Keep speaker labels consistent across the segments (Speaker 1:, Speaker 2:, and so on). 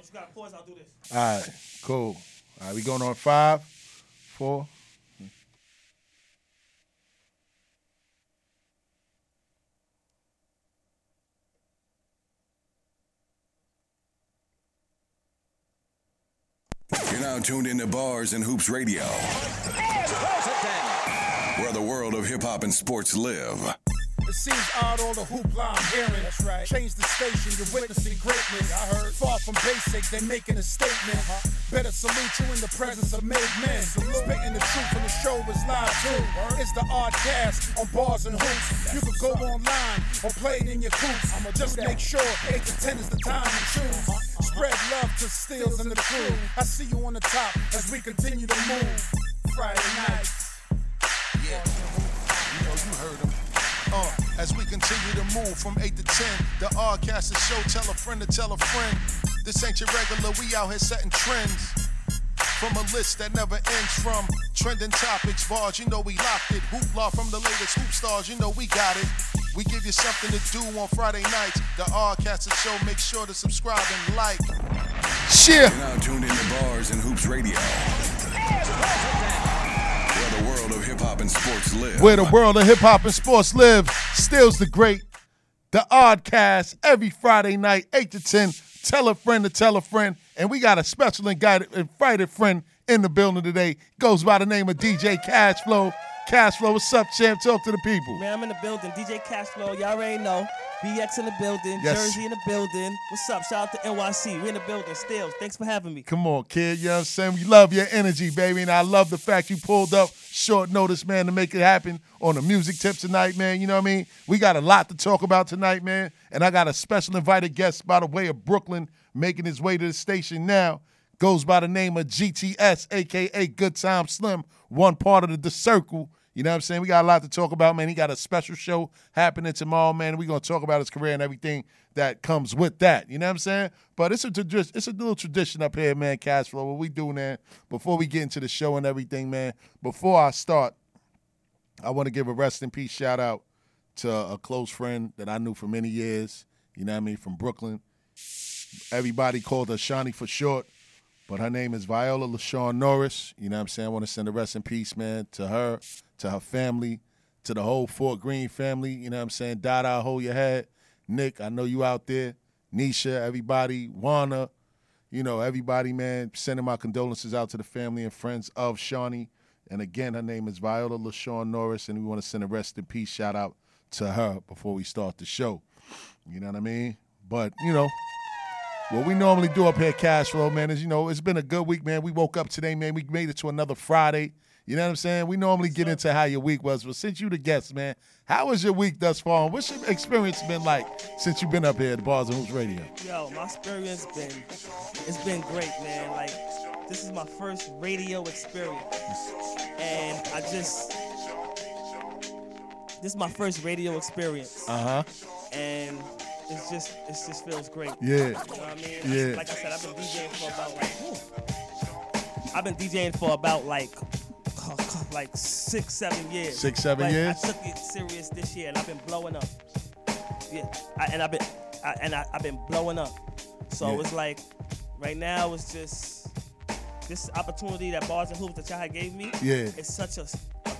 Speaker 1: Once you got pause, I'll do this.
Speaker 2: All right, cool. All right, we going on five, four.
Speaker 3: You're now tuned into Bars and Hoops Radio, where the world of hip hop and sports live.
Speaker 4: It seems odd all the hoopla I'm hearing. That's right. Change the station, you're witnessing greatness. I heard. Far from basic, they're making a statement. Better salute you in the presence of made men. Spitting the truth and the show is live too. It's the odd cast on bars and hoops. You can go online or play it in your coops. Just make sure 8 to 10 is the time to choose. Spread love to Stills and the crew. I see you on the top as we continue to move. Friday nights.
Speaker 5: Uh, as we continue to move from 8 to 10, the Oddcast is show. Tell a friend to tell a friend. This ain't your regular, we out here setting trends. From a list that never ends from trending topics, bars, you know we locked it. Hoopla from the latest hoop stars, you know we got it. We give you something to do on Friday nights. The Oddcast is show, make sure to subscribe and like.
Speaker 2: Share.
Speaker 3: You're now tuned into Bars and Hoops Radio, where world of hip hop and sports live.
Speaker 2: Where the world of hip hop and sports live. Stills the great. The Oddcast every Friday night, 8 to 10. Tell a friend to tell a friend. And we got a special invited, invited friend in the building today. Goes by the name of DJ Cashflow. Cashflow, what's up, champ? Talk to the people.
Speaker 1: Man, I'm in the building. DJ Cashflow, y'all already know. BX in the building.
Speaker 2: Yes.
Speaker 1: Jersey in the building. What's up? Shout out to NYC. We in the building. Still, thanks for having me.
Speaker 2: Come on, kid. You know what I'm saying? We love your energy, baby. And I love the fact you pulled up short notice, man, to make it happen on the music tip tonight, man. You know what I mean? We got a lot to talk about tonight, man. And I got a special invited guest by the way of Brooklyn making his way to the station now. Goes by the name of GTS, aka Good Time Slim, one part of the, the circle. You know what I'm saying? We got a lot to talk about, man. He got a special show happening tomorrow, man. We're gonna talk about his career and everything that comes with that. You know what I'm saying? But it's a it's a little tradition up here, man. Cash flow. What we do, man? Before we get into the show and everything, man. Before I start, I want to give a rest in peace shout out to a close friend that I knew for many years. You know what I mean? From Brooklyn. Everybody called her Shawnee for short, but her name is Viola LaShawn Norris. You know what I'm saying? I want to send a rest in peace, man, to her, to her family, to the whole Fort Greene family. You know what I'm saying? Dada, hold your head. Nick, I know you out there. Nisha, everybody, Wana, you know, everybody, man, sending my condolences out to the family and friends of Shawnee. And again, her name is Viola LaShawn Norris, and we want to send a rest in peace shout out to her before we start the show. You know what I mean? But, you know, what we normally do up here at Cash Flow, man, is, you know, it's been a good week, man. We woke up today, man. We made it to another Friday. You know what I'm saying? We normally get into how your week was, but since you the guest, man, how was your week thus far? And what's your experience been like since you've been up here at the Bars and Hoops Radio?
Speaker 1: Yo, my experience been it's been great, man. Like this is my first radio experience, and I just this is my first radio experience,
Speaker 2: Uh huh.
Speaker 1: and it's just it just feels great.
Speaker 2: Yeah.
Speaker 1: You know what I mean?
Speaker 2: Yeah.
Speaker 1: Like I said, I've been DJing for about like whew. I've been DJing for about like like six, seven years.
Speaker 2: Six, seven
Speaker 1: Like,
Speaker 2: years?
Speaker 1: I took it serious this year, and I've been blowing up. Yeah, I, and I've been I, and I, I've been blowing up. So
Speaker 2: Yeah.
Speaker 1: it's like right now it's just this opportunity that bars and hoops that y'all gave me.
Speaker 2: Yeah.
Speaker 1: it's such a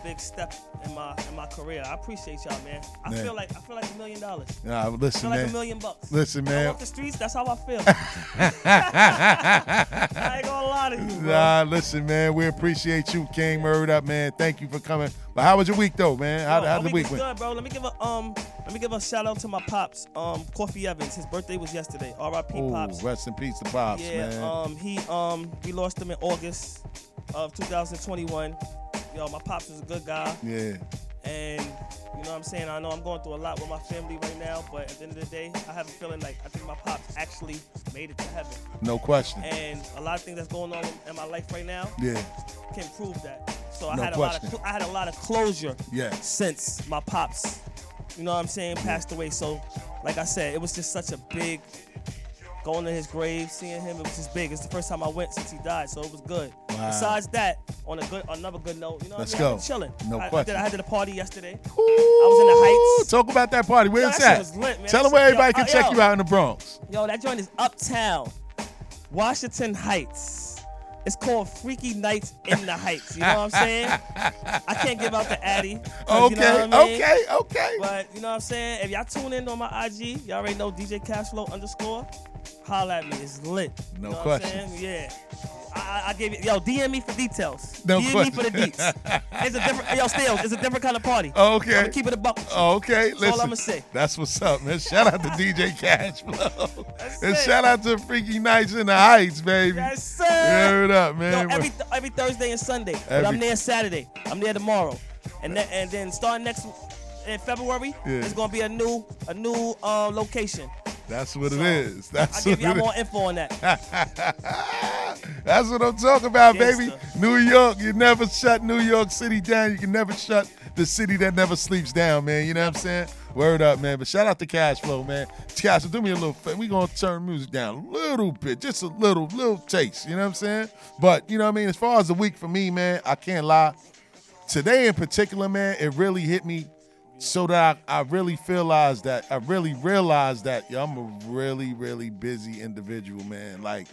Speaker 1: big step in my in my career. I appreciate y'all, man. I
Speaker 2: Man.
Speaker 1: feel like I feel like a million dollars.
Speaker 2: Nah,
Speaker 1: I
Speaker 2: listen,
Speaker 1: feel like a million bucks.
Speaker 2: Listen,
Speaker 1: When I
Speaker 2: man.
Speaker 1: walk the streets, that's how I feel. I ain't gonna lie to you, bro.
Speaker 2: Nah, listen, man. We appreciate you, King Murdered Up, man. Thank you for coming. But how was your week, though, man? How,
Speaker 1: Yo,
Speaker 2: how
Speaker 1: my
Speaker 2: the week went?
Speaker 1: good, bro. Let me give a um, let me give a shout out to my pops, um, Coffee Evans. His birthday was yesterday. R.I.P.
Speaker 2: Oh,
Speaker 1: Pops.
Speaker 2: rest in peace to Pops,
Speaker 1: yeah,
Speaker 2: man.
Speaker 1: um, he um, we lost him in August of 2021. Yo, my pops was a good guy,
Speaker 2: yeah.
Speaker 1: and you know what I'm saying. I know I'm going through a lot with my family right now, but at the end of the day, I have a feeling like I think my pops actually made it to heaven.
Speaker 2: No question.
Speaker 1: And a lot of things that's going on in my life right now
Speaker 2: Yeah.
Speaker 1: can prove that. So I
Speaker 2: No
Speaker 1: had a lot of I had a lot of closure
Speaker 2: Yeah.
Speaker 1: since my pops, you know what I'm saying, passed away. So, like I said, it was just such a big going to his grave, seeing him. It was just big. It's the first time I went since he died, so it was good.
Speaker 2: Wow.
Speaker 1: Besides that, on a good, another good note, you know,
Speaker 2: Let's
Speaker 1: what I mean?
Speaker 2: go.
Speaker 1: I've been chilling.
Speaker 2: No
Speaker 1: I, I
Speaker 2: question.
Speaker 1: did, I did a party yesterday.
Speaker 2: Ooh,
Speaker 1: I was in the Heights.
Speaker 2: Talk about that party. Where's
Speaker 1: that was lit, man.
Speaker 2: Tell them where
Speaker 1: shit- yo,
Speaker 2: everybody can
Speaker 1: uh,
Speaker 2: check
Speaker 1: yo.
Speaker 2: you out in the Bronx.
Speaker 1: Yo, that joint is uptown. Washington Heights. It's called Freaky Nights in the Heights. You know what I'm saying? I can't give out the Addy.
Speaker 2: Okay,
Speaker 1: you know I mean?
Speaker 2: okay, okay.
Speaker 1: But you know what I'm saying? If y'all tune in on my IG, y'all already know DJ Cashflow underscore. Holla at me. It's lit. You
Speaker 2: No
Speaker 1: know what I'm
Speaker 2: questions.
Speaker 1: saying? Yeah. I, I- gave you, yo, DM me for details.
Speaker 2: No
Speaker 1: DM me for the deets. It's a different, yo, still, it's a different kind of party.
Speaker 2: Okay.
Speaker 1: I'm gonna keep it a buck.
Speaker 2: Okay,
Speaker 1: That's
Speaker 2: listen.
Speaker 1: all I'ma say.
Speaker 2: That's what's up, man. Shout out to DJ Cashflow.
Speaker 1: That's
Speaker 2: and
Speaker 1: it.
Speaker 2: shout out to Freaky Nights in the Heights, baby.
Speaker 1: Yes, sir.
Speaker 2: Word up,
Speaker 1: Yo,
Speaker 2: man.
Speaker 1: every every Thursday and Sunday. but I'm there Saturday. I'm there tomorrow, and then and then starting next in February,
Speaker 2: Yeah.
Speaker 1: it's gonna be a new a new uh, location.
Speaker 2: That's what it
Speaker 1: So,
Speaker 2: is. That's
Speaker 1: I'll give y'all more info on that.
Speaker 2: That's what I'm talking about, baby. New York, you never shut New York City down. You can never shut the city that never sleeps down, man. You know what I'm saying? Word up, man. But shout out to Cash Flow, man. Cash, do me a little favor. We gonna turn music down a little bit, just a little, little taste. You know what I'm saying? But you know what I mean. As far as the week for me, man, I can't lie. Today in particular, man, it really hit me so that I, I really realized that I really realized that yo, I'm a really, really busy individual, man. Like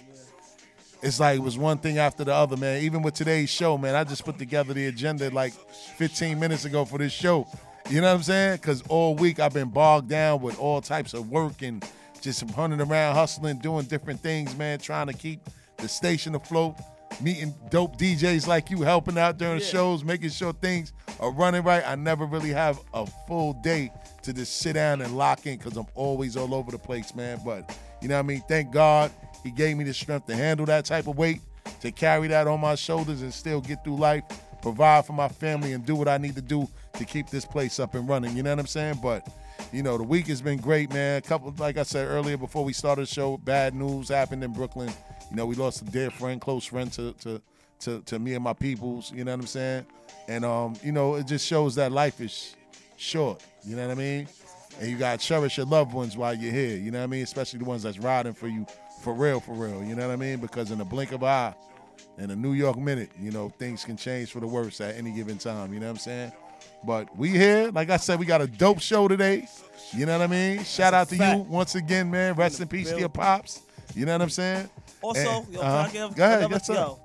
Speaker 2: it's like it was one thing after the other, man. Even with today's show, man, I just put together the agenda like 15 minutes ago for this show. You know what I'm saying? Because all week I've been bogged down with all types of work and just running around, hustling, doing different things, man, trying to keep the station afloat, meeting dope DJs like you, helping out during
Speaker 1: Yeah.
Speaker 2: shows, making sure things are running right. I never really have a full day to just sit down and lock in because I'm always all over the place, man. But you know what I mean? Thank God he gave me the strength to handle that type of weight, to carry that on my shoulders and still get through life, provide for my family, and do what I need to do to keep this place up and running. You know what I'm saying? But you know, the week has been great, man. A couple, like I said earlier before we started the show, bad news happened in Brooklyn. You know, we lost a dear friend, close friend to to to, to me and my peoples. You know what I'm saying? And um, you know, it just shows that life is short. You know what I mean? And you gotta cherish your loved ones while you're here. You know what I mean? Especially the ones that's riding for you for real, for real. You know what I mean? Because in the blink of an eye, in a New York minute, you know, things can change for the worse at any given time. You know what I'm saying? But we here, like I said, we got a dope show today. You know what I mean? Shout out to you once again, man. Rest in peace to your pops. You know what I'm saying?
Speaker 1: Also,
Speaker 2: And-
Speaker 1: yo,
Speaker 2: uh-huh.
Speaker 1: can I give
Speaker 2: Go ahead, yes,
Speaker 1: yo,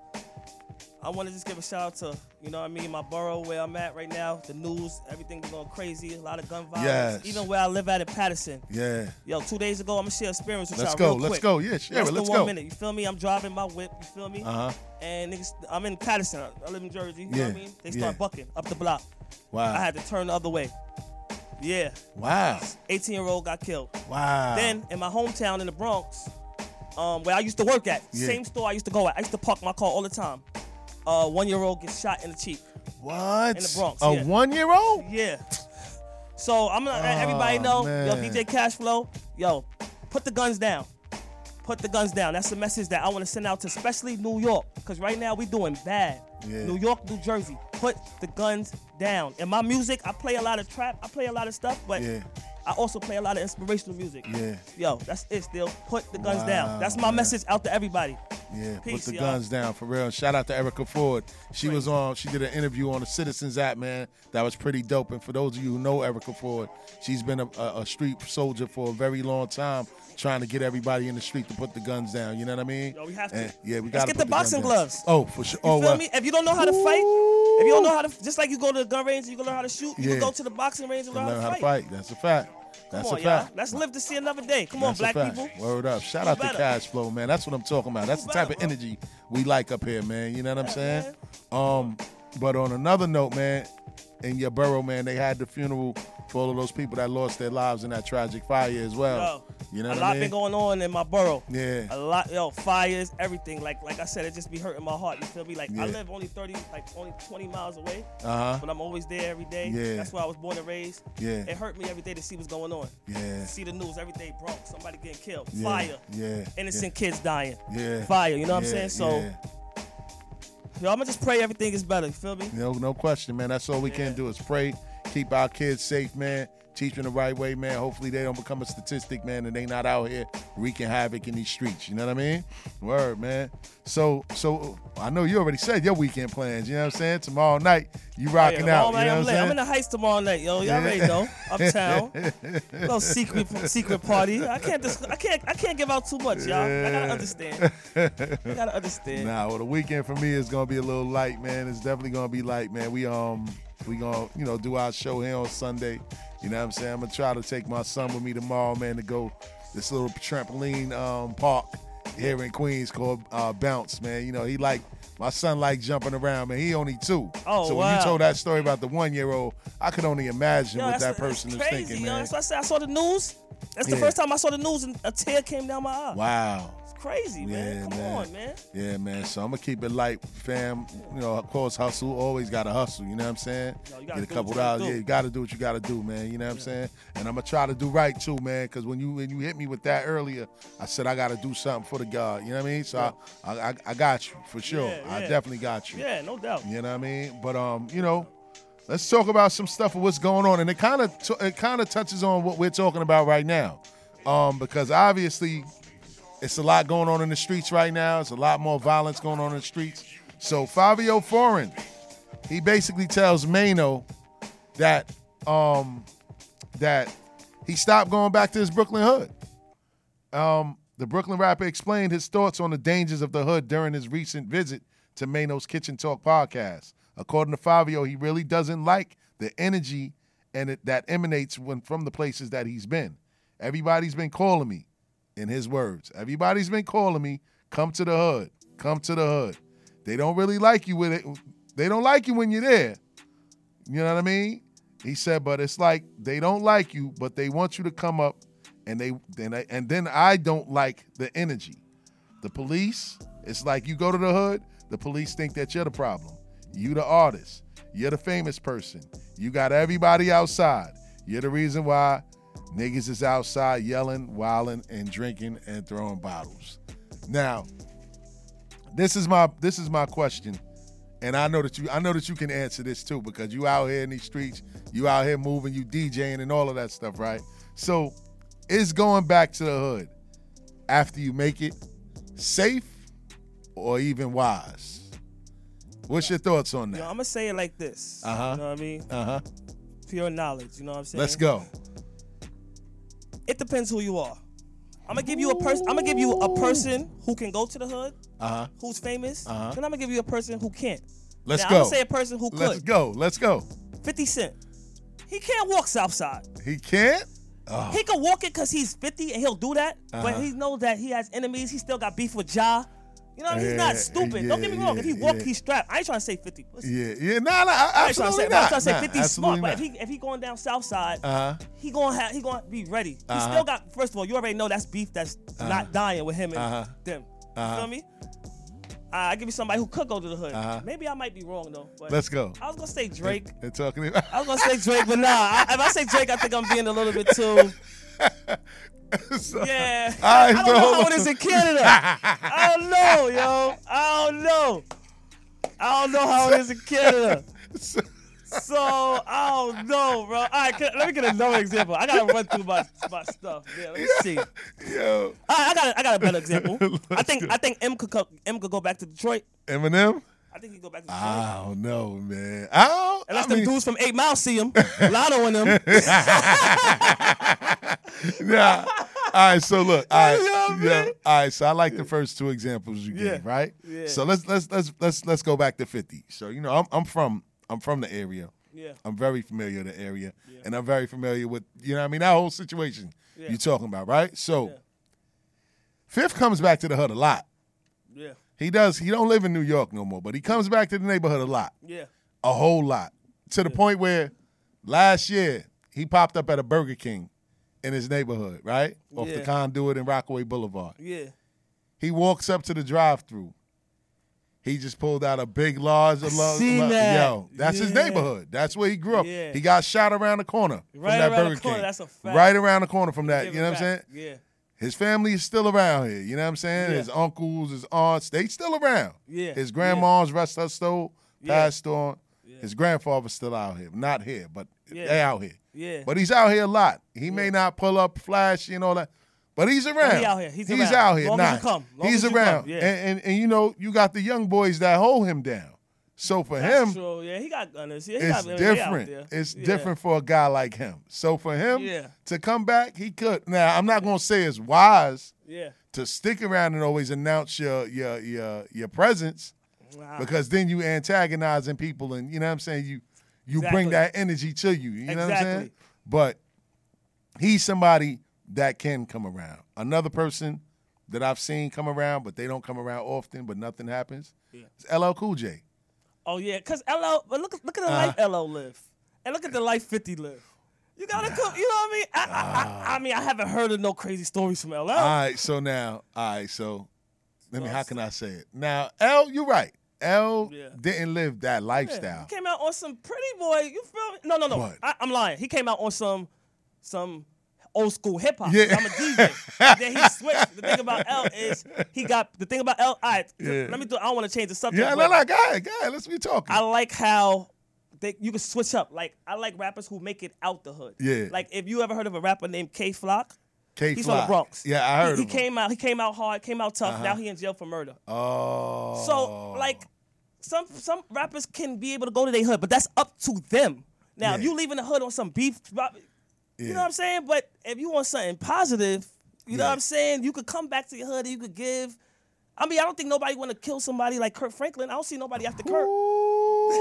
Speaker 1: I want to just give a shout out to, you know what I mean, my borough where I'm at right now. The news, everything's going crazy. A lot of gun violence.
Speaker 2: Yes.
Speaker 1: Even where I live at in Paterson.
Speaker 2: Yeah.
Speaker 1: Yo, two days ago, I'm gonna share experience with
Speaker 2: Let's
Speaker 1: y'all.
Speaker 2: go,
Speaker 1: real
Speaker 2: let's
Speaker 1: quick.
Speaker 2: go. Yeah, share
Speaker 1: Less
Speaker 2: it, let's
Speaker 1: one
Speaker 2: go.
Speaker 1: minute. You feel me? I'm driving my whip. You feel me?
Speaker 2: Uh huh.
Speaker 1: And niggas, I'm in Paterson. I live in Jersey. You know
Speaker 2: Yeah,
Speaker 1: what I mean? They start
Speaker 2: yeah.
Speaker 1: bucking up the block.
Speaker 2: Wow.
Speaker 1: I had to turn the other way. Yeah.
Speaker 2: wow.
Speaker 1: 18 year old got killed.
Speaker 2: Wow.
Speaker 1: Then in my hometown in the Bronx, um, where I used to work at,
Speaker 2: Yeah.
Speaker 1: same store I used to go at. I used to park my car all the time. Uh, one year old gets shot in the cheek.
Speaker 2: what?
Speaker 1: in the Bronx,
Speaker 2: A
Speaker 1: yeah.
Speaker 2: one year old?
Speaker 1: Yeah. So I'm gonna let everybody
Speaker 2: Oh,
Speaker 1: know,
Speaker 2: man.
Speaker 1: yo, DJ Cashflow, yo, put the guns down. Put the guns down. That's the message that I want to send out to especially New York. Because right now we doing bad.
Speaker 2: Yeah.
Speaker 1: New York, New Jersey. Put the guns down. In my music, I play a lot of trap, I play a lot of stuff, but
Speaker 2: Yeah.
Speaker 1: I also play a lot of inspirational music.
Speaker 2: Yeah.
Speaker 1: Yo, that's it still. Put the guns
Speaker 2: Wow,
Speaker 1: down. That's my
Speaker 2: man.
Speaker 1: message out to everybody.
Speaker 2: Yeah,
Speaker 1: Peace,
Speaker 2: put the
Speaker 1: y'all.
Speaker 2: guns down for real. Shout out to Erica Ford. She was on. She did an interview on the Citizens app, man. That was pretty dope. And for those of you who know Erica Ford, she's been a, a, a street soldier for a very long time, trying to get everybody in the street to put the guns down. You know what I mean?
Speaker 1: Yo, we have to.
Speaker 2: And, yeah, we got to
Speaker 1: get the boxing gloves.
Speaker 2: Oh, for sure.
Speaker 1: You
Speaker 2: oh,
Speaker 1: feel
Speaker 2: well,
Speaker 1: me? If you don't know how to fight, if you don't know how to, just like you go to the gun range, and you can learn how to shoot. You
Speaker 2: Yeah.
Speaker 1: can go to the boxing range and learn,
Speaker 2: learn
Speaker 1: how,
Speaker 2: how
Speaker 1: to
Speaker 2: to
Speaker 1: fight.
Speaker 2: fight. That's a fact. That's
Speaker 1: Come on,
Speaker 2: a
Speaker 1: y'all.
Speaker 2: fact.
Speaker 1: Let's live to see another day. Come
Speaker 2: That's
Speaker 1: on, black people.
Speaker 2: Word up. Shout out to. Cash Flow, man. That's what I'm talking about. That's the type of energy we like up here, man. You know what I'm saying? Um, but on another note, man, in your borough, man, they had the funeral for all of those people that lost their lives in that tragic fire as well.
Speaker 1: Yo,
Speaker 2: you know
Speaker 1: a lot
Speaker 2: I mean?
Speaker 1: been going on in my borough.
Speaker 2: Yeah.
Speaker 1: A lot, yo, fires, everything. Like, like I said, it just be hurting my heart. You feel me? Like,
Speaker 2: Yeah.
Speaker 1: I live only 30, like only 20 miles away,
Speaker 2: Uh huh.
Speaker 1: but I'm always there every day.
Speaker 2: Yeah.
Speaker 1: That's where I was born and raised.
Speaker 2: Yeah.
Speaker 1: It hurt me every day to see what's going on.
Speaker 2: Yeah.
Speaker 1: See the news every day, Bronx, somebody getting killed,
Speaker 2: Yeah.
Speaker 1: fire,
Speaker 2: Yeah.
Speaker 1: innocent kids dying,
Speaker 2: Yeah.
Speaker 1: fire. You know what I'm
Speaker 2: Yeah,
Speaker 1: saying? So,
Speaker 2: yeah.
Speaker 1: yo, I'm gonna just pray everything is better. You feel me?
Speaker 2: No, no question, man. That's all we can do is pray, keep our kids safe, man. Teach them the right way, man. Hopefully they don't become a statistic, man, and they not out here wreaking havoc in these streets. You know what I mean? Word, man. So, so I know you already said your weekend plans. You know what I'm saying? Tomorrow night, you rocking
Speaker 1: yeah,
Speaker 2: out.
Speaker 1: tomorrow
Speaker 2: You know
Speaker 1: I'm.
Speaker 2: I'm
Speaker 1: I'm in the Heights tomorrow night, yo. Y'all already know. Uptown. little secret secret party. I can't dis- I can't I can't give out too much, y'all. I gotta understand. I gotta understand.
Speaker 2: Nah, well, the weekend for me is gonna be a little light, man. It's definitely gonna be light, man. We um we gonna you know do our show here on Sunday. You know what I'm saying? I'm gonna try to take my son with me tomorrow, man, to go this little trampoline um park here in Queens called uh, Bounce, man. You know he like my son like jumping around, man. He only two.
Speaker 1: Oh,
Speaker 2: so when you told that story about the one year old, I could only imagine
Speaker 1: Yo,
Speaker 2: what that person is thinking,
Speaker 1: yo.
Speaker 2: man.
Speaker 1: That's why I said I saw the news. That's the
Speaker 2: Yeah.
Speaker 1: first time I saw the news and a tear came down my eye.
Speaker 2: Wow.
Speaker 1: Crazy, man.
Speaker 2: Yeah,
Speaker 1: Come
Speaker 2: man.
Speaker 1: on, man.
Speaker 2: Yeah, man. So I'm gonna keep it light, fam. You know, of course, hustle. Always gotta hustle. You know what I'm saying?
Speaker 1: No,
Speaker 2: Get a couple
Speaker 1: what you gotta
Speaker 2: dollars.
Speaker 1: do.
Speaker 2: Yeah, you gotta do what you gotta do, man. You know what I'm saying? And I'm gonna try to do right too, man. Because when you when you hit me with that earlier, I said I gotta do something for the God. You know what I mean? So I, I, I I got you for sure.
Speaker 1: Yeah,
Speaker 2: I definitely got you.
Speaker 1: Yeah, no doubt.
Speaker 2: You know what I mean? But um, you know, let's talk about some stuff of what's going on, and it kind of t- it kind of touches on what we're talking about right now, um, because obviously it's a lot going on in the streets right now. It's a lot more violence going on in the streets. So Fabio Foreign, he basically tells Mano that um that he stopped going back to his Brooklyn hood. Um, the Brooklyn rapper explained his thoughts on the dangers of the hood during his recent visit to Mano's Kitchen Talk podcast. According to Fabio, he really doesn't like the energy and it, that emanates when, from the places that he's been. Everybody's been calling me, in his words. Everybody's been calling me, come to the hood, come to the hood. They don't really like you with it. They don't like you when you're there. You know what I mean? He said, but it's like they don't like you, but they want you to come up, and they then and then I don't like the energy. The police, it's like you go to the hood, the police think that you're the problem. You the artist, you're the famous person. You got everybody outside. You're the reason why niggas is outside yelling, wilding, and drinking and throwing bottles. Now, this is my this is my question and I know that you I know that you can answer this too because you out here in these streets, you out here moving, you DJing and all of that stuff, right? So, is going back to the hood after you make it safe or even wise? What's your thoughts on
Speaker 1: Yo,
Speaker 2: that?
Speaker 1: I'm gonna say it like this.
Speaker 2: Uh-huh.
Speaker 1: You know what I mean?
Speaker 2: Uh huh.
Speaker 1: Pure knowledge. You know what I'm saying?
Speaker 2: Let's go.
Speaker 1: It depends who you are. I'm gonna give you a person. I'm gonna give you a person who can go to the hood,
Speaker 2: Uh huh.
Speaker 1: who's famous.
Speaker 2: Uh-huh.
Speaker 1: Then I'm gonna give you a person who can't.
Speaker 2: Let's
Speaker 1: now,
Speaker 2: go.
Speaker 1: I'm gonna say a person who could.
Speaker 2: Let's go. Let's go.
Speaker 1: 50 Cent. He can't walk Southside.
Speaker 2: He can't. Oh.
Speaker 1: He can walk it because he's 50 and he'll do that. But
Speaker 2: Uh-huh.
Speaker 1: he knows that he has enemies. He still got beef with Ja. You know, he's not stupid. Don't get me
Speaker 2: yeah,
Speaker 1: wrong. if he walk,
Speaker 2: yeah.
Speaker 1: he's strapped. I ain't trying to say 50. Listen,
Speaker 2: Yeah. Yeah. Nah. Nah.
Speaker 1: I ain't trying to say, but I'm
Speaker 2: not.
Speaker 1: trying to say
Speaker 2: Nah,
Speaker 1: 50
Speaker 2: absolutely
Speaker 1: smart. But if he if he going down south side,
Speaker 2: Uh-huh.
Speaker 1: he gonna have he gonna be ready. He
Speaker 2: Uh-huh.
Speaker 1: still got first of all, you already know that's beef that's not dying with him and
Speaker 2: Uh-huh.
Speaker 1: them.
Speaker 2: Uh-huh.
Speaker 1: You feel me? Uh, I give you somebody who could go to the hood.
Speaker 2: Uh-huh.
Speaker 1: Maybe I might be wrong though. But
Speaker 2: Let's go.
Speaker 1: I was gonna say Drake.
Speaker 2: And talking about.
Speaker 1: I was gonna say Drake, but nah. I, if I say Drake, I think I'm being a little bit too.
Speaker 2: So-
Speaker 1: Yeah.
Speaker 2: All right,
Speaker 1: I don't
Speaker 2: so
Speaker 1: know how it is in Canada. I don't know, yo. I don't know. I don't know how it is in Canada. So I don't know, bro. All right, can, let me get another example. I gotta run through my, my stuff. Yeah, let me see. All
Speaker 2: Yo.
Speaker 1: right, I got a, I got a better example. I think
Speaker 2: go.
Speaker 1: I think M could co- M could go back to Detroit.
Speaker 2: Eminem.
Speaker 1: I think he go back to Detroit.
Speaker 2: I don't know, man. I don't.
Speaker 1: Unless
Speaker 2: I
Speaker 1: them
Speaker 2: mean,
Speaker 1: dudes from Eight Mile see him, Lotto and them.
Speaker 2: Nah. All right, so look, all right, yeah, all right. So I like the first two examples you
Speaker 1: Yeah.
Speaker 2: gave, right?
Speaker 1: Yeah.
Speaker 2: So let's let's let's let's let's go back to fifty. So you know, I'm I'm from I'm from the area.
Speaker 1: Yeah.
Speaker 2: I'm very familiar with the area, and I'm very familiar with you know what I mean that whole situation
Speaker 1: Yeah.
Speaker 2: you're talking about, right? So
Speaker 1: Yeah.
Speaker 2: Fifth comes back to the hood a lot.
Speaker 1: Yeah,
Speaker 2: He does. He don't live in New York no more, but he comes back to the neighborhood a lot.
Speaker 1: yeah,
Speaker 2: a whole lot to the point where last year he popped up at a Burger King in his neighborhood, right? Off the conduit and Rockaway Boulevard.
Speaker 1: yeah.
Speaker 2: He walks up to the drive-through. He just pulled out a big, large, large
Speaker 1: seen
Speaker 2: large-
Speaker 1: that.
Speaker 2: yo. That's his neighborhood. That's where he grew up.
Speaker 1: Yeah.
Speaker 2: He got shot around the corner from
Speaker 1: Right
Speaker 2: that
Speaker 1: around the
Speaker 2: Burger
Speaker 1: corner,
Speaker 2: King.
Speaker 1: that's a fact.
Speaker 2: Right around the corner from that. You know what I'm saying?
Speaker 1: Yeah,
Speaker 2: His family is still around here. You know what I'm saying?
Speaker 1: Yeah.
Speaker 2: His uncles, his aunts, they still around.
Speaker 1: Yeah.
Speaker 2: His grandma's rest her stole,
Speaker 1: Yeah.
Speaker 2: passed on.
Speaker 1: Yeah.
Speaker 2: His grandfather's still out here. Not here, but
Speaker 1: Yeah.
Speaker 2: They out here.
Speaker 1: Yeah.
Speaker 2: But he's out here a lot. He may not pull up flashy and all that. But he's oh, around.
Speaker 1: He's out here. He's
Speaker 2: He's
Speaker 1: around.
Speaker 2: out here.
Speaker 1: Long as
Speaker 2: Nah,
Speaker 1: you come. Long
Speaker 2: he's around.
Speaker 1: come. Yeah.
Speaker 2: And, and and you know, you got the young boys that hold him down. So for
Speaker 1: That's
Speaker 2: him,
Speaker 1: true. Yeah, he got gunners. Yeah, he
Speaker 2: it's
Speaker 1: got,
Speaker 2: different. It's
Speaker 1: Yeah.
Speaker 2: different for a guy like him. So for him
Speaker 1: Yeah.
Speaker 2: to come back, he could. Now I'm not gonna say it's wise
Speaker 1: Yeah.
Speaker 2: to stick around and always announce your your your your presence
Speaker 1: Wow.
Speaker 2: because then you antagonizing people and you know what I'm saying you you bring that energy to you. You know what I'm saying? But he's somebody that can come around. Another person that I've seen come around, but they don't come around often, but nothing happens. It's LL Cool J.
Speaker 1: Oh yeah, cause LL. But look, look at the
Speaker 2: Uh-huh.
Speaker 1: life LL live, and look at the life Fifty live. You gotta come. You know what I mean? I, I, I, I mean, I haven't heard of no crazy stories from LL.
Speaker 2: All right, so now, all right, so let me. How can I say it? Now, L, you're right. L
Speaker 1: Yeah.
Speaker 2: didn't live that lifestyle.
Speaker 1: He came out on some pretty boy. You feel me? No, no, no. I, I'm lying. He came out on some some old school hip hop.
Speaker 2: Yeah.
Speaker 1: I'm a DJ. then he switched. The thing about L is he got the thing about L. All right,
Speaker 2: Yeah.
Speaker 1: let me do. I don't want to change the subject.
Speaker 2: Yeah, no, no, go ahead. Let's be talking.
Speaker 1: I like how they, you can switch up. Like I like rappers who make it out the hood.
Speaker 2: Yeah.
Speaker 1: Like if you ever heard of a rapper named K Flock.
Speaker 2: K
Speaker 1: He's from the Bronx.
Speaker 2: Yeah, I heard
Speaker 1: he, he came out. He came out hard. Came out tough. Uh-huh. Now he in jail for murder.
Speaker 2: Oh.
Speaker 1: So like some some rappers can be able to go to their hood, but that's up to them. Now if
Speaker 2: Yeah.
Speaker 1: you leaving the hood on some beef, you
Speaker 2: Yeah.
Speaker 1: know what I'm saying. But if you want something positive, you know what I'm saying. You could come back to your hood and you could give. I mean, I don't think nobody want to kill somebody like Kirk Franklin. I don't see nobody after Kirk.
Speaker 2: Ooh,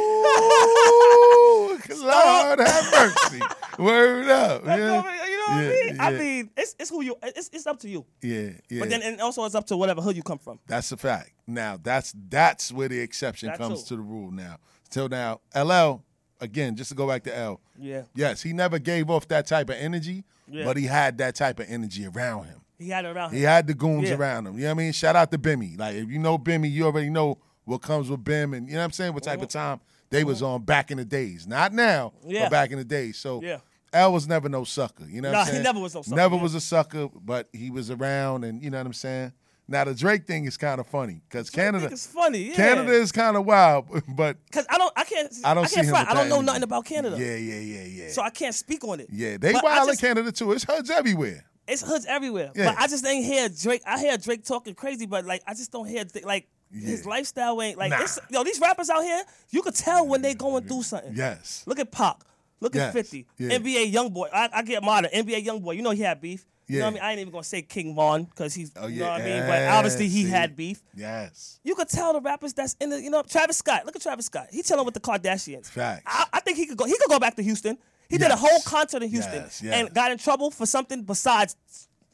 Speaker 2: Lord have mercy. Word up.
Speaker 1: You know
Speaker 2: Yeah,
Speaker 1: what I mean? You know what I
Speaker 2: Yeah.
Speaker 1: I mean, it's it's who you. It's it's up to you.
Speaker 2: yeah. yeah.
Speaker 1: But then and also it's up to whatever hood you come from.
Speaker 2: That's a fact. Now that's that's where the exception
Speaker 1: That
Speaker 2: comes
Speaker 1: too.
Speaker 2: to the rule. Now, till now, LL again, just to go back to L.
Speaker 1: Yeah.
Speaker 2: Yes, he never gave off that type of energy,
Speaker 1: Yeah.
Speaker 2: but he had that type of energy around him.
Speaker 1: He had it around him.
Speaker 2: He had the goons
Speaker 1: Yeah.
Speaker 2: around him. You know what I mean? Shout out to Bimmy. Like if you know Bimmy, you already know what comes with Bim, and you know what I'm saying. What type of mm-hmm. time they was mm-hmm. on back in the days, not now.
Speaker 1: Yeah.
Speaker 2: but back in the days. So
Speaker 1: Yeah.
Speaker 2: L was never no sucker. You know I'm
Speaker 1: he never was no sucker,
Speaker 2: Never
Speaker 1: yeah.
Speaker 2: was a sucker, but he was around, and you know what I'm saying. Now the Drake thing is kind of funny because Canada,
Speaker 1: It's funny. Yeah.
Speaker 2: Canada is kind of wild, but
Speaker 1: Because I don't. I can't.
Speaker 2: I don't
Speaker 1: I
Speaker 2: see
Speaker 1: can't
Speaker 2: him.
Speaker 1: I don't know
Speaker 2: energy.
Speaker 1: nothing about Canada.
Speaker 2: Yeah, yeah, yeah, yeah.
Speaker 1: So I can't speak on it.
Speaker 2: yeah, they
Speaker 1: But
Speaker 2: wild in
Speaker 1: just-
Speaker 2: Canada too. It's hoods everywhere.
Speaker 1: It's hoods everywhere.
Speaker 2: Yeah.
Speaker 1: But I just ain't hear Drake. I hear Drake talking crazy, but like I just don't hear th- like his lifestyle ain't like
Speaker 2: Nah.
Speaker 1: it's, yo. These rappers out here, you could tell when they going through something.
Speaker 2: Yes.
Speaker 1: Look at Pac. Look
Speaker 2: Yes.
Speaker 1: at Fifty.
Speaker 2: Yeah.
Speaker 1: NBA YoungBoy. I, I get modern. NBA YoungBoy. You know he had beef. You know what I mean? I ain't even gonna say King Von because he's.
Speaker 2: Oh,
Speaker 1: You
Speaker 2: yeah.
Speaker 1: know what I mean? But obviously he
Speaker 2: See?
Speaker 1: had beef.
Speaker 2: Yes.
Speaker 1: You could tell the rappers that's in the, you know, Travis Scott. Look at Travis Scott. He chilling with the Kardashians.
Speaker 2: Facts.
Speaker 1: I, I think he could go. He could go back to Houston. He did a whole concert in Houston
Speaker 2: Yes, yes.
Speaker 1: and got in trouble for something besides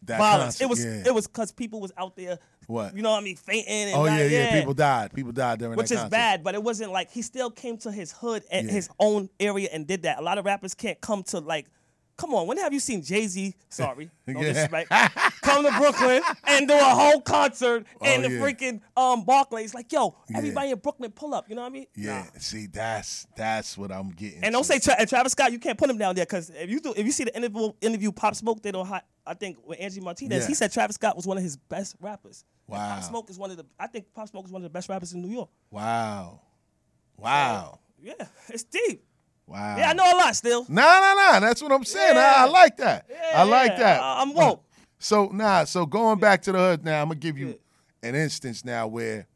Speaker 2: That
Speaker 1: violence.
Speaker 2: concert,
Speaker 1: it was
Speaker 2: yeah.
Speaker 1: it was because people was out there.
Speaker 2: What?
Speaker 1: You know what I mean? Fainting. And
Speaker 2: Oh
Speaker 1: like,
Speaker 2: yeah, yeah, People died. People died during.
Speaker 1: Which
Speaker 2: that
Speaker 1: is
Speaker 2: concert.
Speaker 1: bad, but it wasn't like he still came to his hood and
Speaker 2: Yeah.
Speaker 1: his own area and did that. A lot of rappers can't come to like. Come on, when have you seen Jay Z? Sorry, no
Speaker 2: Yeah.
Speaker 1: disrespect. Come to Brooklyn and do a whole concert in
Speaker 2: Oh,
Speaker 1: the
Speaker 2: yeah.
Speaker 1: freaking um Barclays. Like, yo,
Speaker 2: Yeah.
Speaker 1: everybody in Brooklyn pull up. You know what I mean?
Speaker 2: Yeah. See, that's that's what I'm getting.
Speaker 1: And don't say Tra- and Travis Scott, you can't put him down there because if you do, if you see the interview interview Pop Smoke on hot, I think with Angie Martinez,
Speaker 2: Yeah.
Speaker 1: he said Travis Scott was one of his best rappers. And
Speaker 2: Wow.
Speaker 1: Pop Smoke is one of the I think Pop Smoke is one of the best rappers in New York.
Speaker 2: Wow. Wow.
Speaker 1: Yeah, it's deep.
Speaker 2: Wow.
Speaker 1: Yeah, I know a lot still.
Speaker 2: Nah, nah, nah. That's what I'm saying. I, I like that. I like
Speaker 1: Yeah,
Speaker 2: that.
Speaker 1: I- I'm woke.
Speaker 2: So nah. So going back to the hood now, I'm gonna give you an instance now where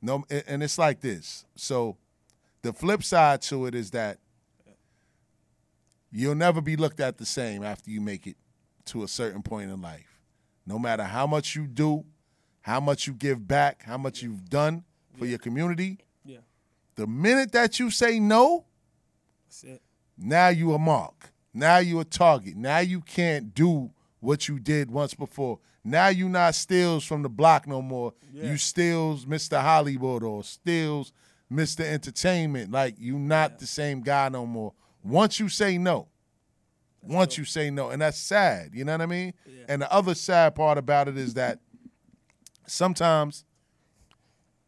Speaker 2: no, and and it's like this. So the flip side to it is that you'll never be looked at the same after you make it to a certain point in life. No matter how much you do, how much you give back, how much you've done for your community,
Speaker 1: Yeah,
Speaker 2: the minute that you say no,
Speaker 1: that's it.
Speaker 2: now you a mark. Now you a target. Now you can't do what you did once before. Now you not Stills from the block no more. You Stills Mr. Hollywood or Stills Mr. Entertainment. Like you not the same guy no more. Once you say no. once you say no. And that's sad. You know what I mean? And the other sad part about it is that sometimes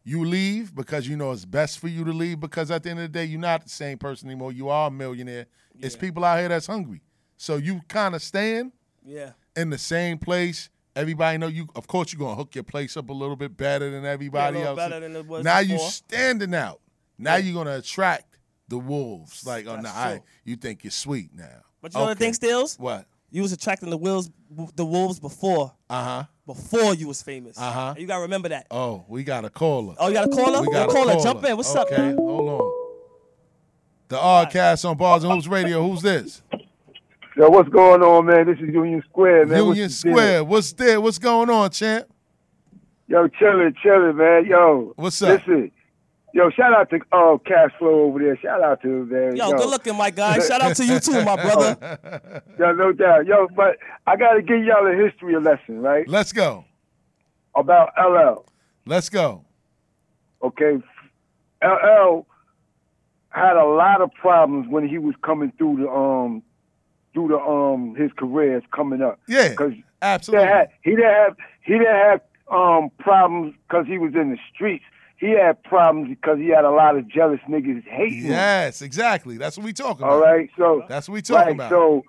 Speaker 2: you leave because you know it's best for you to leave because at the end of the day you're not the same person anymore. You are a millionaire. It's people out here that's hungry. So you kind of staying
Speaker 1: Yeah,
Speaker 2: in the same place. Everybody know you. Of course, you're gonna hook your place up a little bit better than everybody
Speaker 1: little
Speaker 2: else.
Speaker 1: better than it was
Speaker 2: now you standing out. Now you're gonna attract the wolves. Like, oh no, I, you think you're sweet now.
Speaker 1: But you know the thing, Stills?
Speaker 2: What?
Speaker 1: You was attracting the wolves, the wolves before,
Speaker 2: Uh huh.
Speaker 1: Before you was famous.
Speaker 2: Uh-huh.
Speaker 1: You gotta remember that.
Speaker 2: Oh, we got a caller.
Speaker 1: Oh, you got a caller?
Speaker 2: we got a
Speaker 1: caller.
Speaker 2: caller.
Speaker 1: Jump in. What's up?
Speaker 2: Okay, hold on. The Oddcast on Bars and Hoops Radio. Who's this?
Speaker 6: Yo, what's going on, man? This is Union Square, man.
Speaker 2: Union
Speaker 6: What's the deal?
Speaker 2: Square. What's there? What's going on, champ?
Speaker 6: Yo, chilling, chilling, man. Yo.
Speaker 2: What's up?
Speaker 6: Listen. Yo, shout out to uh, Cash Flow over there. Shout out to him, man.
Speaker 1: Yo, good looking, my guy. Shout out to you too, my brother.
Speaker 6: Yo, no doubt. Yo, but I got to give y'all a history lesson, right?
Speaker 2: Let's go.
Speaker 6: About LL.
Speaker 2: Let's go.
Speaker 6: Okay. LL had a lot of problems when he was coming through the um through the um his careers coming up.
Speaker 2: Yeah,
Speaker 6: Because
Speaker 2: absolutely.
Speaker 6: He, had, he didn't have he didn't have um problems because he was in the streets. He had problems because he had a lot of jealous niggas hating him.
Speaker 2: Yes, exactly. That's what we talking about.
Speaker 6: All right, so
Speaker 2: That's what we talking
Speaker 6: right,
Speaker 2: about.
Speaker 6: so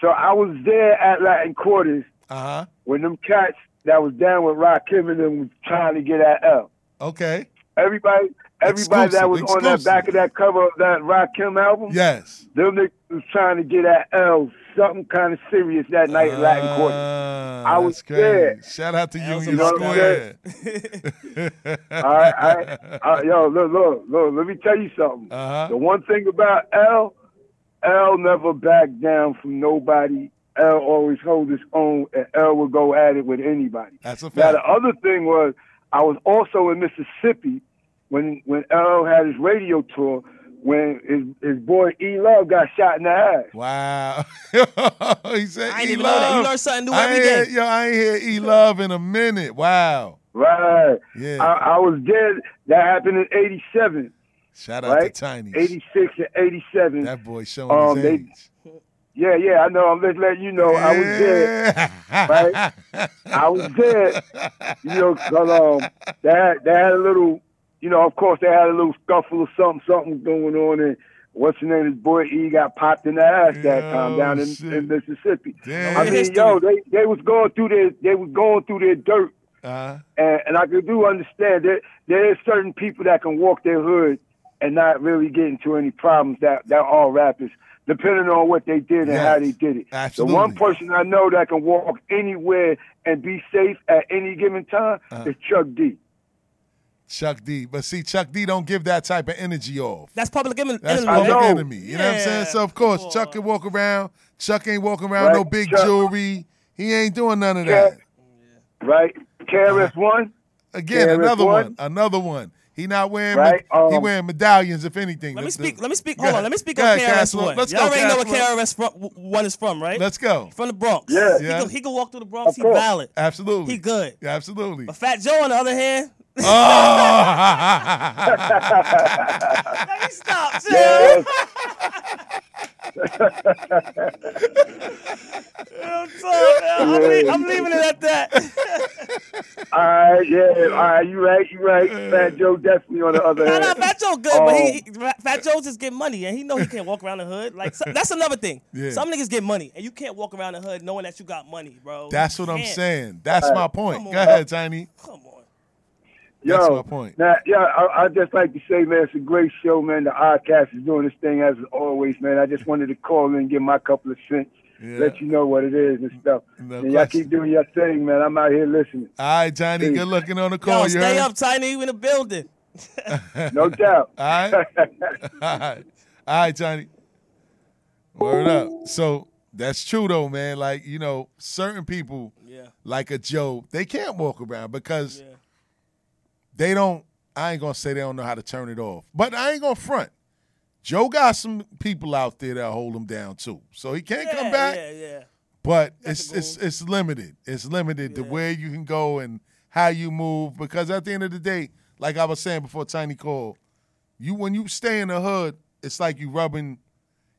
Speaker 6: so I was there at Latin Quarters
Speaker 2: Uh huh.
Speaker 6: when them cats that was down with Rakim and them was trying to get at L.
Speaker 2: Okay.
Speaker 6: Everybody, everybody that was
Speaker 2: Exclusive,
Speaker 6: on that back of that cover of that Rakim album,
Speaker 2: Yes.
Speaker 6: them niggas was trying to get at L something kind of serious that night at Latin Quarters.
Speaker 2: Ah,
Speaker 6: I was
Speaker 2: that's crazy.
Speaker 6: there.
Speaker 2: Shout out to
Speaker 1: That was
Speaker 2: Union
Speaker 6: a
Speaker 2: Square.
Speaker 6: All right, all right. Uh, yo, look, look, look. Let me tell you something.
Speaker 2: Uh-huh.
Speaker 6: The one thing about L, L never backed down from nobody. L always hold his own, and L would go at it with anybody.
Speaker 2: That's a fact.
Speaker 6: Now the other thing was, I was also in Mississippi when when L had his radio tour. When his his boy E Love got shot in the ass.
Speaker 2: Wow. he said
Speaker 1: I ain't
Speaker 2: E
Speaker 1: even know that. You
Speaker 2: Love.
Speaker 1: learn something new
Speaker 2: I
Speaker 1: every
Speaker 2: ain't hear- Yo, I ain't hear E Love in a minute. Wow.
Speaker 6: Right.
Speaker 2: Yeah.
Speaker 6: I, I was dead. That happened in '87.
Speaker 2: Shout out
Speaker 6: Right.
Speaker 2: to Tiny.
Speaker 6: 86 and 87.
Speaker 2: That boy showing
Speaker 6: Um,
Speaker 2: his
Speaker 6: they- Yeah, yeah, I know. I'm just letting you know. I was dead. right? I was dead. You know, know, 'cause, um, they had, they had a little, you know, of course, they had a little scuffle or something, something going on. And what's his name? His boy E got popped in the ass that time down in, in Mississippi.
Speaker 2: Damn.
Speaker 6: I mean, yo, they, they was going through their they was going through their dirt.
Speaker 2: Uh,
Speaker 6: And, and I could do understand that there is certain people that can walk their hood and not really get into any problems that, that all rappers, depending on what they did and how they did it.
Speaker 2: absolutely.
Speaker 6: The one person I know that can walk anywhere and be safe at any given time
Speaker 2: Uh-huh.
Speaker 6: is Chuck D.
Speaker 2: Chuck D. But see, Chuck D don't give that type of energy off.
Speaker 1: That's public enemy.
Speaker 2: That's public enemy. You know what I'm saying? So of course,
Speaker 1: come
Speaker 2: Chuck
Speaker 1: on.
Speaker 2: can walk around. Chuck ain't walking around
Speaker 6: Right,
Speaker 2: no big
Speaker 6: Chuck.
Speaker 2: jewelry. He ain't doing none of that.
Speaker 6: Right? KRS One.
Speaker 2: Again,
Speaker 6: KRS
Speaker 2: another one.
Speaker 6: One.
Speaker 2: Another one. He not wearing.
Speaker 6: Right,
Speaker 2: me- he
Speaker 6: um,
Speaker 2: wearing medallions, if anything.
Speaker 1: Let me speak. Let me speak.
Speaker 2: Go
Speaker 1: Hold on. Let me speak
Speaker 2: Go
Speaker 1: on
Speaker 2: ahead,
Speaker 1: KRS
Speaker 2: Castro.
Speaker 1: One.
Speaker 2: Let's
Speaker 1: Y'all
Speaker 2: go,
Speaker 1: already know
Speaker 2: Castro.
Speaker 1: where KRS from, One is from, right?
Speaker 2: Let's go.
Speaker 1: From the Bronx.
Speaker 6: Yeah.
Speaker 1: He,
Speaker 2: Yeah.
Speaker 1: can, he can walk through the Bronx.
Speaker 6: Of
Speaker 1: He
Speaker 6: course.
Speaker 1: valid.
Speaker 2: Absolutely.
Speaker 1: He good.
Speaker 2: Yeah, absolutely.
Speaker 1: But Fat Joe, on the other hand,
Speaker 2: oh.
Speaker 1: let me stop.
Speaker 6: Yes.
Speaker 1: I'm, sorry. I'm, I'm leaving it at that.
Speaker 6: all right, yeah, all right, you right, you right. Fat Joe definitely on the other
Speaker 1: Nah,
Speaker 6: hand.
Speaker 1: nah, Fat Joe good, but he,
Speaker 6: Um,
Speaker 1: Fat Joe just get money, and he know he can't walk around the hood. Like so, that's another thing.
Speaker 2: Yeah.
Speaker 1: Some niggas get money, and you can't walk around the hood knowing that you got money, bro.
Speaker 2: That's what I'm saying. That's my point. Go ahead, Tiny.
Speaker 1: Come on.
Speaker 6: Yo,
Speaker 2: That's my point.
Speaker 6: Now, yeah, I, I just like to say, man, it's a great show, man. The Oddcast is doing this thing as always, man. I just wanted to call in and give my couple of cents,
Speaker 2: Yeah.
Speaker 6: let you know what it is and stuff.
Speaker 2: No
Speaker 6: and y'all keep doing your thing, man. I'm out here listening,
Speaker 2: All right, Tiny. Good looking on the call.
Speaker 1: Yo,
Speaker 2: you
Speaker 1: stay
Speaker 2: heard?
Speaker 1: up, Tiny. You in the building.
Speaker 6: no doubt.
Speaker 2: All right. All right. All right, Tiny. Word up. So that's true though, man. Like, you know, certain people
Speaker 1: Yeah.
Speaker 2: like a Joe, they can't walk around because
Speaker 1: Yeah.
Speaker 2: They don't I ain't gonna say they don't know how to turn it off. But I ain't gonna front. Joe got some people out there that hold him down too. So he can't
Speaker 1: Yeah,
Speaker 2: come back.
Speaker 1: Yeah, yeah.
Speaker 2: but
Speaker 1: That's
Speaker 2: it's it's it's limited. It's limited to
Speaker 1: Yeah.
Speaker 2: where you can go and how you move because at the end of the day, like I was saying before, Tiny called, you when you stay in the hood, it's like you rubbing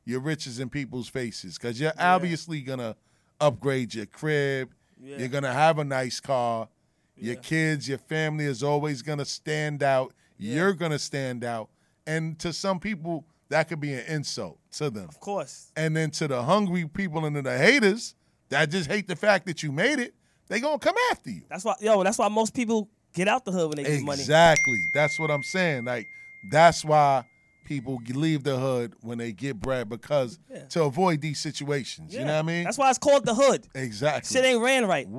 Speaker 2: your riches in people's faces because you're obviously gonna upgrade your crib.
Speaker 1: Yeah.
Speaker 2: You're gonna have a nice car. Your kids, your family is always gonna stand out. You're gonna stand out, and to some people, that could be an insult to them.
Speaker 1: Of course.
Speaker 2: And then to the hungry people and to the haters that just hate the fact that you made it, they gonna come after you.
Speaker 1: That's why, yo. That's why most people get out the hood when they get money.
Speaker 2: Exactly. That's what I'm saying. Like that's why people leave the hood when they get bread because
Speaker 1: Yeah.
Speaker 2: to avoid these situations. You know what I mean?
Speaker 1: That's why it's called the hood.
Speaker 2: exactly.
Speaker 1: Shit ain't ran right.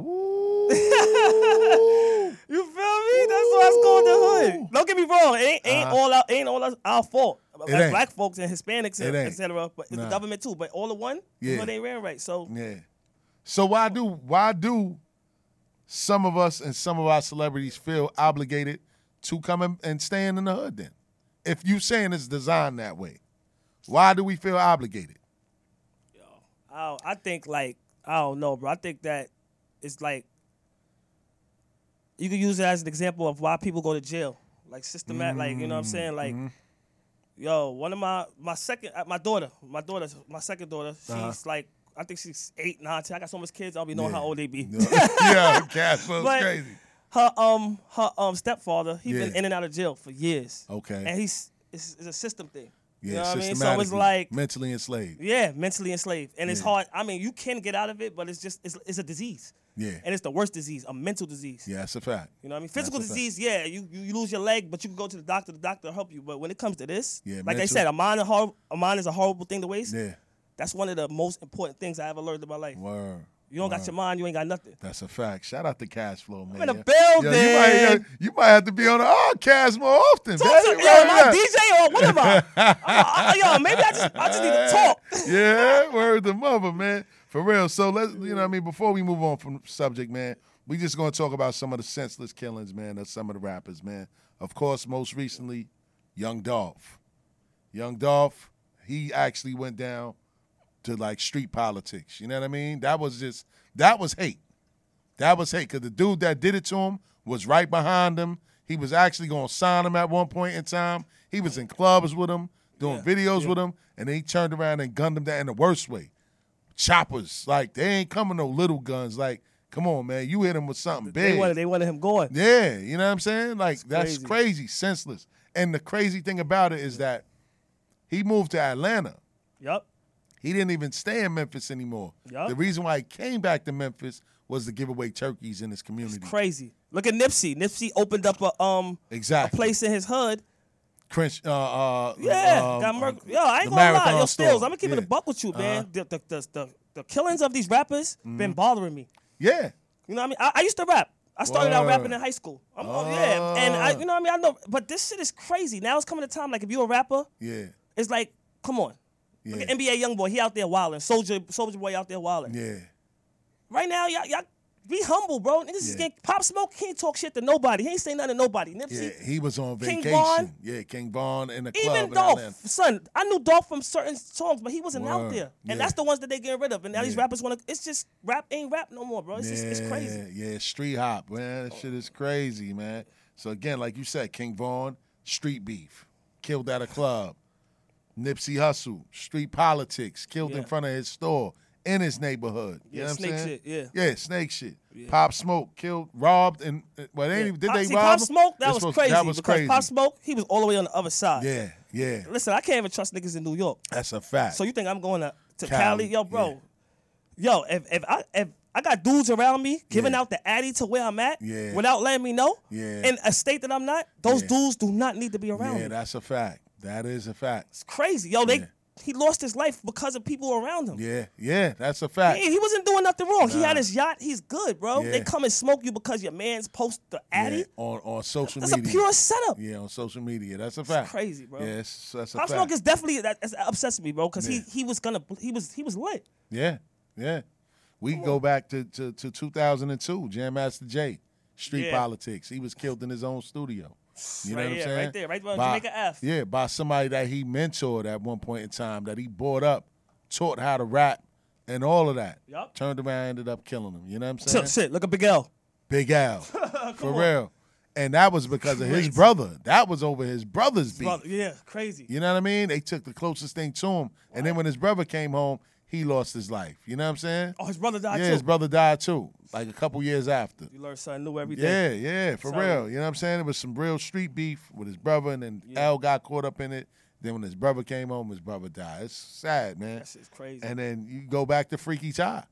Speaker 1: You feel me? That's why it's called the hood. Don't get me wrong. It ain't, ain't
Speaker 2: Uh-huh.
Speaker 1: all our, ain't all our fault.
Speaker 2: It
Speaker 1: Like
Speaker 2: ain't.
Speaker 1: black folks and Hispanics and
Speaker 2: ain't.
Speaker 1: et cetera. But
Speaker 2: Nah.
Speaker 1: the government too. But all the one,
Speaker 2: Yeah.
Speaker 1: the hood ain't ran right. So
Speaker 2: Yeah. So why do why do some of us and some of our celebrities feel obligated to come in and stand in the hood then? If you saying it's designed that way, why do we feel obligated?
Speaker 1: Yo, I, I think like I don't know, bro. I think that it's like you can use it as an example of why people go to jail, like systematic, like you know what I'm saying, like. Yo, one of my my second uh, my daughter, my daughter, my second daughter, she's
Speaker 2: Uh-huh.
Speaker 1: like I think she's eight, nine, ten. I got so much kids, I'll be knowing
Speaker 2: Yeah.
Speaker 1: how old they be.
Speaker 2: yeah, Casper's
Speaker 1: But-
Speaker 2: crazy.
Speaker 1: Her um her um stepfather, he been in and out of jail for years.
Speaker 2: Okay.
Speaker 1: And he's it's, it's a system thing.
Speaker 2: Yeah,
Speaker 1: you know what I mean? So it's like
Speaker 2: mentally enslaved.
Speaker 1: yeah, mentally enslaved, and it's hard. I mean, you can get out of it, but it's just it's, it's a disease.
Speaker 2: Yeah.
Speaker 1: and it's the worst disease, a mental disease.
Speaker 2: Yeah, that's a fact.
Speaker 1: You know what I mean? Physical
Speaker 2: fact.
Speaker 1: disease, yeah, you, you lose your leg, but you can go to the doctor. The doctor will help you. But when it comes to this,
Speaker 2: Yeah,
Speaker 1: like they
Speaker 2: mental-
Speaker 1: said, a mind, a, hor- a mind is a horrible thing to waste.
Speaker 2: Yeah.
Speaker 1: That's one of the most important things I ever learned in my life.
Speaker 2: Word.
Speaker 1: You don't got your mind, you ain't got nothing.
Speaker 2: That's a fact. Shout out to Cash Flow, man.
Speaker 1: in the building.
Speaker 2: Yeah, you, might, yeah, you might have to be on the oh, podcast more often,
Speaker 1: Talk to, yo, am I DJ or what am I? I- I- yo, maybe I just I just need to talk.
Speaker 2: yeah, word the mother, man. For real. So let's you know what I mean, before we move on from subject, man, we just gonna talk about some of the senseless killings, man, of some of the rappers, man. Of course, most recently, Young Dolph. Young Dolph, he actually went down to like street politics. You know what I mean? That was just that was hate. That was hate. Cause the dude that did it to him was right behind him. He was actually gonna sign him at one point in time. He was in clubs with him, doing videos with him, and then he turned around and gunned him down in the worst way. Choppers. Like they ain't coming no little guns. Like, come on, man. You hit him with something big.
Speaker 1: They wanted they wanted him going.
Speaker 2: Yeah, you know what I'm saying? Like that's
Speaker 1: crazy.
Speaker 2: crazy, senseless. And the crazy thing about it is that he moved to Atlanta.
Speaker 1: Yup.
Speaker 2: He didn't even stay in Memphis anymore.
Speaker 1: Yup.
Speaker 2: The reason why he came back to Memphis was to give away turkeys in his community.
Speaker 1: Crazy. Look at Nipsey. Nipsey opened up a um a
Speaker 2: Exactly.
Speaker 1: place in his hood.
Speaker 2: Crunch, uh, uh,
Speaker 1: Yeah,
Speaker 2: um,
Speaker 1: got mur-
Speaker 2: um,
Speaker 1: Yo, I ain't gonna lie. Yo. Stills, I'm gonna keep it
Speaker 2: Yeah.
Speaker 1: a buck with you, man.
Speaker 2: Uh-huh.
Speaker 1: The, the, the, the, the killings of these rappers been bothering me.
Speaker 2: Yeah.
Speaker 1: You know what I mean? I, I used to rap. I started out rapping in high school. I'm, oh, yeah, and I, you know what I mean? I know, but this shit is crazy. Now it's coming to time. Like if you a rapper,
Speaker 2: Yeah.
Speaker 1: it's like, come on. Look at NBA young boy, he out there wilding. Soldier, Soulja Boy out there wilding.
Speaker 2: Yeah.
Speaker 1: Right now, y'all, y'all be humble, bro. Niggas is getting pop smoke. He ain't talk shit to nobody. He ain't say nothing to nobody. Nipsey.
Speaker 2: Yeah. He was on
Speaker 1: King
Speaker 2: vacation. Yeah, King Von in the club
Speaker 1: Even Dolph, son, I knew Dolph from certain songs, but he wasn't out there,
Speaker 2: Yeah.
Speaker 1: and that's the ones that they getting rid of. And now these rappers want to. It's just rap ain't rap no more, bro. It's just it's crazy.
Speaker 2: Yeah, yeah, street hop, man. That shit is crazy, man. So again, like you said, King Von, street beef, killed at a club. Nipsey Hussle, street politics, killed in front of his store in his neighborhood. You
Speaker 1: Yeah,
Speaker 2: know what
Speaker 1: snake
Speaker 2: saying?
Speaker 1: shit, yeah.
Speaker 2: Yeah, snake shit. Pop Smoke killed, robbed, and well, they even, did they
Speaker 1: see,
Speaker 2: rob
Speaker 1: Pop
Speaker 2: him?
Speaker 1: Smoke? That was
Speaker 2: supposed-
Speaker 1: crazy.
Speaker 2: That was crazy.
Speaker 1: Pop Smoke, he was all the way on the other side.
Speaker 2: Yeah, yeah,
Speaker 1: Listen, I can't even trust niggas in New York.
Speaker 2: that's a fact.
Speaker 1: So you think I'm going to, to
Speaker 2: Cali,
Speaker 1: Cali? Yo, bro.
Speaker 2: yeah.
Speaker 1: Yo, if if I if I got dudes around me giving
Speaker 2: Yeah.
Speaker 1: out the addy to where I'm at
Speaker 2: Yeah.
Speaker 1: without letting me know,
Speaker 2: Yeah.
Speaker 1: in a state that I'm not, those
Speaker 2: Yeah.
Speaker 1: dudes do not need to be around
Speaker 2: yeah,
Speaker 1: me.
Speaker 2: that's a fact. That is a fact.
Speaker 1: It's crazy. Yo, they
Speaker 2: Yeah.
Speaker 1: he lost his life because of people around him.
Speaker 2: Yeah, yeah, that's a fact.
Speaker 1: He, he wasn't doing nothing wrong. He had his yacht. He's good, bro.
Speaker 2: Yeah.
Speaker 1: They come and smoke you because your man's post the addy.
Speaker 2: Yeah, on on social
Speaker 1: That's a pure setup.
Speaker 2: Yeah, on social media. That's a fact.
Speaker 1: crazy, bro.
Speaker 2: Yeah, it's, that's a
Speaker 1: Pop
Speaker 2: fact.
Speaker 1: Smoke is definitely that, that upsets me, bro, because
Speaker 2: Yeah.
Speaker 1: he he was gonna he was he was lit.
Speaker 2: yeah, yeah. We go back to, to, to 2002, Jam Master Jay, street
Speaker 1: Yeah.
Speaker 2: politics. He was killed in his own studio. You know
Speaker 1: Right
Speaker 2: what I'm
Speaker 1: here,
Speaker 2: saying?
Speaker 1: right there, right there.
Speaker 2: By-
Speaker 1: Jamaica F.
Speaker 2: Yeah, by somebody that he mentored at one point in time, that he brought up, taught how to rap, and all of that.
Speaker 1: Yup.
Speaker 2: Turned around, ended up killing him. You know what I'm saying?
Speaker 1: shit, look at Big L.
Speaker 2: Big L, for real. And that was because of his brother. That was over his brother's beef.
Speaker 1: Brother, yeah, crazy.
Speaker 2: You know what I mean? They took the closest thing to him, and then when his brother came home, he lost his life. You know what I'm saying?
Speaker 1: Oh, his brother died
Speaker 2: yeah,
Speaker 1: too.
Speaker 2: his brother died too, like a couple years after.
Speaker 1: You learn something new every day.
Speaker 2: Yeah, yeah, for
Speaker 1: Sorry.
Speaker 2: real. You know what I'm saying? It was some real street beef with his brother, and then L got caught up in it. Then when his brother came home, his brother died. It's sad, man.
Speaker 1: That shit's crazy.
Speaker 2: And then you go back to Freaky Tah.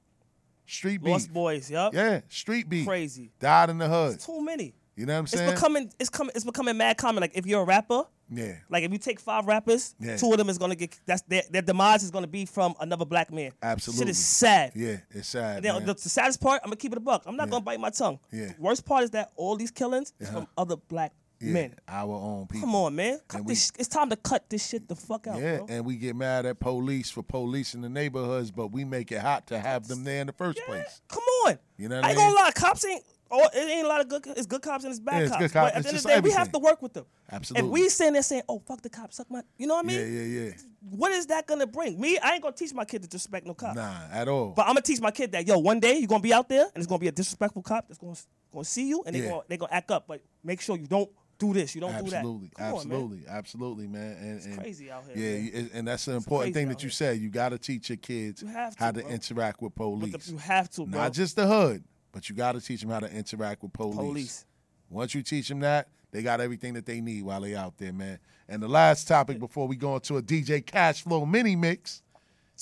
Speaker 2: Street beef.
Speaker 1: Lost Boyz, yup.
Speaker 2: Yeah, street beef.
Speaker 1: Crazy.
Speaker 2: Died in the hood.
Speaker 1: Too many.
Speaker 2: You know what I'm saying?
Speaker 1: It's becoming it's coming it's becoming mad common. Like if you're a rapper,
Speaker 2: yeah.
Speaker 1: like if you take five rappers,
Speaker 2: Yeah.
Speaker 1: two of them is gonna get that's their, their demise is gonna be from another black man.
Speaker 2: Absolutely.
Speaker 1: Shit is sad.
Speaker 2: Yeah, it's sad.
Speaker 1: And the, the saddest part, I'm gonna keep it a buck. I'm not gonna bite my tongue.
Speaker 2: Yeah.
Speaker 1: Worst part is that all these killings is uh-huh. from other black
Speaker 2: yeah,
Speaker 1: men.
Speaker 2: our own people.
Speaker 1: Come on, man. Cut
Speaker 2: we-
Speaker 1: this, it's time to cut this shit the fuck out,
Speaker 2: Yeah,
Speaker 1: bro.
Speaker 2: and we get mad at police for police in the neighborhoods, but we make it hot to have them there in the first place.
Speaker 1: Come on.
Speaker 2: You know what
Speaker 1: I
Speaker 2: I
Speaker 1: ain't gonna
Speaker 2: mean?
Speaker 1: lie. Cops ain't. Oh, it ain't a lot of good. It's good cops and it's bad
Speaker 2: Yeah, it's
Speaker 1: cops.
Speaker 2: cops.
Speaker 1: But at
Speaker 2: It's
Speaker 1: the end of the day, we have to work with them.
Speaker 2: Absolutely.
Speaker 1: If we sitting there saying, "Oh, fuck the cops, suck my," you know what I mean?
Speaker 2: Yeah, yeah, yeah.
Speaker 1: What is that gonna bring? Me, I ain't gonna teach my kid to disrespect no cop.
Speaker 2: Nah, at all.
Speaker 1: But I'm gonna teach my kid that yo, one day you're gonna be out there and it's gonna be a disrespectful cop that's gonna gonna see you and they
Speaker 2: Yeah.
Speaker 1: gonna they gonna act up. But make sure you don't do this. You don't
Speaker 2: absolutely,
Speaker 1: do that. Come on, man.
Speaker 2: absolutely, absolutely, man. And, and
Speaker 1: crazy out here,
Speaker 2: Yeah,
Speaker 1: man.
Speaker 2: and that's an important thing that you
Speaker 1: here.
Speaker 2: said. You got to teach your kids
Speaker 1: You to,
Speaker 2: how to
Speaker 1: bro.
Speaker 2: interact with police.
Speaker 1: The, you have to, bro.
Speaker 2: Not just the hood, but you got to teach them how to interact with police.
Speaker 1: police.
Speaker 2: Once you teach them that, they got everything that they need while they out there, man. And the last topic before we go into a DJ Cash Flow mini mix,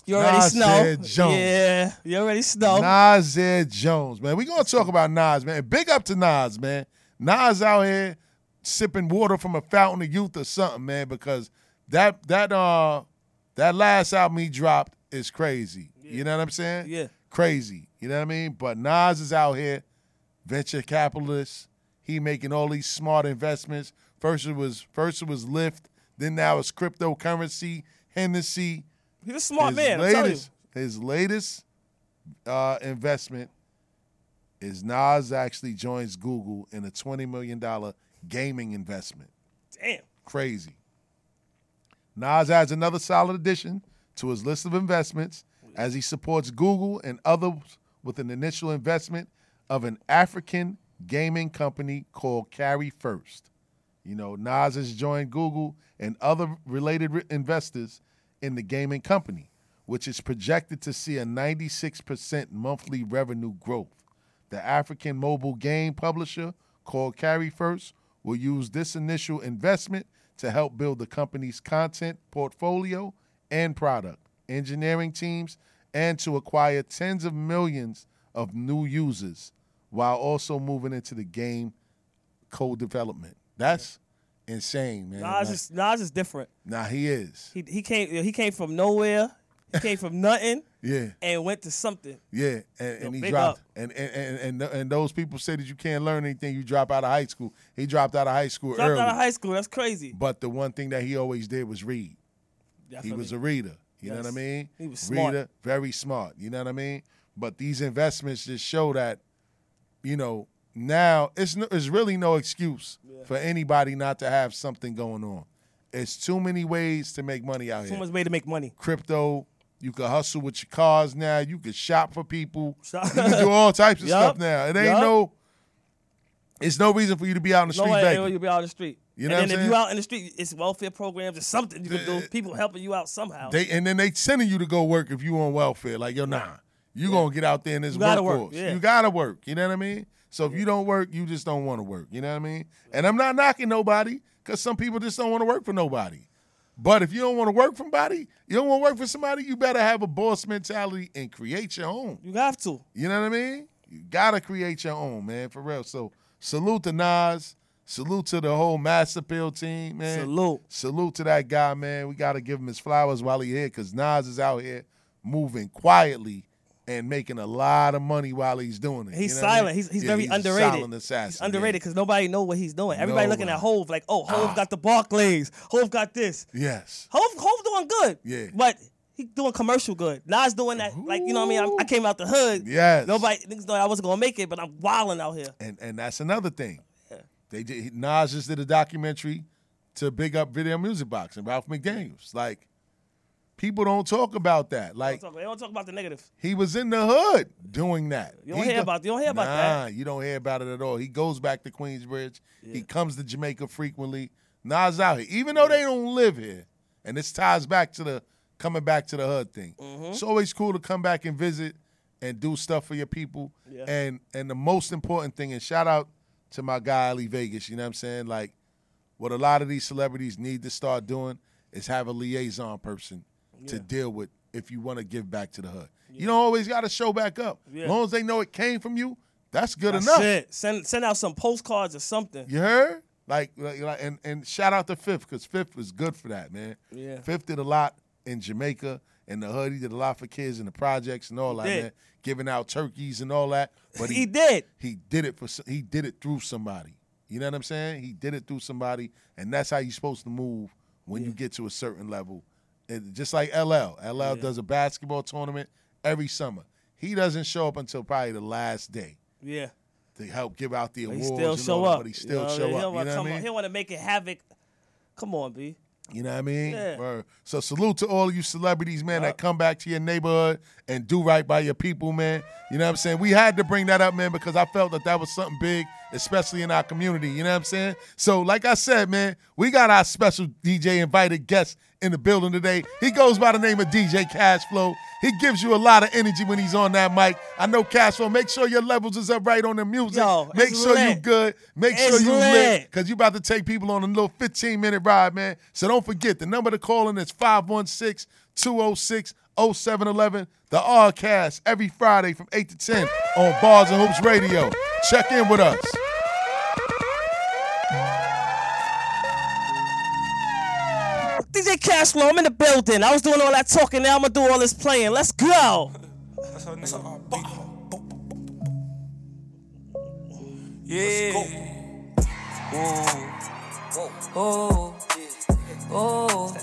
Speaker 1: You already snow.
Speaker 2: Jones.
Speaker 1: Yeah, you already snow.
Speaker 2: Nasir Jones, man. We're gonna talk about Nas, man. Big up to Nas, man. Nas out here sipping water from a fountain of youth or something, man, because that that uh that last album he dropped is crazy. You know what I'm saying?
Speaker 1: Yeah.
Speaker 2: Crazy. You know what I mean? But Nas is out here, venture capitalist. He making all these smart investments. First it was first it was Lyft, then now it's cryptocurrency, Hennessy
Speaker 1: He's a smart
Speaker 2: his
Speaker 1: man.
Speaker 2: Latest, his latest uh, investment is Nas actually joins Google in a twenty million dollar gaming investment.
Speaker 1: Damn.
Speaker 2: Crazy. Nas adds another solid addition to his list of investments as he supports Google and others with an initial investment of an African gaming company called Carry1st. You know, Nas has joined Google and other related re- investors in the gaming company, which is projected to see a 96% monthly revenue growth. The African mobile game publisher called Carry1st will use this initial investment to help build the company's content portfolio and product, engineering teams, and to acquire tens of millions of new users while also moving into the game co-development. That's insane, man.
Speaker 1: Nas
Speaker 2: Like,
Speaker 1: is Nas is different.
Speaker 2: nah, he is.
Speaker 1: He he came he came from nowhere. He came from nothing
Speaker 2: Yeah,
Speaker 1: and went to something.
Speaker 2: yeah, and, he dropped.
Speaker 1: up.
Speaker 2: And and, and and and those people say that you can't learn anything. You drop out of high school. He dropped out of high school
Speaker 1: Dropped
Speaker 2: early.
Speaker 1: out of high school. That's crazy.
Speaker 2: but the one thing that he always did was read. He was a reader. You know what I mean?
Speaker 1: He was smart.
Speaker 2: Reader, very smart. You know what I mean? But these investments just show that, you know, now it's no, it's really no excuse for anybody not to have something going on. It's too many ways to make money out
Speaker 1: Too
Speaker 2: here.
Speaker 1: Too much way to make money.
Speaker 2: Crypto, you can hustle with your cars now. You can shop for people.
Speaker 1: Shop-
Speaker 2: You can do all types of
Speaker 1: Yup.
Speaker 2: stuff now. It ain't
Speaker 1: Yup.
Speaker 2: no. It's no reason for you to be out in the
Speaker 1: No
Speaker 2: street
Speaker 1: way you'll be out in the street.
Speaker 2: You know
Speaker 1: and
Speaker 2: what
Speaker 1: then if you out in the street, it's welfare programs or something you can do. People helping you out somehow.
Speaker 2: They and then they sending you to go work if you on welfare. Like yo, nah, you gonna get out there in this
Speaker 1: You gotta work,
Speaker 2: workforce.
Speaker 1: yeah.
Speaker 2: You gotta work. You know what I mean? So if you don't work, you just don't want to work. You know what I mean? And I'm not knocking nobody because some people just don't want to work for nobody. But if you don't want to work for somebody, you don't want to work for somebody, you better have a boss mentality and create your own.
Speaker 1: you have to.
Speaker 2: You know what I mean? You gotta create your own, man, for real. So salute to Nas. Salute to the whole Mass Appeal team, man.
Speaker 1: Salute.
Speaker 2: Salute to that guy, man. We gotta give him his flowers while he here, cause Nas is out here moving quietly and making a lot of money while he's doing it.
Speaker 1: He's
Speaker 2: You know what I
Speaker 1: silent.
Speaker 2: mean?
Speaker 1: He's he's
Speaker 2: Yeah,
Speaker 1: very
Speaker 2: he's
Speaker 1: underrated.
Speaker 2: silent assassin,
Speaker 1: he's underrated
Speaker 2: yeah.
Speaker 1: because nobody know what he's doing. Everybody looking at.
Speaker 2: Ah.
Speaker 1: Hove like, oh, Hove got the Barclays. Hove got this.
Speaker 2: Yes.
Speaker 1: Hove Hove doing good.
Speaker 2: Yeah.
Speaker 1: But he doing commercial good. Nas doing that like you know what I mean. I, I came out the hood.
Speaker 2: Yes.
Speaker 1: Nobody niggas thought I wasn't gonna make it, but I'm wilding out here.
Speaker 2: And and that's another thing. They did Nas just did a documentary to big up video music box and Ralph McDaniels. Like people don't talk about that.
Speaker 1: They
Speaker 2: Like
Speaker 1: don't talk- they don't talk about the negative.
Speaker 2: He was in the hood doing that.
Speaker 1: You don't
Speaker 2: He
Speaker 1: hear about- you don't hear about that.
Speaker 2: you don't hear about it at all. He goes back to Queensbridge. He comes to Jamaica frequently. Nas out here, even though they don't live here, and this ties back to the coming back to the hood thing.
Speaker 1: Mm-hmm.
Speaker 2: It's always cool to come back and visit and do stuff for your people.
Speaker 1: Yeah.
Speaker 2: And and the most important thing, and shout out to my guy Ali Vegas. You know what I'm saying? Like what a lot of these celebrities need to start doing is have a liaison person to deal with if you want to give back to the hood. You don't always got to show back up.
Speaker 1: Yeah.
Speaker 2: As long as they know it came from you, That's good
Speaker 1: That's
Speaker 2: enough.
Speaker 1: it. Send send out some postcards or something.
Speaker 2: You heard? Like, like, like- and and shout out to Fifth because Fifth was good for that, man.
Speaker 1: Yeah.
Speaker 2: Fifth did a lot in Jamaica and the hood. He did a lot for kids and the projects and all that,
Speaker 1: did.
Speaker 2: man. Giving out turkeys and all that. But
Speaker 1: He did.
Speaker 2: He did it for. He did it through somebody. You know what I'm saying? He did it through somebody, and that's how you're supposed to move when you get to a certain level. And just like LL, LL does a basketball tournament every summer. He doesn't show up until probably the last day
Speaker 1: Yeah.
Speaker 2: to help give out the
Speaker 1: But he
Speaker 2: awards.
Speaker 1: still show
Speaker 2: that,
Speaker 1: up.
Speaker 2: but he still
Speaker 1: you know,
Speaker 2: show up. You know what I mean?
Speaker 1: He'll want to make it havoc. Come on, B.
Speaker 2: You know what I mean?
Speaker 1: Yeah.
Speaker 2: So salute to all of you celebrities, man,
Speaker 1: Yeah.
Speaker 2: that come back to your neighborhood and do right by your people, man. You know what I'm saying? We had to bring that up, man, because I felt that that was something big, especially in our community. You know what I'm saying? So, like I said, man, we got our special DJ invited guest in the building today. He goes by the name of DJ Cashflow. He gives you a lot of energy when he's on that mic. I know Cashflow. Make sure your levels is up right on the music.
Speaker 1: Yo,
Speaker 2: Make
Speaker 1: it's
Speaker 2: sure you
Speaker 1: lit.
Speaker 2: good. Make sure you lit.
Speaker 1: lit.
Speaker 2: Because you about to take people on a little 15 minute ride, man. So don't forget the number to call in is 516 206 0711. The Oddcast every Friday from 8 to 10 on Bars and Hoops Radio. Check in with us.
Speaker 1: DJ Cashflow, I'm in the building. I was doing all that talking. Now I'm gonna do all this playing. Let's go.
Speaker 7: Yeah. Whoa. Oh. Oh.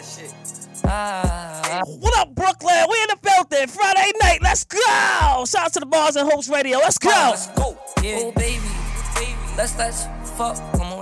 Speaker 7: Ah.
Speaker 1: What up, Brooklyn? We in the building. Friday night. Let's go. Shout out to the Bars and Hoops Radio. Let's go.
Speaker 7: Let's go. Yeah. Oh, baby. baby. Let's let's fuck one more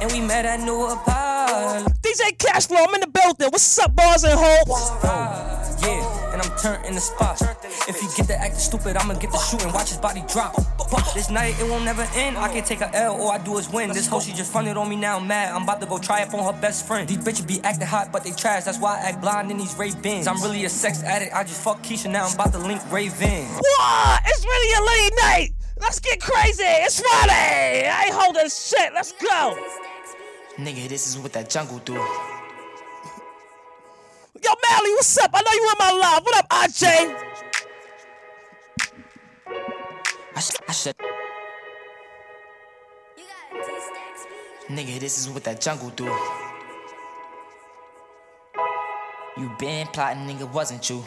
Speaker 7: And we met at New Apollo.
Speaker 1: DJ Cashflow, I'm in the building. What's up, Bars and Hoops?
Speaker 7: Yeah, and I'm turned in the spot. If you get the acting stupid, I'ma get the shooting. Watch his body drop. This night it won't never end. I can take a L, all I do is win. This hoe she just fronted on me now. I'm mad. I'm about to go try it on her best friend. These bitches be acting hot, but they trash. That's why I act blind in these Ray Bins. I'm really a sex addict. I just fuck Keisha now. I'm about to link Raven.
Speaker 1: What? It's really a late night. Let's get crazy. It's Friday. I ain't holding shit. Let's go.
Speaker 7: Nigga, this is what that jungle do.
Speaker 1: Yo, Mally, what's up? I know you in my live. What up, RJ?
Speaker 7: I, sh- I should. Nigga, this is what that jungle do. You been plotting, nigga, wasn't you?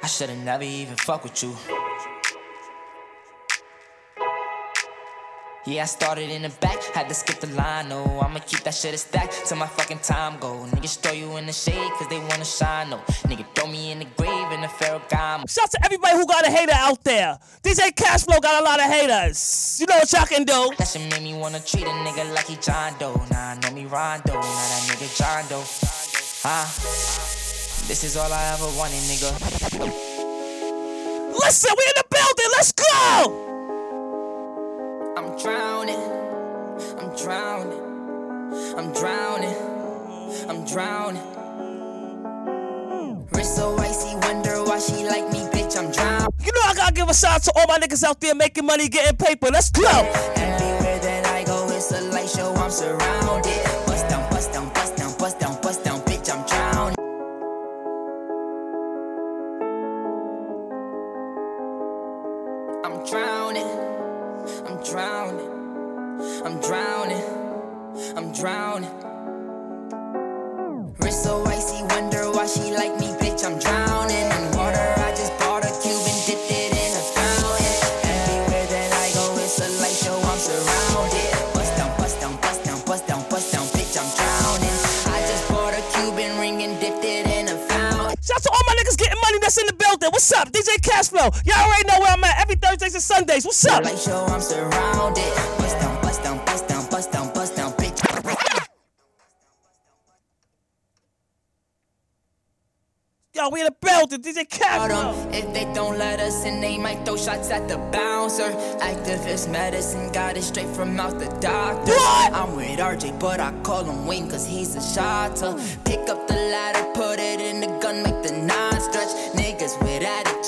Speaker 7: I should've never even fuck with you. Yeah, I started in the back, had to skip the line. No, I'ma keep that shit a stack till my fucking time go. Niggas throw you in the shade cause they wanna shine. No, nigga throw me in the grave in the Ferragamo.
Speaker 1: Shout out to everybody who got a hater out there. DJ Cashflow got a lot of haters. You know what y'all can do.
Speaker 7: That shit made me wanna treat a nigga like he John Doe. Nah, I know me Rondo, now that nigga John Doe. Huh? This is all I ever wanted, nigga.
Speaker 1: Listen, we in the building. Let's go.
Speaker 7: I'm drowning. I'm drowning. I'm drowning. I'm drowning. Wrist so icy, wonder why she like me, bitch. I'm drowning.
Speaker 1: You know I gotta give a shout out to all my niggas out there making money, getting paper. Let's go.
Speaker 7: Everywhere that I go, it's a light show. I'm surrounded. Drowning. I'm drowning. I'm drowning. Wrist so icy, wonder why she like me, bitch. I'm drowning
Speaker 1: What's up? DJ Cashflow. Y'all already know where I'm at every Thursdays and Sundays. What's up?
Speaker 7: Show, I'm surrounded. Bust down, bust down, bust down, bust down, bust down, bitch.
Speaker 1: Yo, we in the building. DJ Captain.
Speaker 7: If they don't let us in, they might throw shots at the bouncer. Activist medicine got it straight from out the doctor.
Speaker 1: What?
Speaker 7: I'm with RJ, but I call him Wayne cause he's a shotter. Pick up the ladder, put it in the gun,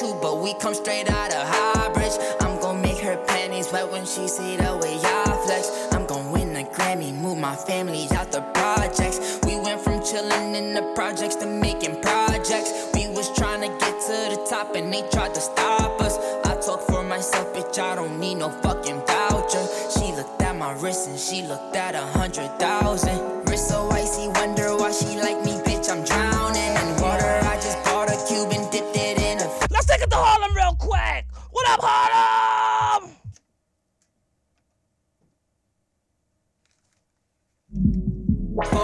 Speaker 7: but we come straight out of Highbridge. I'm gonna make her panties wet when she see the way y'all flex. I'm gonna win a Grammy, move my family out the projects. We went from chillin' in the projects to making projects. We was trying to get to the top and they tried to stop us. I talk for myself, bitch, I don't need no fucking voucher. She looked at my wrist and she looked at a hundred thousand.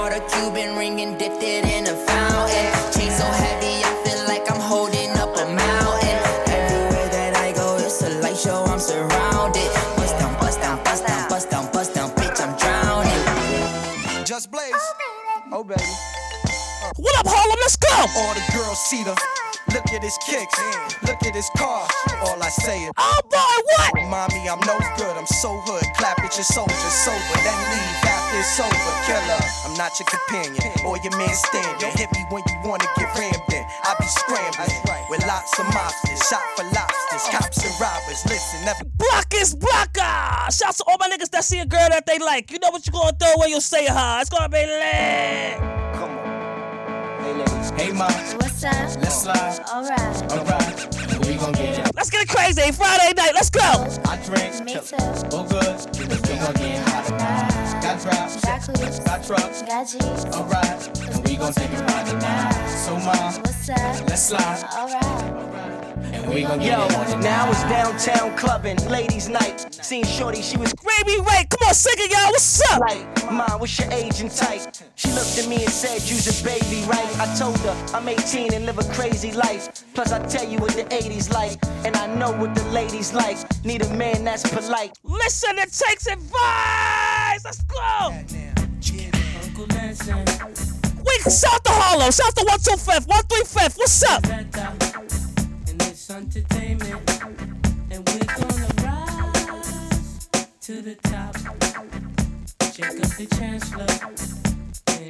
Speaker 7: Bought a Cuban ring dipped it in a fountain. Chain so heavy, I feel like I'm holding up a mountain. Everywhere that I go, it's a light show, I'm surrounded. Bust down, bust down, bust down, bust down, bust down, bitch, I'm drowning.
Speaker 8: Just Blaze. Oh, baby.
Speaker 1: Oh, what up, Harlem? Let's go.
Speaker 8: All the girls see the. Look at his kicks. Look at his car. All I say is.
Speaker 1: Oh boy, what?
Speaker 8: Mommy, I'm no good. I'm so hood. Clap at your soldiers sober. Then leave after it's over. Killer. I'm not your companion or your man standing. Hit me when you wanna get rammed in. I be scrambling with lots of mobsters. Shot for lobsters. Uh-huh. Cops and robbers. Listen, never.
Speaker 1: Block is blocker. Shouts to all my niggas that see a girl that they like. You know what you're gonna throw when you say her. It's gonna be lit.
Speaker 8: Come on. Hey, ladies. Hey, ma.
Speaker 9: What's up?
Speaker 8: Let's slide.
Speaker 9: Alright.
Speaker 8: Alright. We gon' get it.
Speaker 1: Let's get it crazy. Friday night. Let's go.
Speaker 8: I drink.
Speaker 9: Me too.
Speaker 8: Oh, good. We gon' get hot tonight. Got drops.
Speaker 9: Got clues.
Speaker 8: Got trucks.
Speaker 9: Got G's.
Speaker 8: Alright. And we gon' take it right tonight. So, ma.
Speaker 9: What's up?
Speaker 8: Let's slide.
Speaker 9: Alright.
Speaker 8: And we gon' get
Speaker 10: Yo,
Speaker 8: it
Speaker 10: now it's downtown clubbing, ladies' night. Seen Shorty, she was
Speaker 1: Gravy Ray. Come on, sing it, y'all. What's up?
Speaker 10: like, Mom, what's your age and type? She looked at me and said, You's a baby, right? I told her I'm 18 and live a crazy life. Plus, I tell you what the 80s like, and I know what the ladies like. Need a man that's polite.
Speaker 1: Listen, it takes advice. Let's go. We shout to Harlem. Shout to 125th, 135th. What's up?
Speaker 11: Entertainment. And we're gonna rise to the top. Check up the chancellor.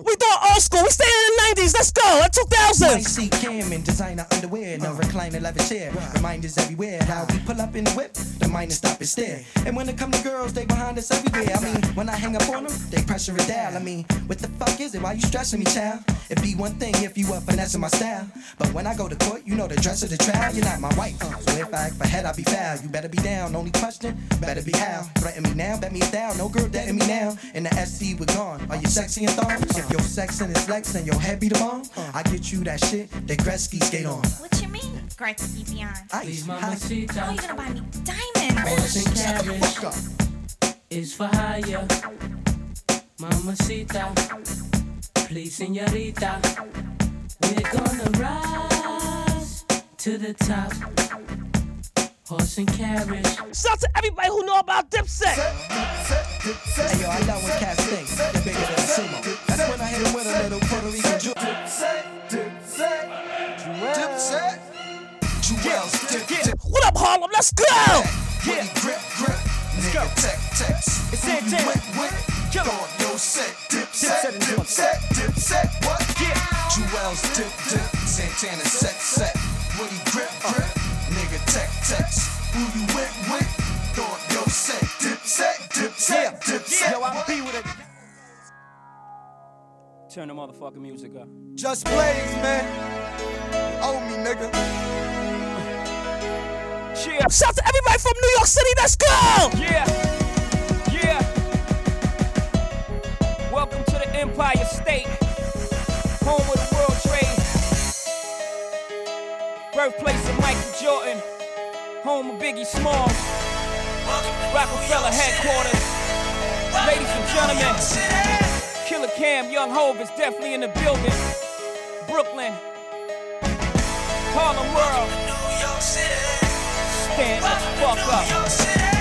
Speaker 1: We doing old school. We staying in the 90s. Let's go. At 2000s.
Speaker 8: see Cam in designer underwear, no recliner leather chair. Reminders everywhere. How we pull up in the whip, the miners stop and stare. And when it come to girls, they behind us everywhere. I mean, when I hang up on them, they pressure it down. I mean, what the fuck is it? Why you stressing me, child? It'd be one thing if you were finessing my style. But when I go to court, you know the dress of the trial. You're not my wife. So if I act for head, I'll be foul. You better be down. Only question, better be how. Threaten me now, bet me down. No girl dating me now. In the SC, we're gone. Are you sexy and thong? If your sex and it's flex and your head be the bomb, I get you that shit that Gretzky skate on.
Speaker 9: What you mean? Gretzky beyond.
Speaker 8: Ice, hot,
Speaker 9: How you gonna buy me diamonds?
Speaker 11: Horse and
Speaker 8: shut the fuck
Speaker 11: carriage
Speaker 8: up.
Speaker 11: is for hire. Mamacita, please, señorita. We're gonna rise to the top. Horse and carriage.
Speaker 1: Shout to everybody who know about Dipset.
Speaker 8: Hey yo, I love when cats think they're bigger than a sumo. Hit 'em with a little Puerto Rican ju- Dipset, Dipset, Dipset, Juelz, dip, dip,
Speaker 1: What up, Harlem? Let's go.
Speaker 8: yeah, grip, grip, nigga, tech, text.
Speaker 10: It's
Speaker 8: with?
Speaker 10: Kill 'em.
Speaker 8: Go on your set,
Speaker 10: Dipset
Speaker 8: Dipset,
Speaker 10: and Dipset.
Speaker 8: Dipset, Dipset, what?
Speaker 10: Yeah.
Speaker 8: Juelz, dip, dip, Santana, set, set. Woody, grip, grip, nigga, tech, text. Who you went with? Go on your set, Dipset, Dipset, Dipset.
Speaker 10: Yo, I be with it.
Speaker 11: Turn the motherfucking music up.
Speaker 8: Just Blaze, man. Owe me, nigga.
Speaker 11: Yeah,
Speaker 1: Shout to everybody from New York City. Let's go.
Speaker 11: yeah, yeah. Welcome to the Empire State, home of the World Trade, birthplace of Michael Jordan, home of Biggie Smalls, Rockefeller headquarters. Ladies and gentlemen, Killer Cam, Young Hove is definitely in the building. Brooklyn, Harlem World. Stand the fuck up.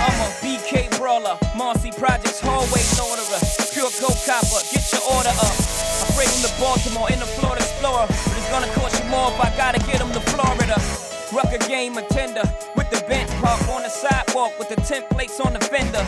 Speaker 11: I'm a BK brawler, Marcy Projects hallway orderer. Pure gold copper, get your order up. I bring him to Baltimore in the Florida Explorer. But it's gonna cost you more if I gotta get him to Florida. Rucker game attender with the park on the sidewalk with the templates on the fender.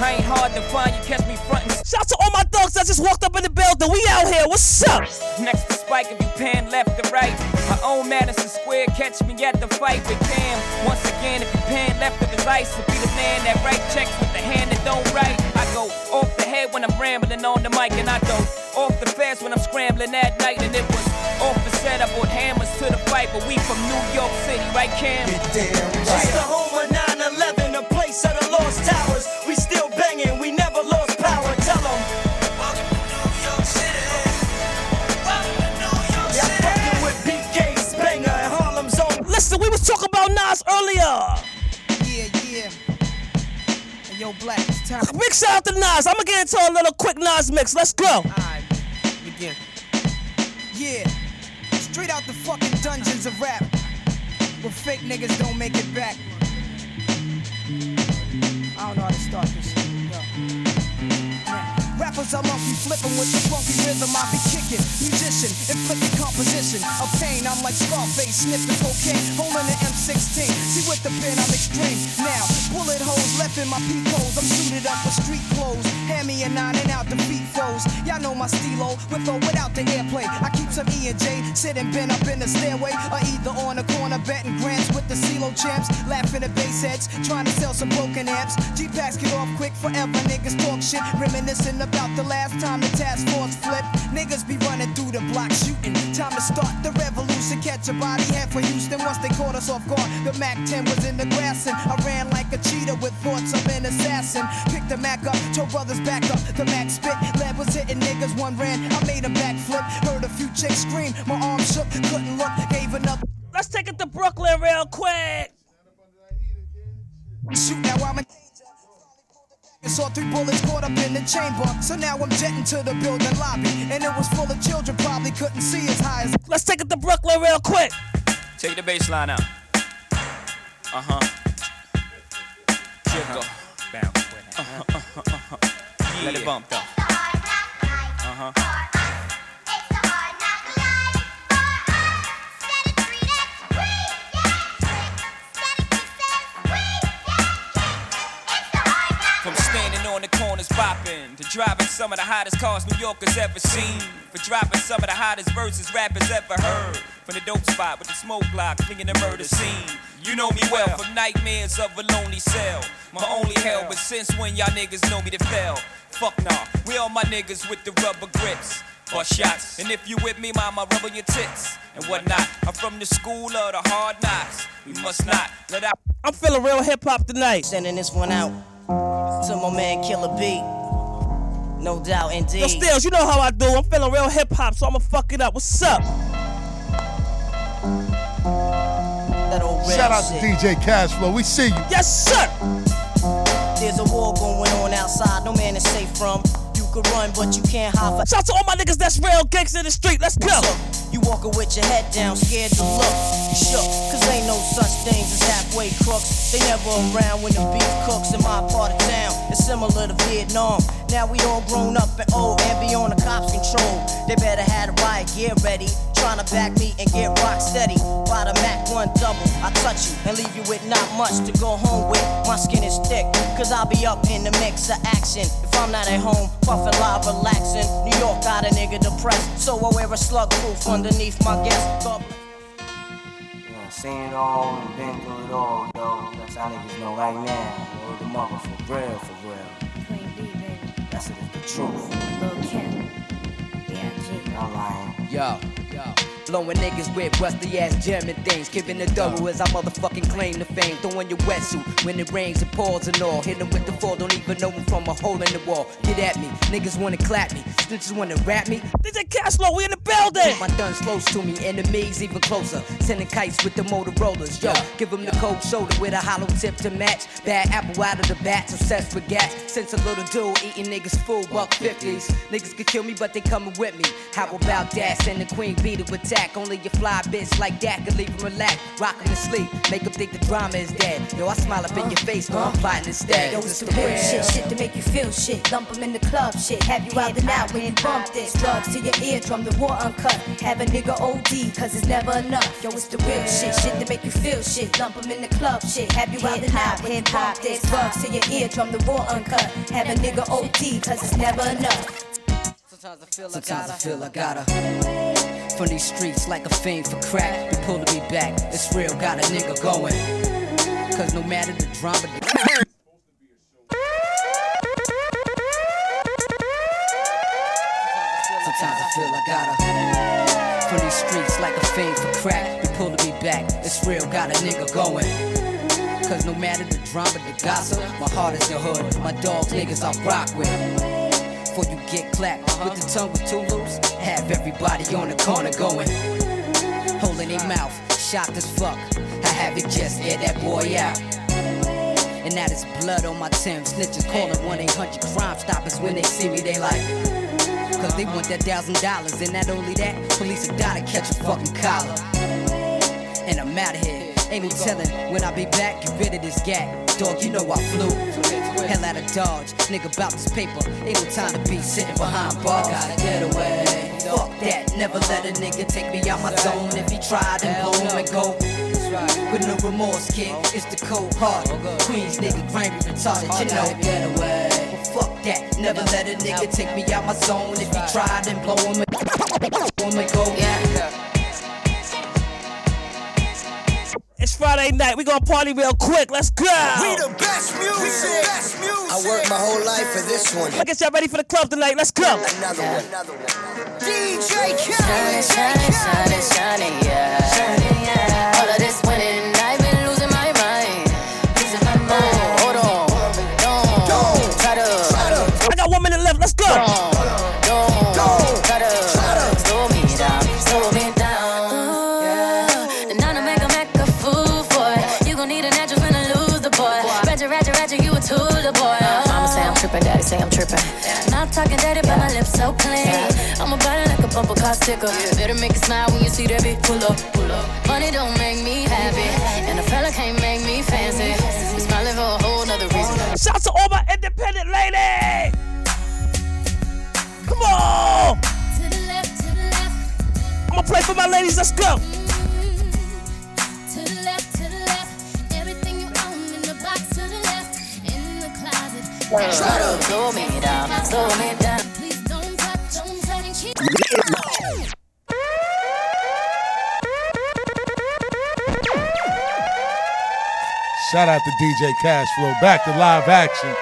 Speaker 11: I ain't hard to find, you catch me frontin'.
Speaker 1: Shout to all my dogs that just walked up in the building. We out here. What's up?
Speaker 11: Next to Spike, if you pan left to right. My own Madison Square, catch me at the fight with Cam. Once again, if you pan left of his ice, to be the man that write checks with the hand that don't write. I go off the head when I'm rambling on the mic, and I go off the fast when I'm scrambling that night. And it was off the set, I brought hammers to the fight, but we from New York City, right, Cam?
Speaker 10: It's the home of 9-11, a place of the lost towers. We still banging, we never lost power. Tell them. Yeah, fucking with BK Spanger and Harlem's own.
Speaker 1: Listen, we was talking about Nas earlier.
Speaker 12: Yeah, yeah. Hey, yo, Black, time.
Speaker 1: Big shout out to Nas. I'm gonna get into a little quick Nas mix. Let's go.
Speaker 12: Alright, begin. Yeah, straight out the fucking dungeons of rap. Where fake niggas don't make it back. I don't know how to start this Rappers are monkey flipping with the funky rhythm I be kicking. Musician, inflicting composition of pain. I'm like Scarface, sniffing cocaine, holding an M16. See with the pen, I'm extreme. Now, bullet holes left in my peep holes. I'm suited up with street clothes. Hand me a nine and out the beat foes. Y'all know my stilo, with or without the airplay. I keep some E and J sitting bent up in the stairway, or either on the corner betting grants with the CeeLo champs, laughing at bass heads, trying to sell some broken amps. G packs get off quick forever. Niggas talk shit, reminiscing about the last time the task force flipped. Niggas be running through the block shooting. Time to start the revolution. Catch a body head for Houston once they caught us off guard. The Mac 10 was in the grass and I ran like a cheetah with thoughts of an assassin. Picked the Mac up, told brothers back up. The Mac spit, lead was hitting niggas. One ran, I made a backflip. Heard a few chicks scream, my arm shook, couldn't look, gave another.
Speaker 1: Let's take it to Brooklyn real quick.
Speaker 12: Shoot, now I'm a. Saw three bullets caught up in the chamber. So now I'm jetting to the building lobby. And it was full of children, probably couldn't see as high as.
Speaker 1: Let's take it to Brooklyn real quick.
Speaker 11: Take the bass line out. Uh huh. Jiggle. Bounce with it. Uh-huh, uh-huh, uh-huh. Let it bump though. Uh huh. Corners bopping to driving some of the hottest cars New Yorkers ever seen. For dropping some of the hottest verses rappers ever heard. From the dope spot with the smoke block, clinging the murder scene. You know me well from nightmares of a lonely cell. My only hell, but since when y'all niggas know me to fail? Fuck nah, we all my niggas with the rubber grips. Or shots, and if you with me, mama, rub on your tits and whatnot. I'm from the school of the hard knocks. We must not let out.
Speaker 1: I'm feeling real hip hop tonight.
Speaker 10: Sending this one out to my man Killer B. No doubt, indeed.
Speaker 1: Yo, Stills, you know how I do. I'm feeling real hip hop, so I'ma fuck it up. What's up?
Speaker 2: Shout out to DJ Cashflow. We see you.
Speaker 1: Yes, sir.
Speaker 10: There's a war going on outside, no man is safe from. You could run, but you can't hide for.
Speaker 1: Shout to all my niggas that's real gangs in the street. Let's go.
Speaker 10: You walking with your head down, scared to look. You shook, cause ain't no such things as halfway crooks. They never around when the beef cooks in my part of town. It's similar to Vietnam. Now we all grown up and old and be on the cops' control. They better have the riot gear ready. Trying to back me and get rock steady. By the Mac 1 double, I touch you and leave you with not much to go home with. My skin is thick, cause I'll be up in the mix of action. If I'm not at home, puffin' live, relaxing. New York got a nigga depressed, so I wear a slug proof underneath my guest. God
Speaker 13: Yeah, seen it all and been through it all, yo. That's how niggas know right now. Word the mother for real, for real.
Speaker 9: Queen B, baby.
Speaker 13: That's it, the truth.
Speaker 9: Lil Kim.
Speaker 14: Yo, yo. Blowing niggas with rusty ass German things. Giving the double as I motherfucking claim the fame. Throwing your wetsuit when it rains and pours and all. Hit 'em with the fall, don't even know 'em from a hole in the wall. Get at me, niggas wanna clap me. Snitches wanna rap me.
Speaker 1: DJ Cashflow, we in the building.
Speaker 14: My guns close to me, enemies even closer. Sending kites with the Motorola's. Yo, give 'em the cold shoulder with a hollow tip to match. Bad apple out of the bats, obsessed with gas. Since a little dude eating niggas full buck 50s. Niggas could kill me, but they coming with me. How about that? Send the queen bee to attack. Only a fly bitch like that can leave him relaxed. Rock him to sleep, make him think the drama is dead. Yo, I smile up in your face, but I'm fighting instead.
Speaker 15: Yo, it's the real shit, shit to make you feel shit. Lump 'em in the club, shit. Have you out and out when
Speaker 9: bump this. Drugs to your eardrum, the war uncut. Have a nigga OD, cause it's never enough. Yo, it's the real shit, shit to make you feel shit. Lump 'em in the club shit. Have you out the night, head bump this. Drugs to your eardrum, the war uncut. Have a nigga OD, cause it's never enough.
Speaker 14: Sometimes I feel I gotta. I feel I gotta. From these streets like a fiend for crack. You pulling me back. It's real, got a nigga going. Cause no matter the drama. The Sometimes I feel I gotta. From these streets like a fiend for crack. You pulling me back. It's real, got a nigga going. Cause no matter the drama, the gossip, my heart is the hood. My dogs, niggas I rock with. Before you get clapped with the tongue with two loops, have everybody on the corner going. Holding their mouth, shocked as fuck. I have it just air that boy out. And now there's blood on my Tim. Snitches calling 1 800 Crime Stoppers when they see me, they like. Cause they want that thousand dollars, and not only that, police will die to catch a fucking collar. And I'm out of here. Ain't no telling when I be back, get rid of this gag. Dog, you know I flew. Hell out of Dodge, nigga about this paper. Ain't no time to be sitting behind bars. Gotta get away. Fuck that, never let a nigga take me out my zone. If he tried, then blow him and go. With no remorse, kid, it's the cold heart. Queens nigga, grimy, retarded, you know. Get away. Fuck that, never let a nigga take me out my zone. If he tried, then blow him and, blow him and go. Yeah.
Speaker 1: Friday night. We gonna party real quick. Let's go.
Speaker 15: We the best music. Best music. I worked my whole life for this one.
Speaker 1: I guess y'all ready for the club tonight. Let's go.
Speaker 15: Another one. Another one. DJ
Speaker 16: Shining, shining, shining, shining, yeah. Shining, yeah. All of this winning, I've been tripping. Not talking dirty, but my lips so clean. I'm about it like a bumper car sticker. Better make it smile when you see that bitch pull up, pull up. Money don't make me happy, and a fella can't make me fancy. We smiling for a whole nother reason.
Speaker 1: Shout to all my independent ladies. Come on. I'm gonna play for my ladies. Let's go.
Speaker 15: Try to
Speaker 16: slow me down, slow me down. Please don't touch, don't touch.
Speaker 2: Shout out to DJ Cashflow. Back to live action.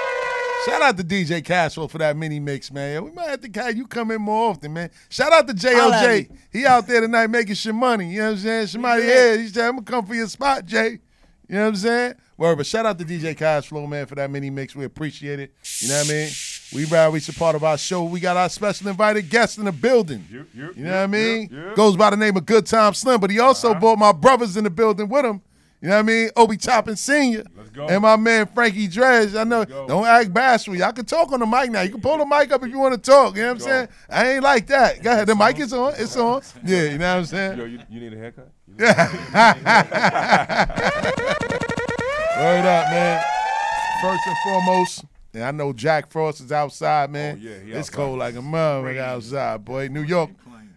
Speaker 2: Shout out to DJ Cashflow for that mini mix, man. We might have to have you come in more often, man. Shout out to
Speaker 1: Holla at
Speaker 2: JLJ. He out there tonight making some money. You know what I'm saying? Somebody here, he said, I'm gonna come for your spot, Jay. You know what I'm saying? Word, but shout out to DJ Cashflow, man, for that mini mix. We appreciate it. You know what I mean? We ride, we support of our show. We got our special invited guest in the building. you know what I mean? Goes by the name of Good Time Slim, but he also uh-huh. brought my brothers in the building with him. You know what I mean? Obi Toppin Sr.
Speaker 17: go.
Speaker 2: And my man Frankie Dredge. I know, don't act bashful. Y'all can talk on the mic now. You can pull the mic up if you want to talk. You know what I'm saying? I ain't like that. Go ahead. The mic is on. It's on. Yeah, you know what I'm saying?
Speaker 17: Yo, you, you need a haircut?
Speaker 2: Word up, man. First and foremost, and I know Jack Frost is outside, man.
Speaker 17: Oh, yeah,
Speaker 2: it's
Speaker 17: outside.
Speaker 2: cold like a mother outside, boy. New York.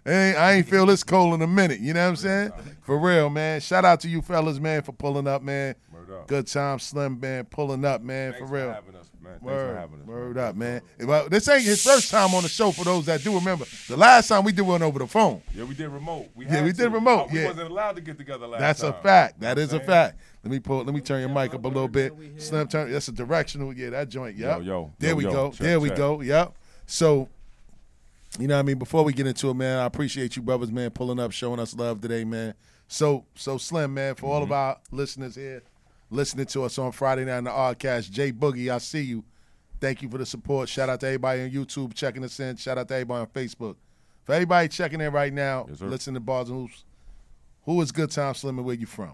Speaker 2: Ain't, I ain't feel this cold in a minute. You know what I'm saying? For real, man. Shout out to you fellas, man, for pulling up, man. Good time, Slim, man, pulling up, man.
Speaker 17: Thanks
Speaker 2: for real.
Speaker 17: for having us, man. Thanks for
Speaker 2: Word,
Speaker 17: having us.
Speaker 2: word up, man. Well, this ain't his first time on the show. For those that do remember, the last time we did one over the phone.
Speaker 17: Yeah, we did remote. We
Speaker 2: Yeah, we did
Speaker 17: to.
Speaker 2: remote,
Speaker 17: Uh, We
Speaker 2: yeah.
Speaker 17: wasn't allowed to get together last
Speaker 2: That's
Speaker 17: time.
Speaker 2: a fact. That is
Speaker 17: You know
Speaker 2: is
Speaker 17: what
Speaker 2: a fact. Let me pull. Let me turn your mic up a little bit. Slim, turn. That's a directional. Yeah, that joint.
Speaker 17: Yo,
Speaker 2: Yep.
Speaker 17: yo,
Speaker 2: There
Speaker 17: yo,
Speaker 2: we
Speaker 17: yo.
Speaker 2: go.
Speaker 17: Check,
Speaker 2: there we
Speaker 17: check.
Speaker 2: go. Yep. So, you know, what I mean, before we get into it, man, I appreciate you brothers, man, pulling up, showing us love today, man. So, so Slim, man, for all of
Speaker 17: Mm-hmm.
Speaker 2: our listeners here, listening to us on Friday night in the Oddcast, Jay Boogie, I see you. Thank you for the support. Shout out to everybody on YouTube checking us in. Shout out to everybody on Facebook. For everybody checking in right now,
Speaker 17: sir.
Speaker 2: listen to Bars and Hoops. Who is Good Time Slim and where you from?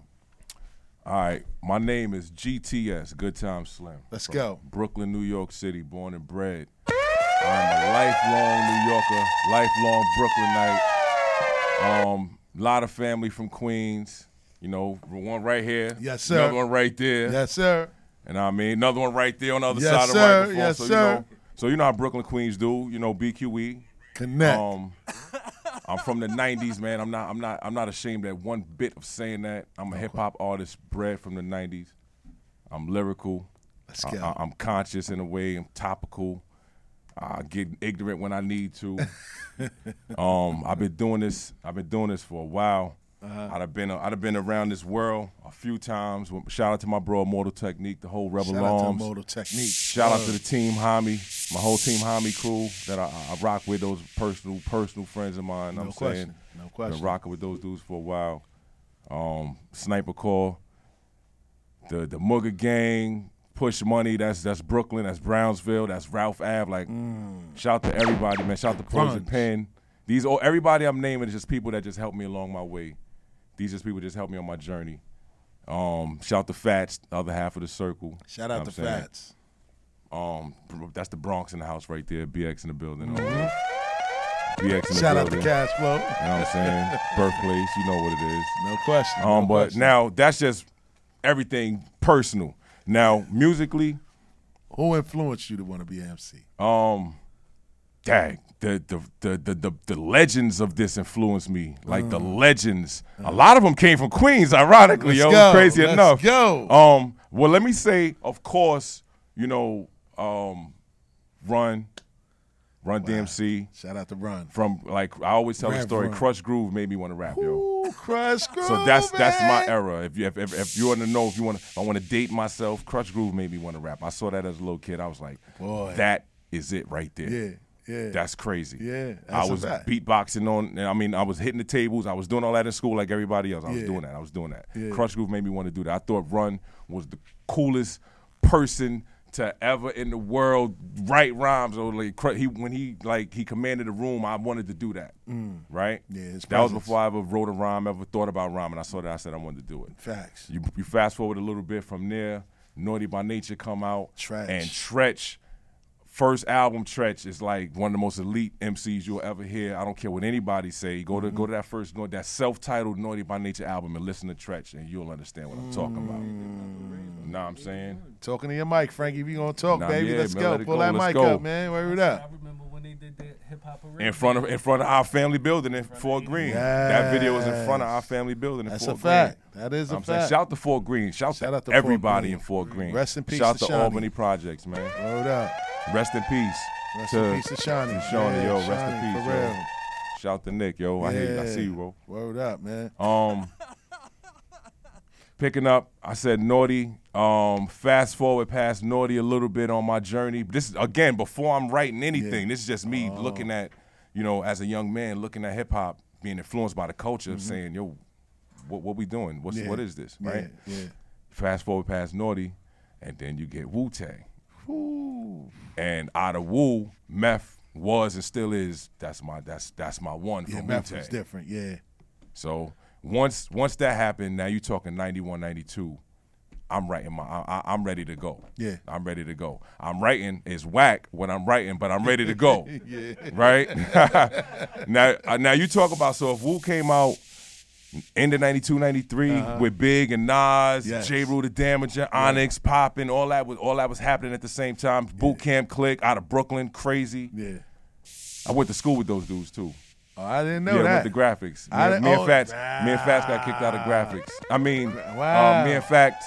Speaker 17: All right, my name is GTS, Good Time Slim.
Speaker 2: Let's go.
Speaker 17: Brooklyn, New York City, born and bred. I'm a lifelong New Yorker, lifelong Brooklynite. Um, lot of family from Queens. You know, one right here.
Speaker 2: Yes, sir.
Speaker 17: Another one right there.
Speaker 2: Yes, sir.
Speaker 17: And I mean, another one right there on the other
Speaker 2: Yes,
Speaker 17: side of
Speaker 2: sir.
Speaker 17: right before.
Speaker 2: Yes,
Speaker 17: so,
Speaker 2: sir.
Speaker 17: You know, so you know how Brooklyn Queens do. You know, BQE.
Speaker 2: Connect.
Speaker 17: Um, I'm from the '90s, man. I'm not. I'm not. I'm not ashamed at one bit of saying that. I'm a hip hop artist, bred from the '90s. I'm lyrical.
Speaker 2: Let's go.
Speaker 17: I, am conscious in a way. I'm topical. I get ignorant when I need to. um, I've been doing this. I've been doing this for a while.
Speaker 2: Uh-huh.
Speaker 17: I'd have been. I'd have been around this world a few times. Shout out to my bro, Mortal Technique, the whole Rebel
Speaker 2: Shout out to
Speaker 17: Arms.
Speaker 2: Immortal Technique.
Speaker 17: Shout out to the team Hami, my whole team Hami crew that I, I rock with. Those personal personal friends of mine.
Speaker 2: No
Speaker 17: I'm
Speaker 2: question.
Speaker 17: saying,
Speaker 2: No question.
Speaker 17: Been rocking with those dudes for a while. Um, Sniper Call, the the Mugger Gang, Push Money. That's that's Brooklyn. That's Brownsville. That's Ralph Ave. Like, shout out to everybody, man. Shout to Poison. Pen. These all everybody I'm naming is just people that just helped me along my way. These just people just helped me on my journey. Um, shout out to Fats, the other half of the circle.
Speaker 2: Shout out
Speaker 17: what
Speaker 2: to Fats.
Speaker 17: Um, that's the Bronx in the house right there. BX in the building.
Speaker 2: Mhm.
Speaker 17: BX in the
Speaker 2: Shout out to. Cash Flow.
Speaker 17: You know what I'm saying? Birthplace, you know what it is.
Speaker 2: No question.
Speaker 17: Um,
Speaker 2: no
Speaker 17: but
Speaker 2: question.
Speaker 17: now that's just everything personal. Now musically,
Speaker 2: who influenced you to want to be an MC?
Speaker 17: um, dang, the the the the the, legends of this influenced me. Like the
Speaker 2: Mm.
Speaker 17: legends, a lot of them came from Queens. Ironically,
Speaker 2: Let's
Speaker 17: yo,
Speaker 2: go.
Speaker 17: crazy
Speaker 2: Let's
Speaker 17: enough.
Speaker 2: go.
Speaker 17: Um, well, let me say, of course, you know, um, Run, Run DMC.
Speaker 2: Shout out to Run.
Speaker 17: From like I always tell the story.
Speaker 2: Run.
Speaker 17: Krush Groove made me want to rap, yo.
Speaker 2: Krush Groove.
Speaker 17: So that's that's my era. If you if, if, if you want to know if you want to I want to date myself, Krush Groove made me want to rap. I saw that as a little kid. I was like,
Speaker 2: Boy.
Speaker 17: that is it right there.
Speaker 2: Yeah, yeah.
Speaker 17: That's crazy.
Speaker 2: Yeah,
Speaker 17: I
Speaker 2: that's a
Speaker 17: was beatboxing on. I mean, I was hitting the tables. I was doing all that in school like everybody else. I was
Speaker 2: Yeah.
Speaker 17: doing that. I was doing that.
Speaker 2: Yeah.
Speaker 17: Krush Groove made me want to do that. I thought Run was the coolest person to ever in the world write rhymes or like he when he like he commanded the room. I wanted to do that.
Speaker 2: Mm.
Speaker 17: Right.
Speaker 2: Yeah,
Speaker 17: that was before I ever wrote a rhyme, ever thought about rhyming. I saw that. I said I wanted to do it.
Speaker 2: Facts.
Speaker 17: You, you fast forward a little bit from there. Naughty by Nature come out.
Speaker 2: Treach.
Speaker 17: And Treach, first album Treach is like one of the most elite MCs you'll ever hear. I don't care what anybody say. Go to
Speaker 2: Mm-hmm.
Speaker 17: go to that first that self-titled Naughty by Nature album and listen to Treach, and you'll understand what I'm talking about. You know what I'm saying?
Speaker 2: Talking to your mic, Frankie. If you gonna talk,
Speaker 17: Nah,
Speaker 2: baby,
Speaker 17: yeah,
Speaker 2: let's
Speaker 17: man,
Speaker 2: go.
Speaker 17: let
Speaker 2: Pull
Speaker 17: go,
Speaker 2: that
Speaker 17: let's
Speaker 2: mic
Speaker 17: go.
Speaker 2: up, man. Where it up?
Speaker 17: In front of in front of our family building in Fort Greene. That video was in front of our family building in
Speaker 2: That's
Speaker 17: Fort
Speaker 2: a fact. That is a
Speaker 17: I'm saying,
Speaker 2: fact.
Speaker 17: Shout to Fort Greene. Shout,
Speaker 2: Shout
Speaker 17: to,
Speaker 2: out to
Speaker 17: everybody
Speaker 2: Greene.
Speaker 17: in Fort Greene.
Speaker 2: Rest in peace
Speaker 17: Shout
Speaker 2: to
Speaker 17: out to
Speaker 2: Shawnee.
Speaker 17: Albany Projects, man.
Speaker 2: Word up.
Speaker 17: Rest in peace.
Speaker 2: Rest
Speaker 17: to,
Speaker 2: in peace to Shawnee.
Speaker 17: to Shawnee,
Speaker 2: Yeah,
Speaker 17: yo. Rest
Speaker 2: Shawnee,
Speaker 17: in peace,
Speaker 2: for
Speaker 17: yo.
Speaker 2: real.
Speaker 17: Shout to Nick, yo. I hear you. I see you, bro.
Speaker 2: Word up, man.
Speaker 17: Um, picking up, I said naughty. Um, fast forward past naughty a little bit on my journey. This is again before I'm writing anything. This is just me
Speaker 2: Oh.
Speaker 17: looking at, you know, as a young man looking at hip hop, being influenced by the culture,
Speaker 2: Mhm.
Speaker 17: saying, yo, what what we doing? What's
Speaker 2: Yeah.
Speaker 17: what is this? Right?
Speaker 2: yeah.
Speaker 17: Fast forward past naughty, and then you get Wu Tang. And out of Wu, Meth was and still is. That's my that's that's my one
Speaker 2: Yeah, Meth was different. Yeah.
Speaker 17: So once once that happened, now you're talking 91, 92. I'm writing my. I, I- I'm ready to go.
Speaker 2: Yeah.
Speaker 17: I'm ready to go. I'm writing is whack when I'm writing, but I'm ready to go.
Speaker 2: Yeah.
Speaker 17: Right. now, uh, now you talk about so if Wu came out end of 92, 93
Speaker 2: Uh-huh.
Speaker 17: with Big and Nas,
Speaker 2: Yes.
Speaker 17: Jeru the Damaja, Onyx popping, all that was all that was happening at the same time. Boot Camp Click out of Brooklyn, crazy.
Speaker 2: Yeah.
Speaker 17: I went to school with those dudes too.
Speaker 2: Oh, I didn't know
Speaker 17: yeah,
Speaker 2: that.
Speaker 17: with the graphics. Me,
Speaker 2: I didn't-
Speaker 17: me and
Speaker 2: oh,
Speaker 17: Fats, me and Fats got kicked out of graphics. I mean,
Speaker 2: Wow.
Speaker 17: uh, me and Fats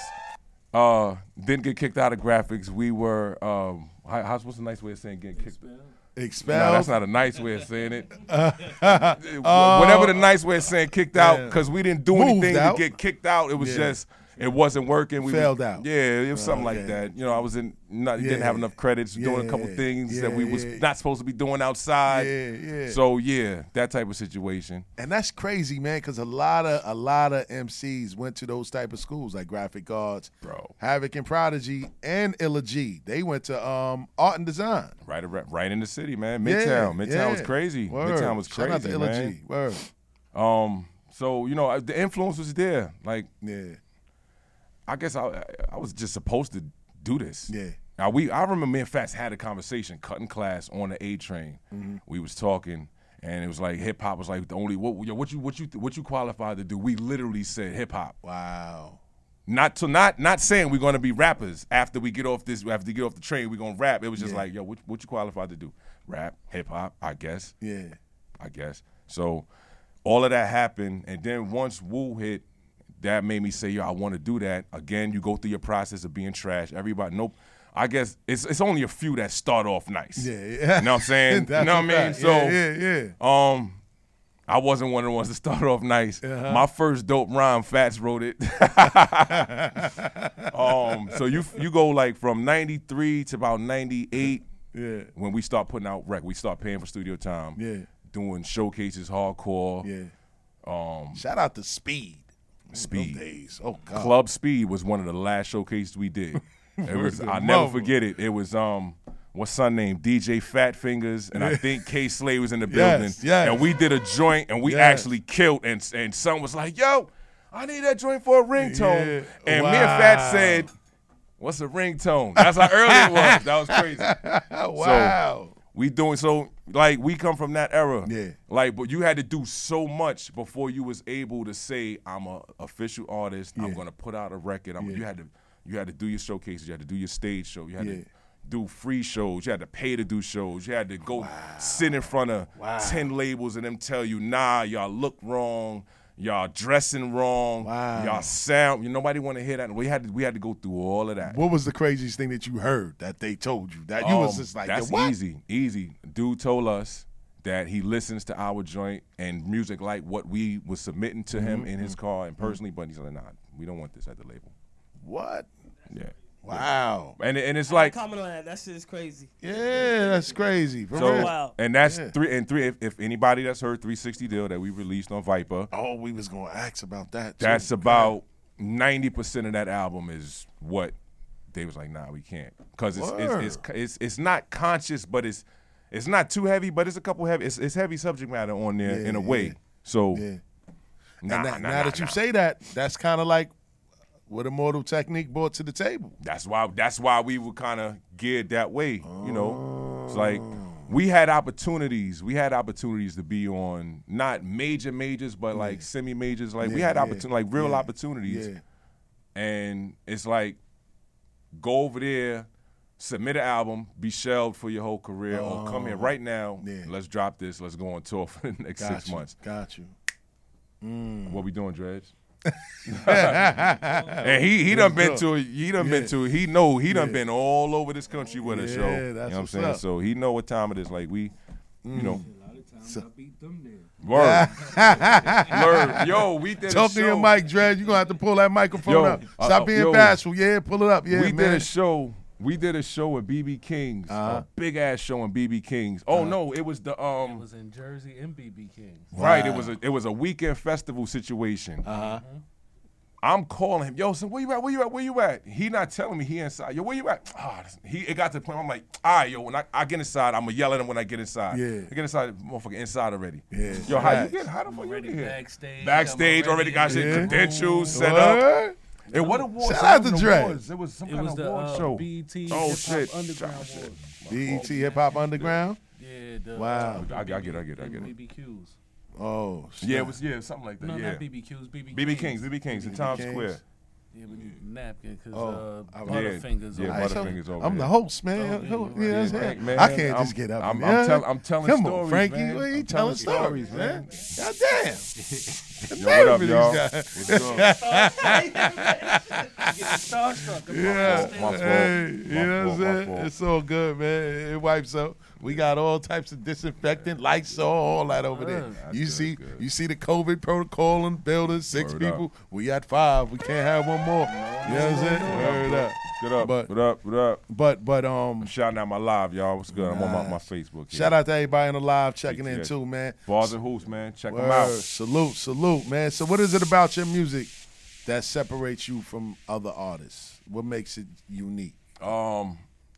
Speaker 17: uh, didn't get kicked out of graphics. We were, um, how, how's what's a nice way of saying getting kicked?
Speaker 2: Expelled?
Speaker 17: No, that's not a nice way of saying it.
Speaker 2: Uh,
Speaker 17: Whatever the nice way of saying kicked out, because we didn't do anything
Speaker 2: out.
Speaker 17: to get kicked out. It was
Speaker 2: Yeah.
Speaker 17: just. It wasn't working. We
Speaker 2: Failed
Speaker 17: was-
Speaker 2: out.
Speaker 17: Yeah, it was
Speaker 2: Oh,
Speaker 17: something like
Speaker 2: yeah.
Speaker 17: that. You know, I was in not didn't have enough credits, doing a couple
Speaker 2: Yeah.
Speaker 17: things that we was
Speaker 2: yeah.
Speaker 17: not supposed to be doing outside.
Speaker 2: Yeah, yeah.
Speaker 17: So yeah, that type of situation.
Speaker 2: And that's crazy, man, because a lot of a lot of MCs went to those type of schools like Graphic Arts,
Speaker 17: bro,
Speaker 2: Havoc and Prodigy, and Illa Ghee. They went to um, art and design.
Speaker 17: Right, right in the city, man.
Speaker 2: Yeah,
Speaker 17: Midtown, Midtown was crazy.
Speaker 2: Word.
Speaker 17: Midtown was crazy, Shout
Speaker 2: out to Illa
Speaker 17: man.
Speaker 2: G. Word.
Speaker 17: Um, so you know uh, the influence was there. Like,
Speaker 2: yeah,
Speaker 17: I guess I I was just supposed to do this.
Speaker 2: Yeah.
Speaker 17: Now we, I remember me and Fats had a conversation, cutting class on the A train.
Speaker 2: Mhm.
Speaker 17: We was talking, and it was like hip hop was like the only what yo, what you what you what you qualified to do. We literally said hip hop.
Speaker 2: Wow.
Speaker 17: Not to not not saying we're gonna be rappers after we get off this after we get off the train we're gonna rap. It was just
Speaker 2: Yeah.
Speaker 17: like yo, what, what you qualified to do? rap, hip hop, I guess.
Speaker 2: Yeah.
Speaker 17: I guess. So all of that happened, and then once Wu hit, that made me say, yo, I want to do that. Again, you go through your process of being trash. Everybody, nope. I guess it's it's only a few that start off nice.
Speaker 2: Yeah, yeah.
Speaker 17: You know what I'm saying? you know what I mean?
Speaker 2: fact.
Speaker 17: So
Speaker 2: Yeah, yeah,
Speaker 17: Um, I wasn't one of the ones to start off nice.
Speaker 2: Uh-huh.
Speaker 17: My first dope rhyme, Fats wrote it. um, so you you go like from '93 to about '98.
Speaker 2: Yeah.
Speaker 17: When we start putting out rec, we start paying for studio time.
Speaker 2: Yeah.
Speaker 17: Doing showcases, hardcore.
Speaker 2: Yeah.
Speaker 17: Um,
Speaker 2: Shout out to Speed.
Speaker 17: Speed.
Speaker 2: Those days. Oh God.
Speaker 17: Club Speed was one of the last showcases we did. It was I'll never forget it. It was um what's son name? DJ Fat Fingers and I think Kay Slay was in the building.
Speaker 2: yes.
Speaker 17: And we did a joint and we
Speaker 2: Yes.
Speaker 17: actually killed and and son was like, "Yo, I need that joint for a ringtone."
Speaker 2: Yeah.
Speaker 17: And me and Fat said, "What's a ringtone?" That's how early it was. That was crazy.
Speaker 2: Wow.
Speaker 17: So, we doing so like we come from that era.
Speaker 2: Yeah.
Speaker 17: Like, but you had to do so much before you was able to say, I'm a official artist. I'm gonna put out a record. I'm,
Speaker 2: Yeah.
Speaker 17: You had to you had to do your showcases. You had to do your stage show. You had
Speaker 2: Yeah.
Speaker 17: to do free shows. You had to pay to do shows. You had to go sit in front of
Speaker 2: Wow.
Speaker 17: ten labels and them tell you, nah, y'all look wrong. Y'all dressing wrong.
Speaker 2: Wow.
Speaker 17: Y'all sound. You nobody want to hear that. We had to we had to go through all of that.
Speaker 2: What was the craziest thing that you heard that they told you that you was
Speaker 17: Um,
Speaker 2: just like,
Speaker 17: that's
Speaker 2: what?
Speaker 17: easy, easy. Dude told us that he listens to our joint and music like what we was submitting to him
Speaker 2: Mhm,
Speaker 17: in his
Speaker 2: mhm,
Speaker 17: car and personally, but he's like, nah, we don't want this at the label.
Speaker 2: What?
Speaker 17: Yeah.
Speaker 2: Wow.
Speaker 17: And and it's like
Speaker 1: comment on that. That shit is crazy.
Speaker 2: Yeah, that's crazy. For
Speaker 17: so,
Speaker 2: real.
Speaker 1: Wow.
Speaker 17: and that's
Speaker 2: Yeah.
Speaker 17: three and three. If, if anybody that's heard 360 deal that we released on Viper,
Speaker 2: Oh, we was gonna ask about that. too.
Speaker 17: that's about 90 percent of that album is what they was like, nah, we can't, because it's it's, it's it's it's not conscious, but it's it's not too heavy, but it's a couple heavy. It's, it's heavy subject matter on there
Speaker 2: Yeah,
Speaker 17: in a
Speaker 2: yeah.
Speaker 17: way. So
Speaker 2: Yeah.
Speaker 17: nah,
Speaker 2: and that-
Speaker 17: nah,
Speaker 2: now that you
Speaker 17: nah.
Speaker 2: say that, that's kind of like what Immortal Technique brought to the table.
Speaker 17: That's why that's why we were kind of geared that way. You know, it's oh. like we had opportunities. We had opportunities to be on not major majors, but like semi majors. Like we
Speaker 2: Yeah,
Speaker 17: had
Speaker 2: yeah,
Speaker 17: opportun like real
Speaker 2: yeah,
Speaker 17: opportunities.
Speaker 2: yeah.
Speaker 17: And it's like go over there, submit an album, be shelved for your whole career, or come here
Speaker 2: Oh,
Speaker 17: right now.
Speaker 2: yeah.
Speaker 17: Let's drop this. Let's go on tour for the next
Speaker 2: Got
Speaker 17: six
Speaker 2: you,
Speaker 17: months.
Speaker 2: Got you.
Speaker 17: What we doing, Dredge? and he he done been to he done
Speaker 2: Yeah.
Speaker 17: been to he know he done
Speaker 2: Yeah.
Speaker 17: been all over this country with us, yo.
Speaker 2: Yeah,
Speaker 17: you know what I'm saying?
Speaker 2: up.
Speaker 17: So he know what time it is. Like we, you know.
Speaker 2: So-
Speaker 17: Word. Word. Yo, we did a
Speaker 2: Talk to your mic, Dred. You're gonna have to pull that microphone
Speaker 17: Yo,
Speaker 2: up.
Speaker 17: uh,
Speaker 2: Stop
Speaker 17: uh,
Speaker 2: being
Speaker 17: yo.
Speaker 2: bashful. Yeah, pull it up. Yeah,
Speaker 17: we
Speaker 2: man.
Speaker 17: did a show. We did a show with BB King's,
Speaker 2: Uh-huh.
Speaker 17: a big ass show in BB King's. Oh no, it was the um.
Speaker 18: It was in Jersey and BB King.
Speaker 17: Right, it was a it was a weekend festival situation.
Speaker 2: Uh-huh.
Speaker 17: I'm calling him, yo, son, where you at? Where you at? Where you at? He not telling me he inside. Yo, where you at? Ah, this- he it got to the point. I'm like, all right, yo, when I, I get inside, I'm gonna yell at him when I get inside.
Speaker 2: Yeah.
Speaker 17: I get inside, motherfucker, inside already.
Speaker 2: Yeah.
Speaker 17: Yo, how you get? How the fuck you
Speaker 18: Already
Speaker 17: get here?
Speaker 18: backstage,
Speaker 17: Backstage
Speaker 18: I'm
Speaker 17: already got
Speaker 18: already
Speaker 17: shit,
Speaker 2: in
Speaker 17: credentials set up. And what awards?
Speaker 2: Shout out
Speaker 17: It was
Speaker 2: to Dre.
Speaker 17: awards. It was some
Speaker 18: It
Speaker 17: kind
Speaker 18: was
Speaker 17: of
Speaker 18: the
Speaker 17: award
Speaker 18: uh,
Speaker 17: show.
Speaker 18: BT
Speaker 17: oh
Speaker 18: Hip
Speaker 17: shit!
Speaker 18: Hop Underground
Speaker 17: Shit.
Speaker 18: Awards.
Speaker 2: BET Hip Hop Underground.
Speaker 18: Yeah, the,
Speaker 2: Wow.
Speaker 18: uh,
Speaker 17: I, I get it. I get it. I get it.
Speaker 18: BBQs.
Speaker 2: Oh,
Speaker 17: Yeah, it was yeah something like that.
Speaker 18: No,
Speaker 17: yeah.
Speaker 18: not BBQs, BB
Speaker 17: BB Kings, BB Kings in Times Square.
Speaker 18: Yeah, we need a napkin because
Speaker 2: Oh,
Speaker 18: uh,
Speaker 2: I-
Speaker 18: Butterfingers.
Speaker 17: Yeah,
Speaker 18: over
Speaker 2: Alright,
Speaker 18: there.
Speaker 17: Butterfingers over
Speaker 2: I'm the
Speaker 17: here.
Speaker 2: host, man.
Speaker 18: Oh, yeah,
Speaker 2: Who-
Speaker 18: you're
Speaker 2: yeah,
Speaker 18: right.
Speaker 2: that's
Speaker 17: Yeah,
Speaker 2: it.
Speaker 17: man,
Speaker 2: I can't
Speaker 17: I'm-
Speaker 2: just get up.
Speaker 17: I'm-
Speaker 2: and-
Speaker 17: I'm tell- I'm telling
Speaker 2: Come
Speaker 17: stories,
Speaker 2: on, Frankie.
Speaker 17: man.
Speaker 2: What you
Speaker 17: I'm
Speaker 2: telling
Speaker 17: telling
Speaker 2: stories,
Speaker 17: stories,
Speaker 2: man?
Speaker 17: man.
Speaker 2: God damn.
Speaker 17: Yo, what up, y'all? What's up?
Speaker 18: Starstruck. I'm
Speaker 2: Yeah,
Speaker 17: My fault.
Speaker 2: hey,
Speaker 17: My
Speaker 2: you know what I'm saying?
Speaker 17: fault.
Speaker 2: It's all good, man. It wipes out. We got all types of disinfectant, Lysol, all that over there.
Speaker 17: That's
Speaker 2: you
Speaker 17: good,
Speaker 2: see,
Speaker 17: good.
Speaker 2: you see the COVID protocol in the building. Six
Speaker 17: Word up.
Speaker 2: people. We at five. We can't have one more. you know what I'm saying? Word up.
Speaker 17: Good up.
Speaker 2: But-
Speaker 17: what up? What up?
Speaker 2: But but um,
Speaker 17: I'm shouting out my live, y'all. What's good? I'm on my, my Facebook. here.
Speaker 2: shout out to everybody in the live checking in too, man.
Speaker 17: Bars and Hoops, man. Check them out.
Speaker 2: Salute, salute, man. So, what is it about your music that separates you from other artists? What makes it unique?
Speaker 17: Um,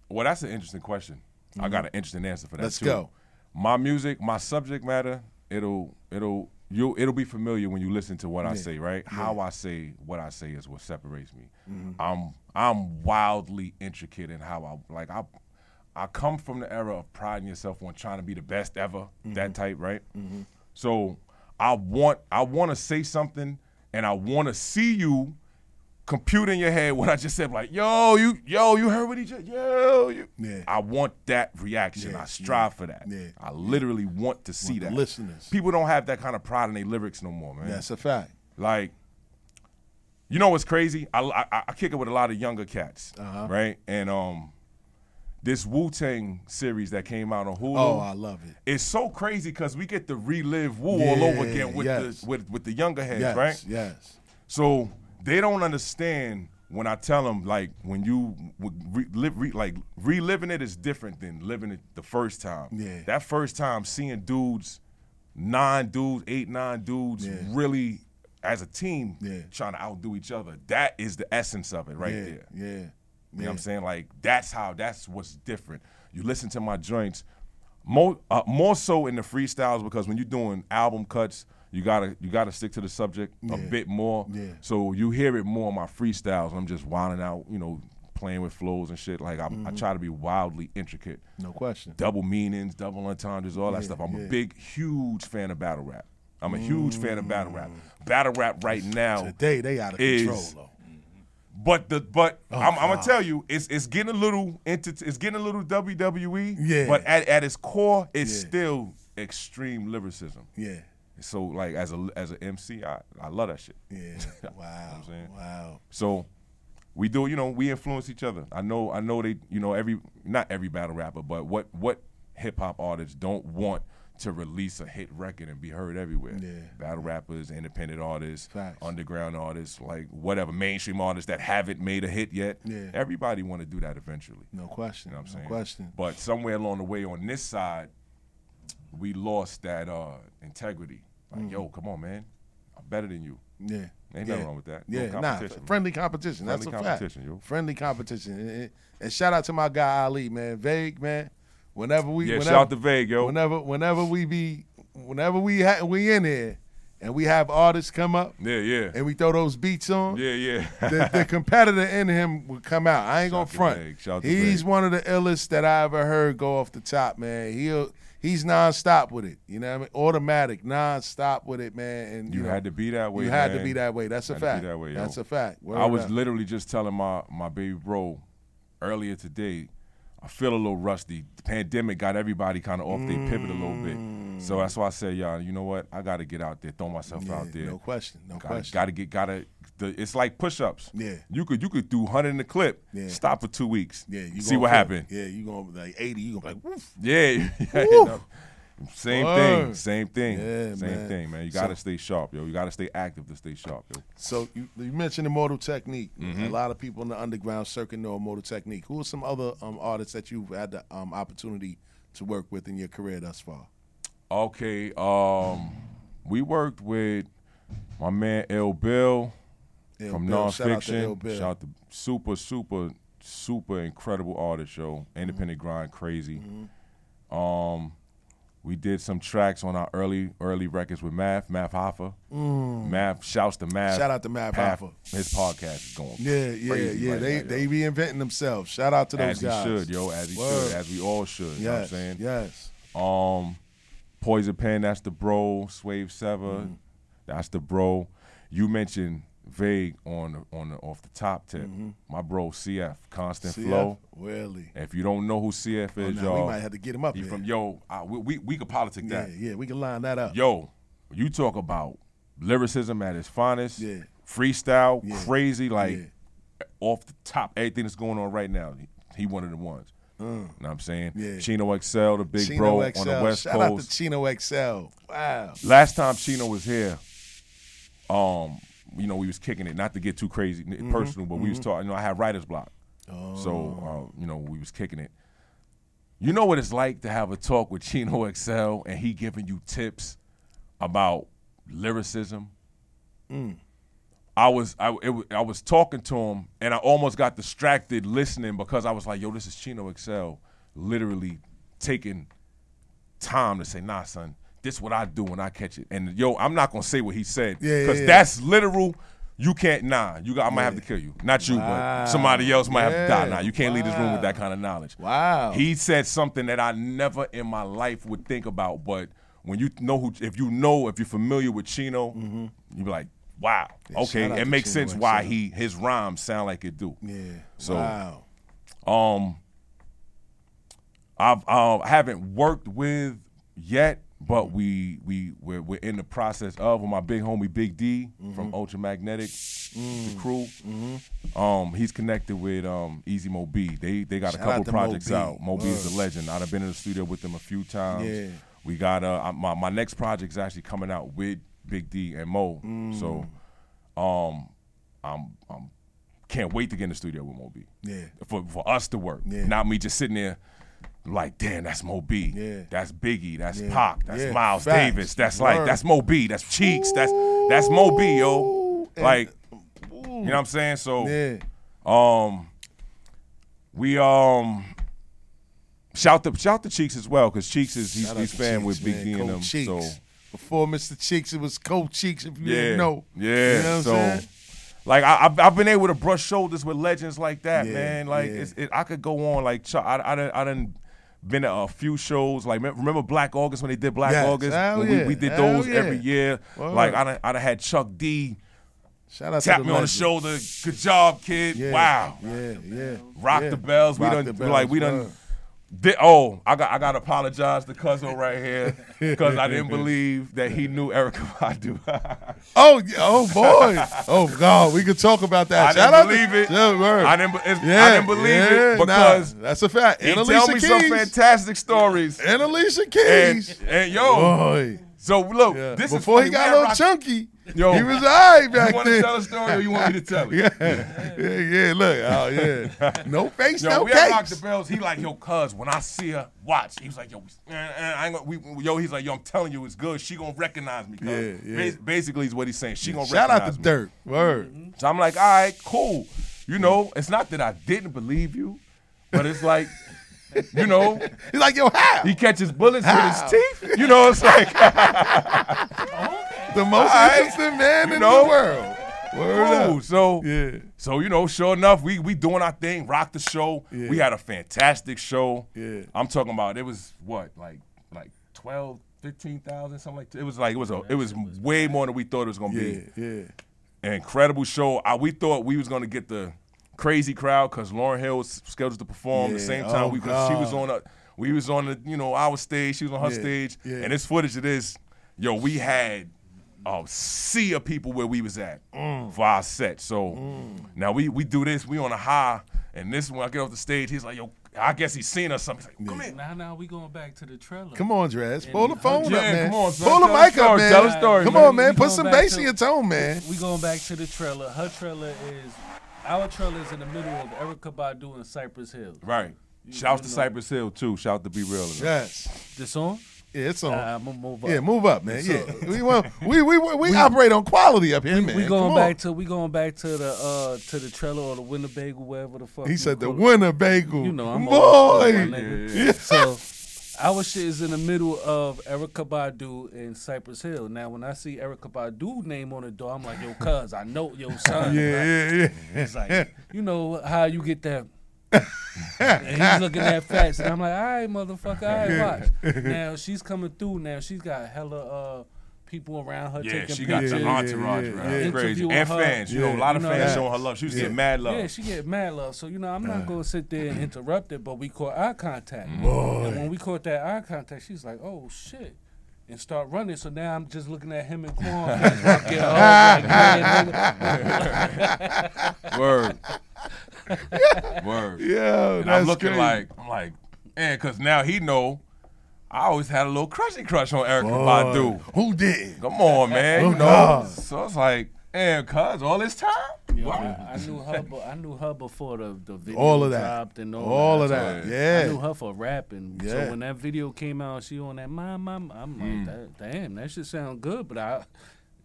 Speaker 17: well, that's an interesting question. I got an interesting answer for that
Speaker 2: Mm-hmm. Let's
Speaker 17: too.
Speaker 2: go.
Speaker 17: My music, my subject matter, it'll it'll you it'll be familiar when you listen to what I say, right? How I say what I say is what separates me.
Speaker 2: Mm-hmm.
Speaker 17: I'm I'm wildly intricate in how I like I I come from the era of priding yourself on trying to be the best ever,
Speaker 2: Mm-hmm.
Speaker 17: that type, right? So I want I want to say something and I want to see you compute in your head what I just said. Like, yo, you, yo, you heard what he just, yo, you.
Speaker 2: Yeah.
Speaker 17: I want that reaction.
Speaker 2: Yeah,
Speaker 17: I strive for that.
Speaker 2: Yeah.
Speaker 17: I literally want to see
Speaker 2: Want
Speaker 17: that.
Speaker 2: listeners.
Speaker 17: People don't have that kind of pride in their lyrics no more, man.
Speaker 2: That's a fact.
Speaker 17: Like, you know what's crazy? I, I, I kick it with a lot of younger cats,
Speaker 2: Uh-huh.
Speaker 17: right? And um, this Wu Tang series that came out on Hulu.
Speaker 2: Oh, I love it.
Speaker 17: It's so crazy because we get to relive Wu all over again with
Speaker 2: yes.
Speaker 17: the with with the younger heads,
Speaker 2: Yes,
Speaker 17: right?
Speaker 2: yes.
Speaker 17: So they don't understand when I tell them like when you re- live re- like reliving it is different than living it the first time.
Speaker 2: Yeah.
Speaker 17: That first time seeing dudes, nine dudes, eight nine dudes,
Speaker 2: Yeah.
Speaker 17: really as a team
Speaker 2: Yeah.
Speaker 17: trying to outdo each other. That is the essence of it right
Speaker 2: yeah,
Speaker 17: there.
Speaker 2: Yeah.
Speaker 17: You know what I'm saying? Like that's how that's what's different. You listen to my joints more uh, more so in the freestyles because when you're doing album cuts, you gotta you gotta stick to the subject a bit more.
Speaker 2: Yeah.
Speaker 17: So you hear it more in my freestyles. I'm just wilding out, you know, playing with flows and shit. Like I, I try to be wildly intricate.
Speaker 2: No question.
Speaker 17: Double meanings, double entendres, all that stuff. I'm
Speaker 2: yeah.
Speaker 17: a big, huge fan of battle rap. I'm a huge fan of battle rap. Mm. Battle rap right now
Speaker 2: Today they out of
Speaker 17: is
Speaker 2: control though.
Speaker 17: but the but
Speaker 2: Oh,
Speaker 17: I'm, I'm gonna tell you, it's it's getting a little into it's getting a little WWE.
Speaker 2: Yeah.
Speaker 17: But at, at its core, it's
Speaker 2: Yeah.
Speaker 17: still extreme lyricism.
Speaker 2: Yeah.
Speaker 17: So like as a as an MC, I, I love that shit.
Speaker 2: Yeah.
Speaker 17: You know
Speaker 2: Wow.
Speaker 17: what I'm saying?
Speaker 2: Wow.
Speaker 17: So we do, you know, we influence each other. I know I know they, you know, every not every battle rapper, but what what hip hop artists don't want to release a hit record and be heard everywhere.
Speaker 2: Yeah.
Speaker 17: Battle rappers, independent artists,
Speaker 2: Facts.
Speaker 17: underground artists, like whatever, mainstream artists that haven't made a hit yet.
Speaker 2: Yeah.
Speaker 17: Everybody want to do that eventually.
Speaker 2: No question.
Speaker 17: You know what I'm
Speaker 2: no
Speaker 17: saying?
Speaker 2: question.
Speaker 17: But somewhere along the way on this side, we lost that uh, integrity. Like,
Speaker 2: Mhm.
Speaker 17: yo, come on, man. I'm better than you.
Speaker 2: Yeah.
Speaker 17: Ain't
Speaker 2: yeah.
Speaker 17: nothing wrong with that. No
Speaker 2: Yeah, nah,
Speaker 17: competition.
Speaker 2: friendly competition. That's
Speaker 17: Friendly
Speaker 2: a
Speaker 17: competition,
Speaker 2: fact.
Speaker 17: yo.
Speaker 2: Friendly competition. And, and- shout out to my guy Ali, man. Vague, man. Whenever we,
Speaker 17: Yeah,
Speaker 2: whenever,
Speaker 17: shout out to Vague, yo.
Speaker 2: Whenever, whenever we be, whenever we ha- we in there, and we have artists come up,
Speaker 17: Yeah, yeah.
Speaker 2: and we throw those beats on,
Speaker 17: Yeah, yeah.
Speaker 2: the, the competitor in him would come out. I ain't
Speaker 17: Shout
Speaker 2: gonna front.
Speaker 17: Shout out to
Speaker 2: He's one of the illest that I ever heard go off the top, man. He'll he's nonstop with it. You know what I mean? Automatic, nonstop with it, man. And
Speaker 17: You
Speaker 2: know,
Speaker 17: had to be that way.
Speaker 2: You had to be that way. That's a
Speaker 17: Had to be
Speaker 2: fact.
Speaker 17: that way.
Speaker 2: That's a fact. Word
Speaker 17: I was
Speaker 2: up.
Speaker 17: literally just telling my my baby bro earlier today. I feel a little rusty. The pandemic got everybody kind of off their pivot a little bit. So mm. that's why I said, y'all, you know what? I got to get out there, throw myself
Speaker 2: Yeah,
Speaker 17: out there.
Speaker 2: no question, no
Speaker 17: gotta,
Speaker 2: question.
Speaker 17: Got to get, got to. It's like push-ups.
Speaker 2: Yeah.
Speaker 17: You could you could do 100 in the clip.
Speaker 2: Yeah.
Speaker 17: Stop for two weeks.
Speaker 2: Yeah, you
Speaker 17: see what
Speaker 2: feel-
Speaker 17: happened.
Speaker 2: Yeah, you gonna be like eighty. You gonna be like, woof.
Speaker 17: Yeah, yeah,
Speaker 2: Woo.
Speaker 17: no. same thing, same thing,
Speaker 2: Yeah,
Speaker 17: same
Speaker 2: man.
Speaker 17: thing, man. You got to
Speaker 2: So-
Speaker 17: stay sharp, yo. You got to stay active to stay sharp, yo.
Speaker 2: So you, you mentioned Immortal Technique.
Speaker 17: Mhm.
Speaker 2: A lot of people in the underground circuit know Immortal Technique. Who are some other um, artists that you've had the um, opportunity to work with in your career thus far?
Speaker 17: Okay, um, we worked with my man L Bill
Speaker 2: Ill
Speaker 17: from
Speaker 2: Bill, shout out
Speaker 17: Non
Speaker 2: Phixion.
Speaker 17: Shout out to super, super, super incredible artist, yo.
Speaker 2: Mm-hmm.
Speaker 17: Independent grind, crazy. Um, we did some tracks on our early, early records with Math, Math Hoffa.
Speaker 2: Mm.
Speaker 17: Math, shouts to Math.
Speaker 2: Shout out to Math Hoffa.
Speaker 17: His podcast is going
Speaker 2: Yeah, yeah, yeah.
Speaker 17: right
Speaker 2: they
Speaker 17: now,
Speaker 2: they reinventing themselves. Shout out to those
Speaker 17: as
Speaker 2: guys.
Speaker 17: he should, yo, as he
Speaker 2: Word.
Speaker 17: should, as we all should. You know what I'm saying?
Speaker 2: yes.
Speaker 17: Um, Poison Pen, that's the bro. Swave Sever,
Speaker 2: Mm.
Speaker 17: that's the bro. You mentioned Vague on the, on the off the top tip.
Speaker 2: Mhm.
Speaker 17: My bro CF, Constant
Speaker 2: CF,
Speaker 17: Flow.
Speaker 2: really?
Speaker 17: If you don't know who CF
Speaker 2: Oh,
Speaker 17: is,
Speaker 2: now
Speaker 17: y'all,
Speaker 2: we might have to get him up
Speaker 17: he from yo. I, we, we we could politic
Speaker 2: Yeah,
Speaker 17: that.
Speaker 2: yeah, we can line that up.
Speaker 17: Yo, you talk about lyricism at its finest.
Speaker 2: Yeah.
Speaker 17: Freestyle,
Speaker 2: Yeah.
Speaker 17: crazy, like
Speaker 2: Yeah.
Speaker 17: off the top. Everything that's going on right now, he, he one of the ones.
Speaker 2: Mm.
Speaker 17: You know what I'm saying?
Speaker 2: Yeah.
Speaker 17: Chino XL, the big
Speaker 2: Chino
Speaker 17: bro
Speaker 2: XL.
Speaker 17: on the West
Speaker 2: Shout
Speaker 17: Coast.
Speaker 2: out to Chino XL. Wow.
Speaker 17: Last time Chino was here, um, you know, we was kicking it. Not to get too crazy
Speaker 2: Mhm,
Speaker 17: personal, but we was
Speaker 2: mhm.
Speaker 17: talking. You know, I had writer's block,
Speaker 2: Oh.
Speaker 17: so uh, you know, we was kicking it. You know what it's like to have a talk with Chino XL and he giving you tips about lyricism.
Speaker 2: Mm.
Speaker 17: I was I it, I was talking to him and I almost got distracted listening because I was like, "Yo, this is Chino XL," literally taking time to say, "Nah, son, this what I do when I catch it." And yo, I'm not gonna say what he said
Speaker 2: Yeah, yeah,
Speaker 17: because
Speaker 2: yeah.
Speaker 17: that's literal. You can't. Nah, you got. I might have to kill you. Not you,
Speaker 2: Wow.
Speaker 17: but somebody else might have to die. Nah, you can't leave this room with that kind of knowledge.
Speaker 2: Wow.
Speaker 17: He said something that I never in my life would think about, but when you know who, if you know, if you're familiar with Chino,
Speaker 2: Mm-hmm.
Speaker 17: you be like, wow. Okay, it makes
Speaker 2: Chinua
Speaker 17: sense why he his rhymes sound like it do.
Speaker 2: Yeah.
Speaker 17: So,
Speaker 2: Wow.
Speaker 17: um, I've uh, haven't worked with yet, but we we we're, we're in the process of with my big homie Big D from Ultramagnetic, the crew. Um, he's connected with um Easy Mo Bee. They they got
Speaker 2: Shout
Speaker 17: a couple
Speaker 2: out to Mo
Speaker 17: projects out. Mo Bee is the legend. I've been in the studio with them a few times.
Speaker 2: Yeah.
Speaker 17: We got uh my my next project is actually coming out with Big D and Mo.
Speaker 2: Mm.
Speaker 17: So, um, I'm I'm can't wait to get in the studio with Mo Bee.
Speaker 2: Yeah.
Speaker 17: For for us to work,
Speaker 2: Yeah.
Speaker 17: not me just sitting there. Like damn, that's Mo Bee.
Speaker 2: Yeah.
Speaker 17: That's Biggie. That's
Speaker 2: Yeah.
Speaker 17: Pac. That's
Speaker 2: Yeah.
Speaker 17: Miles
Speaker 2: Facts.
Speaker 17: Davis. That's like that's Mo Bee. That's Cheeks. That's that's Mo Bee. Yo, like you know what I'm saying. So
Speaker 2: Yeah.
Speaker 17: um, we um shout the shout the Cheeks as well because Cheeks is he's, he's fan
Speaker 2: Cheeks,
Speaker 17: with Big
Speaker 2: man.
Speaker 17: D and them.
Speaker 2: Cheeks.
Speaker 17: So
Speaker 2: Before Mr. Cheeks, it was Cold Cheeks, if you
Speaker 17: yeah,
Speaker 2: didn't know.
Speaker 17: yeah.
Speaker 2: You know what
Speaker 17: so
Speaker 2: I'm saying?
Speaker 17: like I, I've, I've been able to brush shoulders with legends like that, man. Like it, I could go on like. I I done, I done been at a few shows. Like remember Black August when they did Black
Speaker 2: Yes.
Speaker 17: August? When we, we did
Speaker 2: Hell
Speaker 17: those
Speaker 2: yeah.
Speaker 17: every year.
Speaker 2: Word.
Speaker 17: Like I done, I done had Chuck D.
Speaker 2: Shout out
Speaker 17: tap me on the shoulder. Good job, kid.
Speaker 2: Yeah,
Speaker 17: Wow.
Speaker 2: Yeah, yeah.
Speaker 17: Rock
Speaker 2: yeah.
Speaker 17: the bells.
Speaker 2: Rock
Speaker 17: we done
Speaker 2: the bells,
Speaker 17: like we done.
Speaker 2: word.
Speaker 17: Did, oh, I got I got to apologize to Cuzzo right here because I didn't believe that he knew Erykah Badu.
Speaker 2: Oh, oh boy. oh God, we could talk about that.
Speaker 17: I
Speaker 2: Shout
Speaker 17: didn't believe
Speaker 2: to,
Speaker 17: it.
Speaker 2: Yeah.
Speaker 17: I didn't.
Speaker 2: Yeah,
Speaker 17: I didn't believe
Speaker 2: yeah,
Speaker 17: it because
Speaker 2: nah, that's a fact.
Speaker 17: He
Speaker 2: And
Speaker 17: tell me some fantastic stories.
Speaker 2: And Alicia
Speaker 17: And,
Speaker 2: Keys.
Speaker 17: and yo,
Speaker 2: Boy.
Speaker 17: So look,
Speaker 2: Yeah.
Speaker 17: this
Speaker 2: Before
Speaker 17: is
Speaker 2: he got a little
Speaker 17: Rock-
Speaker 2: chunky,
Speaker 17: Yo,
Speaker 2: he was all right back
Speaker 17: you want
Speaker 2: then.
Speaker 17: to tell a story or you want me to tell it?
Speaker 2: yeah, yeah, yeah. Look, oh yeah, no face,
Speaker 17: Yo,
Speaker 2: no
Speaker 17: we had Rock the Bells. He like, yo, cuz, when I see her, watch. He was like, yo, eh, eh, I ain't gonna, we, yo, he's like, yo, I'm telling you, it's good. She gonna recognize me. Cuz.
Speaker 2: Yeah, yeah.
Speaker 17: Bas- Basically, is what he's saying. She gonna
Speaker 2: Shout out
Speaker 17: recognize
Speaker 2: to
Speaker 17: me.
Speaker 2: Dirt. Word.
Speaker 17: So I'm like, all right, cool. You know, it's not that I didn't believe you, but it's like, you know,
Speaker 2: He's like, yo, how?
Speaker 17: he catches bullets
Speaker 2: How?
Speaker 17: with his teeth. You know, it's like,
Speaker 2: The most
Speaker 17: All right.
Speaker 2: interesting man
Speaker 17: You
Speaker 2: in
Speaker 17: know?
Speaker 2: the world. Word
Speaker 17: cool.
Speaker 2: up.
Speaker 17: So,
Speaker 2: Yeah.
Speaker 17: so you know, sure enough, we we doing our thing, rock the show.
Speaker 2: Yeah.
Speaker 17: We had a fantastic show.
Speaker 2: Yeah.
Speaker 17: I'm talking about it was what like like 12, 15,000, something like that. It was like it was a it was way more than we thought it was gonna
Speaker 2: Yeah,
Speaker 17: be.
Speaker 2: yeah.
Speaker 17: An incredible show. I, we thought we was gonna get the crazy crowd because Lauryn Hill was scheduled to perform the same time
Speaker 2: Oh,
Speaker 17: we because she was on a we was on the you know our stage, she was on her
Speaker 2: Yeah,
Speaker 17: stage,
Speaker 2: yeah.
Speaker 17: and this footage of this, yo, we had a sea of people where we was at
Speaker 2: Mm.
Speaker 17: for our set. So now we we do this, we on a high, and this when I get off the stage, he's like, yo, I guess he's seen us something. He's like, come here.
Speaker 18: Now, now we going back to the trailer.
Speaker 2: Come on, Drez. Pull the phone
Speaker 17: Yeah,
Speaker 2: up, man.
Speaker 17: come on, son.
Speaker 2: Pull the
Speaker 17: Tell the
Speaker 2: mic up,
Speaker 17: story.
Speaker 2: man.
Speaker 17: Tell the story,
Speaker 2: Come
Speaker 17: man.
Speaker 2: on, man.
Speaker 18: We
Speaker 2: Put some bass
Speaker 18: to-
Speaker 2: in your tone, man.
Speaker 18: We going back to the trailer. Her trailer is our trailer is in the middle of Erykah Badu and Cypress Hill.
Speaker 17: Right. Shout out to Cypress Hill too. Shout out to B-Real.
Speaker 2: Yes.
Speaker 18: This on?
Speaker 2: Yeah, it's on.
Speaker 18: Uh, I'm gonna move up.
Speaker 2: Yeah, move up, man.
Speaker 18: So-
Speaker 2: Yeah, we want we we we, we operate on quality up here, man.
Speaker 18: We
Speaker 2: Come
Speaker 18: going
Speaker 2: on.
Speaker 18: back to we going back to the uh to the trailer or the Winnebago, wherever the fuck.
Speaker 2: He said the. Winnebago.
Speaker 18: You know, I'm
Speaker 2: boy.
Speaker 18: old school, my nigga.
Speaker 2: Yeah.
Speaker 18: So our shit is in the middle of Erykah Badu and Cypress Hill. Now, when I see Erykah Badu name on the door, I'm like, yo, cuz, I know yo son.
Speaker 2: Yeah,
Speaker 18: right?
Speaker 2: yeah, yeah.
Speaker 18: It's like, you know how you get that. and he's looking at facts, and I'm like, all right, motherfucker, all right, watch. Now she's coming through. Now she's got hella uh, people around her
Speaker 17: Yeah,
Speaker 18: taking
Speaker 17: she got
Speaker 18: pictures.
Speaker 17: the entourage
Speaker 2: yeah,
Speaker 17: around.
Speaker 2: yeah.
Speaker 17: It's crazy. And
Speaker 18: her.
Speaker 17: fans. You know, a lot of
Speaker 18: You know,
Speaker 17: fans showing her love. She was
Speaker 2: Yeah.
Speaker 17: getting mad love.
Speaker 18: Yeah, she get mad love. So you know, I'm not gonna sit there and interrupt it, but we caught eye contact. Mm-hmm.
Speaker 2: Boy.
Speaker 18: And when we caught that eye contact, she's like, "Oh shit." And start running. So now I'm just looking at him and Quan. fans walking all like, yeah, nigga.
Speaker 17: Word. Word.
Speaker 2: Yeah,
Speaker 17: And
Speaker 2: that's
Speaker 17: I'm looking
Speaker 2: crazy.
Speaker 17: like, I'm like, man, because now he know I always had a little crushy crush on Erykah
Speaker 2: Boy,
Speaker 17: Badu.
Speaker 2: Who did?
Speaker 17: Come on, man. You know.
Speaker 2: God.
Speaker 17: So it's like, man, cuz all this time?
Speaker 18: Yo, I knew her. be- I knew her before the, the video
Speaker 2: All of that.
Speaker 18: dropped and all,
Speaker 2: All of
Speaker 18: So
Speaker 2: that, yeah.
Speaker 18: I knew her for rapping.
Speaker 2: Yeah.
Speaker 18: So when that video came out, she on that mom, mom. I'm like, mm. that, damn, that should sound good. But I,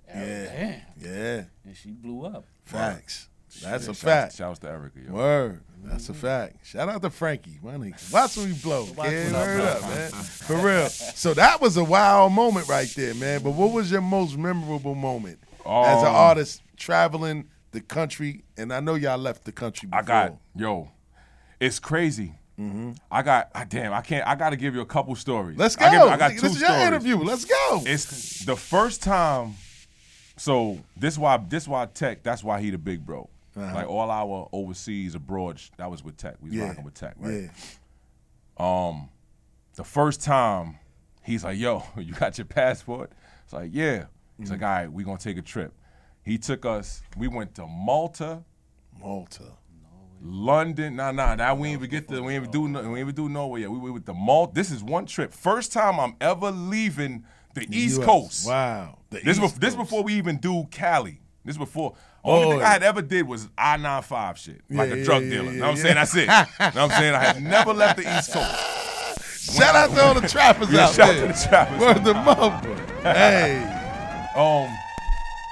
Speaker 2: Yeah.
Speaker 18: damn,
Speaker 2: Yeah.
Speaker 18: and she blew up.
Speaker 2: Facts. That's a
Speaker 17: Shouts-
Speaker 2: fact.
Speaker 17: Shouts to Erykah, yo.
Speaker 2: Word. That's a mm-hmm. fact. Shout out to Frankie. My nigga. Watch when we blow.
Speaker 18: Watch
Speaker 2: Kid.
Speaker 18: when
Speaker 2: Word up, man. For real. So that was a wild moment right there, man. But what was your most memorable moment as an
Speaker 17: Um,
Speaker 2: artist traveling the country? And I know y'all left the country before.
Speaker 17: I got, yo, it's crazy. Mm-hmm. I got, I, damn, I can't, I got to give you a couple stories.
Speaker 2: Let's
Speaker 17: I,
Speaker 2: go.
Speaker 17: give- I got
Speaker 2: Nigga,
Speaker 17: two
Speaker 2: this is your
Speaker 17: stories.
Speaker 2: interview. Let's go.
Speaker 17: It's the first time So this why this why Tech. That's why he the big bro.
Speaker 2: Uh-huh.
Speaker 17: Like all our overseas abroad, that was with Tech. We was
Speaker 2: Yeah.
Speaker 17: rocking with Tech, right?
Speaker 2: Yeah.
Speaker 17: Um, the first time he's like, "Yo, you got your passport?" It's like, "Yeah." He's
Speaker 2: Mm-hmm.
Speaker 17: like, "All right, we gonna take a trip." He took us. We went to Malta,
Speaker 2: Malta,
Speaker 17: London. Nah, nah, that we ain't even get the. We ain't even do. We ain't even do Norway yet. We went with the Malta. This is one trip. First time I'm ever leaving the East
Speaker 2: US.
Speaker 17: Coast.
Speaker 2: Wow. The
Speaker 17: this
Speaker 2: East
Speaker 17: bef- this before we even do Cali. This before. Only
Speaker 2: Oh,
Speaker 17: thing I had ever did was I 95 shit, like
Speaker 2: Yeah,
Speaker 17: a drug dealer.
Speaker 2: yeah,
Speaker 17: know what I'm saying? That's it. know what I'm saying? I had never left the East Coast.
Speaker 2: Shout out to all the trappers
Speaker 17: Yeah,
Speaker 2: out
Speaker 17: shout
Speaker 2: there.
Speaker 17: out to the trappers.
Speaker 2: Word the mother. Hey.
Speaker 17: Um,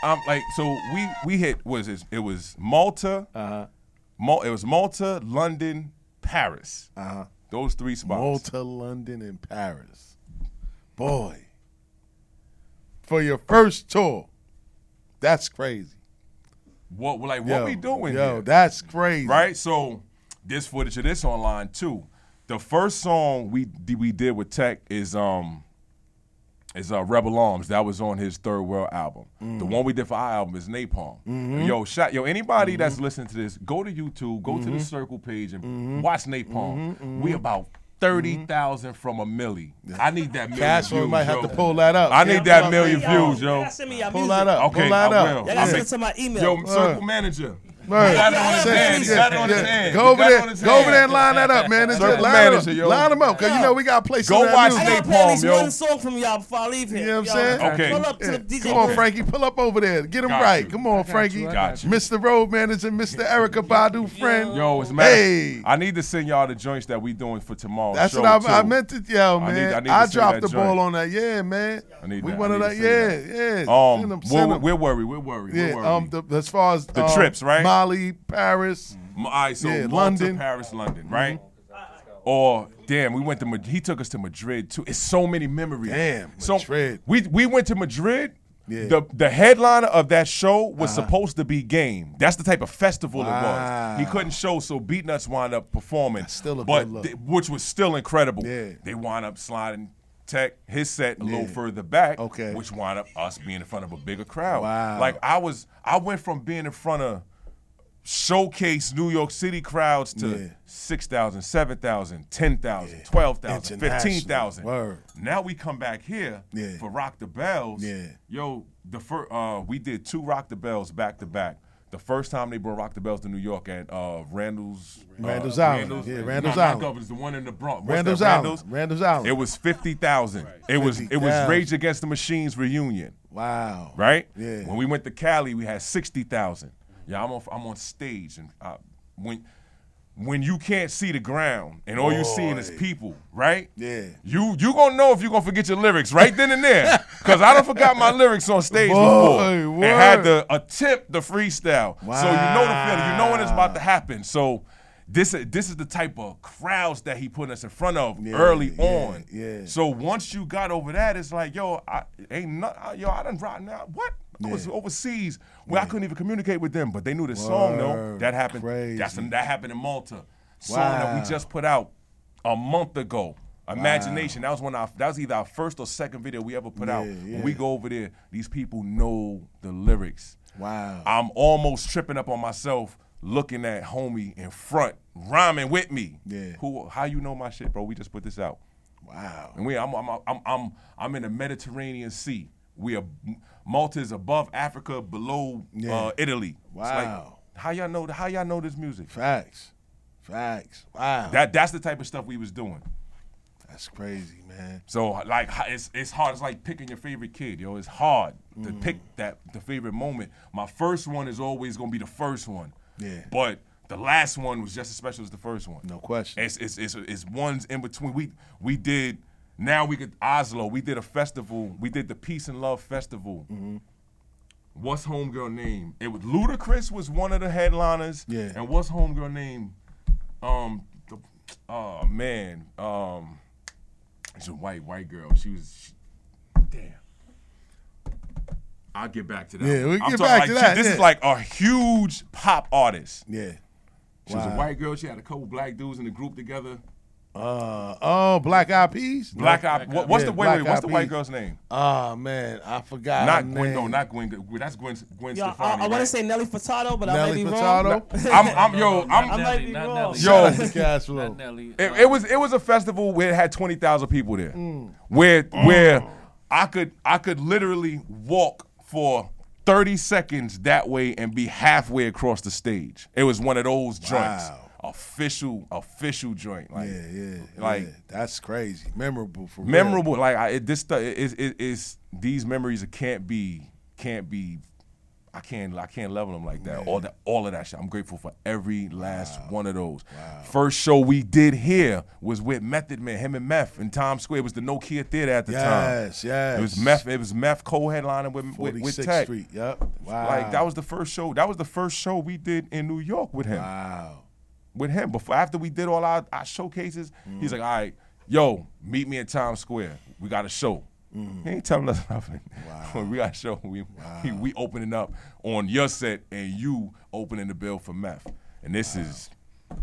Speaker 17: I'm like so we we hit was it it was Malta, uh-huh. Mal- it was Malta, London, Paris,
Speaker 2: uh-huh.
Speaker 17: Those three spots.
Speaker 2: Malta, London, and Paris. Boy. For your first tour. That's crazy.
Speaker 17: What like what
Speaker 2: Yo,
Speaker 17: we doing?
Speaker 2: yo,
Speaker 17: here?
Speaker 2: that's crazy.
Speaker 17: Right? So this footage of this online too. The first song we we did with Tech is um is uh, Rebel Arms. That was on his Third World album. The one we did for our album is Napalm.
Speaker 2: Mhm.
Speaker 17: Yo, shot yo, anybody
Speaker 2: Mm-hmm.
Speaker 17: that's listening to this, go to YouTube, go to the
Speaker 2: Mhm.
Speaker 17: Circle page and
Speaker 2: Mhm.
Speaker 17: watch Napalm.
Speaker 2: Mhm,
Speaker 17: We about Mm-hmm. thirty thousand from a milli. I need that million
Speaker 2: Cash Flow
Speaker 17: views.
Speaker 2: might have
Speaker 17: yo.
Speaker 2: to pull that up.
Speaker 17: I
Speaker 2: Yeah,
Speaker 17: need that
Speaker 2: pull
Speaker 17: million views, yo.
Speaker 1: Send me y'all
Speaker 2: Pull
Speaker 1: music.
Speaker 2: that up.
Speaker 17: Okay,
Speaker 2: Pull that
Speaker 17: I
Speaker 2: up.
Speaker 17: will.
Speaker 1: Y'all gotta
Speaker 17: I
Speaker 1: send
Speaker 17: make-
Speaker 1: it to my email.
Speaker 17: Yo,
Speaker 1: Word.
Speaker 17: Circle Manager.
Speaker 2: Word.
Speaker 17: You got it on his
Speaker 2: Yeah,
Speaker 17: hand. You got it on his
Speaker 2: yeah.
Speaker 17: hand.
Speaker 2: Go over there. Go over there and line that up, man. It's just line
Speaker 17: manager,
Speaker 2: them,
Speaker 17: yo.
Speaker 2: Line them up, cause you know we got to play some
Speaker 17: Go
Speaker 2: of that
Speaker 17: watch
Speaker 2: music.
Speaker 1: I gotta play at least one song from y'all before I leave here.
Speaker 2: You know what I'm saying?
Speaker 17: Okay.
Speaker 1: Pull up to
Speaker 2: Yeah.
Speaker 1: the DJ.
Speaker 2: Come on. Frankie. Pull up over there. Get him
Speaker 17: Got
Speaker 2: right. Come on, Frankie.
Speaker 17: you, I got you.
Speaker 2: Mr. Road Manager, Mr. Erykah Badu friend.
Speaker 17: Yo, as a matter,
Speaker 2: Hey.
Speaker 17: I need to send y'all the joints that we doing for tomorrow.
Speaker 2: That's what I, I meant to yo,
Speaker 17: I
Speaker 2: man.
Speaker 17: need- I
Speaker 2: I,
Speaker 17: need to send
Speaker 2: dropped
Speaker 17: that
Speaker 2: the ball on that. Yeah, man.
Speaker 17: I need
Speaker 2: we
Speaker 17: that.
Speaker 2: wanted
Speaker 17: I
Speaker 2: that.
Speaker 17: need to
Speaker 2: Yeah,
Speaker 17: send
Speaker 2: yeah.
Speaker 17: that.
Speaker 2: Send
Speaker 17: Um,
Speaker 2: 'em,
Speaker 17: we're,
Speaker 2: send 'em.
Speaker 17: we're worried. We're worried.
Speaker 2: Yeah,
Speaker 17: we're worried.
Speaker 2: um, the, as far as
Speaker 17: The
Speaker 2: um,
Speaker 17: trips, right?
Speaker 2: Mali, Paris.
Speaker 17: M- All right, so
Speaker 2: yeah, London.
Speaker 17: Paris, London, right? Or damn, we went to Mad- he took us to Madrid too. It's so many memories.
Speaker 2: Damn,
Speaker 17: so
Speaker 2: Madrid.
Speaker 17: we we went to Madrid.
Speaker 2: Yeah.
Speaker 17: The the headliner of that show was
Speaker 2: Uh-huh.
Speaker 17: supposed to be Game. That's the type of festival
Speaker 2: Wow.
Speaker 17: it was. He couldn't show, so Beatnuts wound up performing.
Speaker 2: still a
Speaker 17: but
Speaker 2: good look.
Speaker 17: th- which was still incredible.
Speaker 2: Yeah.
Speaker 17: They wound up sliding Tech his set a little further back.
Speaker 2: Okay.
Speaker 17: Which wound up us being in front of a bigger crowd.
Speaker 2: Wow.
Speaker 17: Like I was, I went from being in front of showcase New York City crowds to
Speaker 2: Yeah.
Speaker 17: 6,000, 7,000, 10,000, 12,000, 15,000.
Speaker 2: Word.
Speaker 17: Now we come back here
Speaker 2: Yeah.
Speaker 17: for Rock the Bells.
Speaker 2: Yeah.
Speaker 17: Yo, the first uh, we did two Rock the Bells back to back. The first time they brought Rock the Bells to New York at uh, Randall's uh,
Speaker 2: Randall's Island. Yeah, Randall's
Speaker 17: no, not
Speaker 2: Island.
Speaker 17: Governors, the one in the Bronx. What's
Speaker 2: Randall's
Speaker 17: that,
Speaker 2: Island. Randall's Island.
Speaker 17: It was fifty thousand. It was it was
Speaker 2: 50,000.
Speaker 17: Rage Against the Machines reunion.
Speaker 2: Wow.
Speaker 17: Right?
Speaker 2: Yeah.
Speaker 17: When we went to Cali, we had sixty thousand. Yeah, I'm on I'm on stage and uh, when when you can't see the ground and all you're seeing is people, right?
Speaker 2: Yeah.
Speaker 17: You you gonna know if you're gonna forget your lyrics right then and there, cause I don't forgot my lyrics on stage
Speaker 2: Boy,
Speaker 17: before and had to attempt the freestyle. Wow. So you know the feeling, you know when it's about to happen. So this this is the type of crowds that he put us in front of
Speaker 2: Yeah,
Speaker 17: early
Speaker 2: yeah,
Speaker 17: on.
Speaker 2: yeah.
Speaker 17: So once you got over that, it's like yo, I ain't not, yo, I done rock now. What? I was overseas where I couldn't even communicate with them, but they knew the song though. That happened.
Speaker 2: Crazy.
Speaker 17: That's that happened in Malta. Song that we just put out a month ago. Imagination. That was one. Of our, that was either our first or second video we ever put out.
Speaker 2: Yeah,
Speaker 17: When we go over there, these people know the lyrics.
Speaker 2: Wow.
Speaker 17: I'm almost tripping up on myself looking at homie in front, rhyming with me.
Speaker 2: Yeah.
Speaker 17: Who? How you know my shit, bro? We just put this out.
Speaker 2: Wow.
Speaker 17: And we, I'm, I'm, I'm, I'm, I'm in the Mediterranean Sea. We are Malta is above Africa, below
Speaker 2: Yeah.
Speaker 17: uh, Italy. It's like,
Speaker 2: Wow.
Speaker 17: how y'all know? How y'all know this music?
Speaker 2: Facts. Facts. Wow.
Speaker 17: That that's the type of stuff we was doing.
Speaker 2: That's crazy, man.
Speaker 17: So like it's it's hard. It's like picking your favorite kid, yo. It's hard to
Speaker 2: Mm.
Speaker 17: pick that the favorite moment. My first one is always gonna be the first one.
Speaker 2: Yeah.
Speaker 17: But the last one was just as special as the first one.
Speaker 2: No question.
Speaker 17: It's it's it's, it's ones in between. We we did now we could Oslo. We did a festival. We did the Peace and Love Festival.
Speaker 2: Mm-hmm.
Speaker 17: What's homegirl name? It was Ludacris was one of the headliners.
Speaker 2: Yeah.
Speaker 17: And what's homegirl name? Um. The, oh man. Um. She's a white white girl. She was. She, damn. I'll get back to that.
Speaker 2: Yeah, we
Speaker 17: I'm
Speaker 2: get
Speaker 17: talking
Speaker 2: back
Speaker 17: like
Speaker 2: to
Speaker 17: she-
Speaker 2: that,
Speaker 17: This is like a huge pop artist.
Speaker 2: Yeah.
Speaker 17: She was a white girl. She had a couple black dudes in the group together.
Speaker 2: Uh, oh, Black Eyed Peas.
Speaker 17: Black Eyed- what- what's the- wait, wait, what's the white
Speaker 2: Peas.
Speaker 17: girl's name?
Speaker 2: Oh man, I forgot.
Speaker 17: not
Speaker 2: her
Speaker 17: Gwen. No, not Gwen. That's Gwen. Gwen
Speaker 1: Yo, I,
Speaker 17: Stefani.
Speaker 1: I want to say Nelly Furtado, but I
Speaker 2: Nelly
Speaker 1: might be
Speaker 2: Furtado?
Speaker 1: wrong.
Speaker 17: I'm, I'm, yo, I'm,
Speaker 1: I might be wrong.
Speaker 17: Yo,
Speaker 2: Cashflow.
Speaker 17: It, it was it was a festival where it had twenty thousand people there,
Speaker 2: Mm.
Speaker 17: where where I could I could literally walk for thirty seconds that way and be halfway across the stage. It was one of those joints,
Speaker 2: Wow.
Speaker 17: Official official joint. Like,
Speaker 2: yeah, yeah,
Speaker 17: like
Speaker 2: yeah. that's crazy. Memorable for real.
Speaker 17: memorable. Like I, it, this stuff is it, is these memories can't be can't be. I can't I can't level them like that. All that all of that shit. I'm grateful for every last one of those. First show we did here was with Method Man, him and Meth in Times Square. It was the Nokia Theater at the time.
Speaker 2: Yes, yes.
Speaker 17: It was Meth. It was Meth co-headlining with with, with Tech.
Speaker 2: Street. Yep. Wow.
Speaker 17: Like that was the first show. That was the first show we did in New York with him.
Speaker 2: Wow.
Speaker 17: With him before after we did all our, our showcases,
Speaker 2: Mm.
Speaker 17: he's like, all right, yo, meet me in Times Square. We got a show.
Speaker 2: Mm.
Speaker 17: He ain't telling us nothing. we got a show. We, we we opening up on your set and you opening the bill for meth. And this is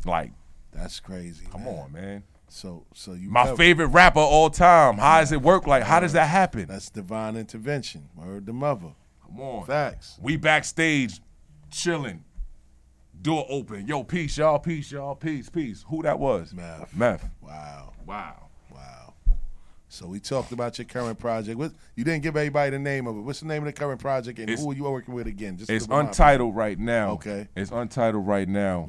Speaker 17: like
Speaker 2: That's crazy.
Speaker 17: Come on, man.
Speaker 2: So so you
Speaker 17: My
Speaker 2: covered-
Speaker 17: favorite rapper all time. How does it work? Like, how does that happen?
Speaker 2: That's divine intervention. Word the mother.
Speaker 17: Come on.
Speaker 2: Facts.
Speaker 17: We backstage chilling. Door open. Yo, peace, y'all, peace, y'all, peace, peace. Who that was?
Speaker 2: Meth.
Speaker 17: Meth.
Speaker 2: Wow.
Speaker 17: Wow.
Speaker 2: Wow. So we talked about your current project. What you didn't give everybody the name of it. What's the name of the current project and
Speaker 17: It's-
Speaker 2: who are you are working with again? Just
Speaker 17: It's
Speaker 2: to remind
Speaker 17: untitled right now.
Speaker 2: Okay. Mm-hmm.
Speaker 17: It's untitled right now.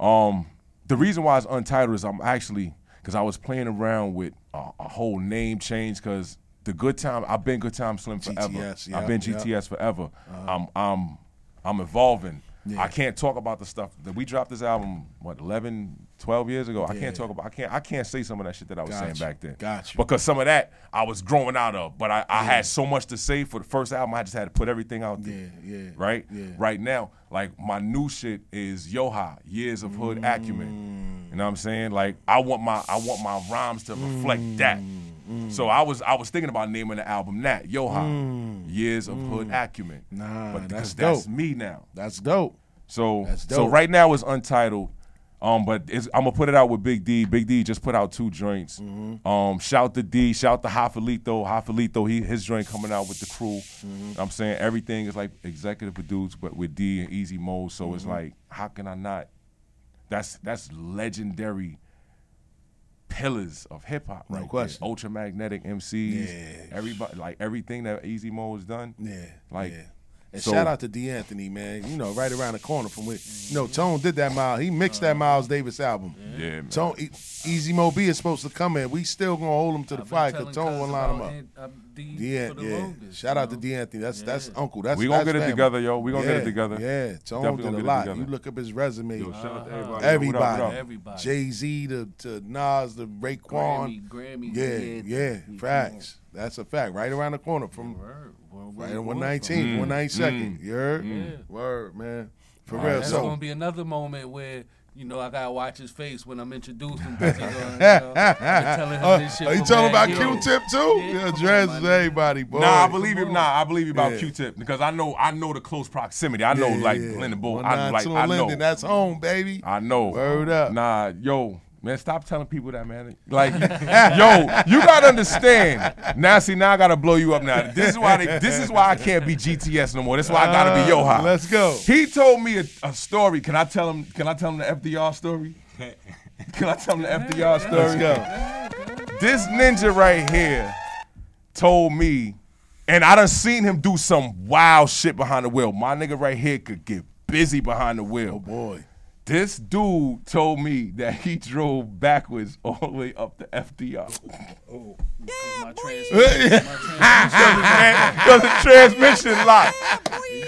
Speaker 17: Um, the reason why it's untitled is I'm actually because I was playing around with a, a whole name change because the good time I've been good time slim forever.
Speaker 2: GTS,
Speaker 17: I've
Speaker 2: yeah,
Speaker 17: been
Speaker 2: yeah.
Speaker 17: GTS forever.
Speaker 2: Uh-huh.
Speaker 17: I'm I'm I'm evolving.
Speaker 2: Yeah.
Speaker 17: I can't talk about the stuff that we dropped this album what 11 12 years ago. I can't talk about I can't I can't say some of that shit that I was saying back then.
Speaker 2: Gotcha.
Speaker 17: Because some of that I was growing out of, but I, I
Speaker 2: Yeah.
Speaker 17: had so much to say for the first album I just had to put everything out there
Speaker 2: Yeah, yeah.
Speaker 17: right?
Speaker 2: Yeah.
Speaker 17: Right now, like my new shit is Yoha, years of hood
Speaker 2: Mm.
Speaker 17: acumen. You know what I'm saying? Like I want my I want my rhymes to reflect
Speaker 2: Mm.
Speaker 17: that. So I was I was thinking about naming the album that Yoha, years of hood acumen.
Speaker 2: Mm. Nah,
Speaker 17: but
Speaker 2: that's
Speaker 17: that's,
Speaker 2: dope.
Speaker 17: me now.
Speaker 2: That's dope.
Speaker 17: So
Speaker 2: That's
Speaker 17: so right now it's untitled. Um, but it's, I'm gonna put it out with Big D. Big D just put out two joints.
Speaker 2: Mm-hmm.
Speaker 17: Um, shout to D, shout to Hafalito. Hafalito, he his joint coming out with the crew.
Speaker 2: Mm-hmm.
Speaker 17: I'm saying everything is like executive produced, but with D and Easy Mode. So it's
Speaker 2: Mhm.
Speaker 17: like, how can I not? That's that's legendary pillars of hip hop,
Speaker 2: No
Speaker 17: right?
Speaker 2: question.
Speaker 17: There. Ultramagnetic MCs,
Speaker 2: Yeah.
Speaker 17: everybody like everything that Easy Mode has done.
Speaker 2: Yeah,
Speaker 17: like.
Speaker 2: yeah. And
Speaker 17: so-
Speaker 2: shout out to D. Anthony, man. You know, right around the corner from where you know Tone did that Miles. He mixed that Miles Davis album.
Speaker 17: Yeah, man.
Speaker 2: Tone, E- Easy Mo Bee is supposed to come in. We still gonna hold him to the fire because Tone will line him up. Yeah, yeah. Shout out to D. Anthony. That's that's uncle. That's
Speaker 17: We gonna
Speaker 2: that's
Speaker 17: get it
Speaker 2: family.
Speaker 17: together, yo. We gonna get it together.
Speaker 2: Yeah, Tone
Speaker 17: Definitely
Speaker 2: did
Speaker 17: gonna
Speaker 2: a lot.
Speaker 17: together.
Speaker 2: You look up his resume.
Speaker 17: Yo, shout out to everybody.
Speaker 2: Everybody.
Speaker 17: What up, what up?
Speaker 18: Everybody.
Speaker 2: Jay Z to, to Nas to Raekwon.
Speaker 18: Grammy, Grammy,
Speaker 2: Yeah,
Speaker 18: yeah.
Speaker 2: yeah. Facts. That's a fact. Right around the corner from right on 119th,
Speaker 18: Mm,
Speaker 2: 192nd.
Speaker 18: mm,
Speaker 2: You heard?
Speaker 18: mm.
Speaker 2: Word, man. For
Speaker 18: All
Speaker 2: real.
Speaker 18: right, That's
Speaker 2: So
Speaker 18: gonna be another moment where you know I gotta watch his face when I'm introducing. because you know, telling him
Speaker 2: Uh,
Speaker 18: this shit
Speaker 2: are you talking about. Q-Tip too? Yeah, dress everybody, boy.
Speaker 17: Nah, I believe you. Nah, I believe you about
Speaker 2: Yeah.
Speaker 17: Q-Tip because I know I know the close proximity. I know
Speaker 2: Yeah,
Speaker 17: like
Speaker 2: yeah.
Speaker 17: Linden Bull. I like I know.
Speaker 2: Linden, that's home, baby.
Speaker 17: I know.
Speaker 2: Word up.
Speaker 17: Nah, yo, man, stop telling people that, man. Like, yo, you gotta understand. Now, see, now I gotta blow you up. Now, this is why they, this is why I can't be GTS no more. This is why I gotta be
Speaker 2: Uh, let's go.
Speaker 17: He told me a, a story. Can I tell him? Can I tell him the FDR story? Can I tell him the FDR story?
Speaker 2: Let's go.
Speaker 17: This ninja right here told me, and I done seen him do some wild shit behind the wheel. My nigga right here could get busy behind the wheel. Oh
Speaker 2: boy.
Speaker 17: This dude told me that he drove backwards all the way up to FDR.
Speaker 18: Oh, my
Speaker 17: Because the transmission locked.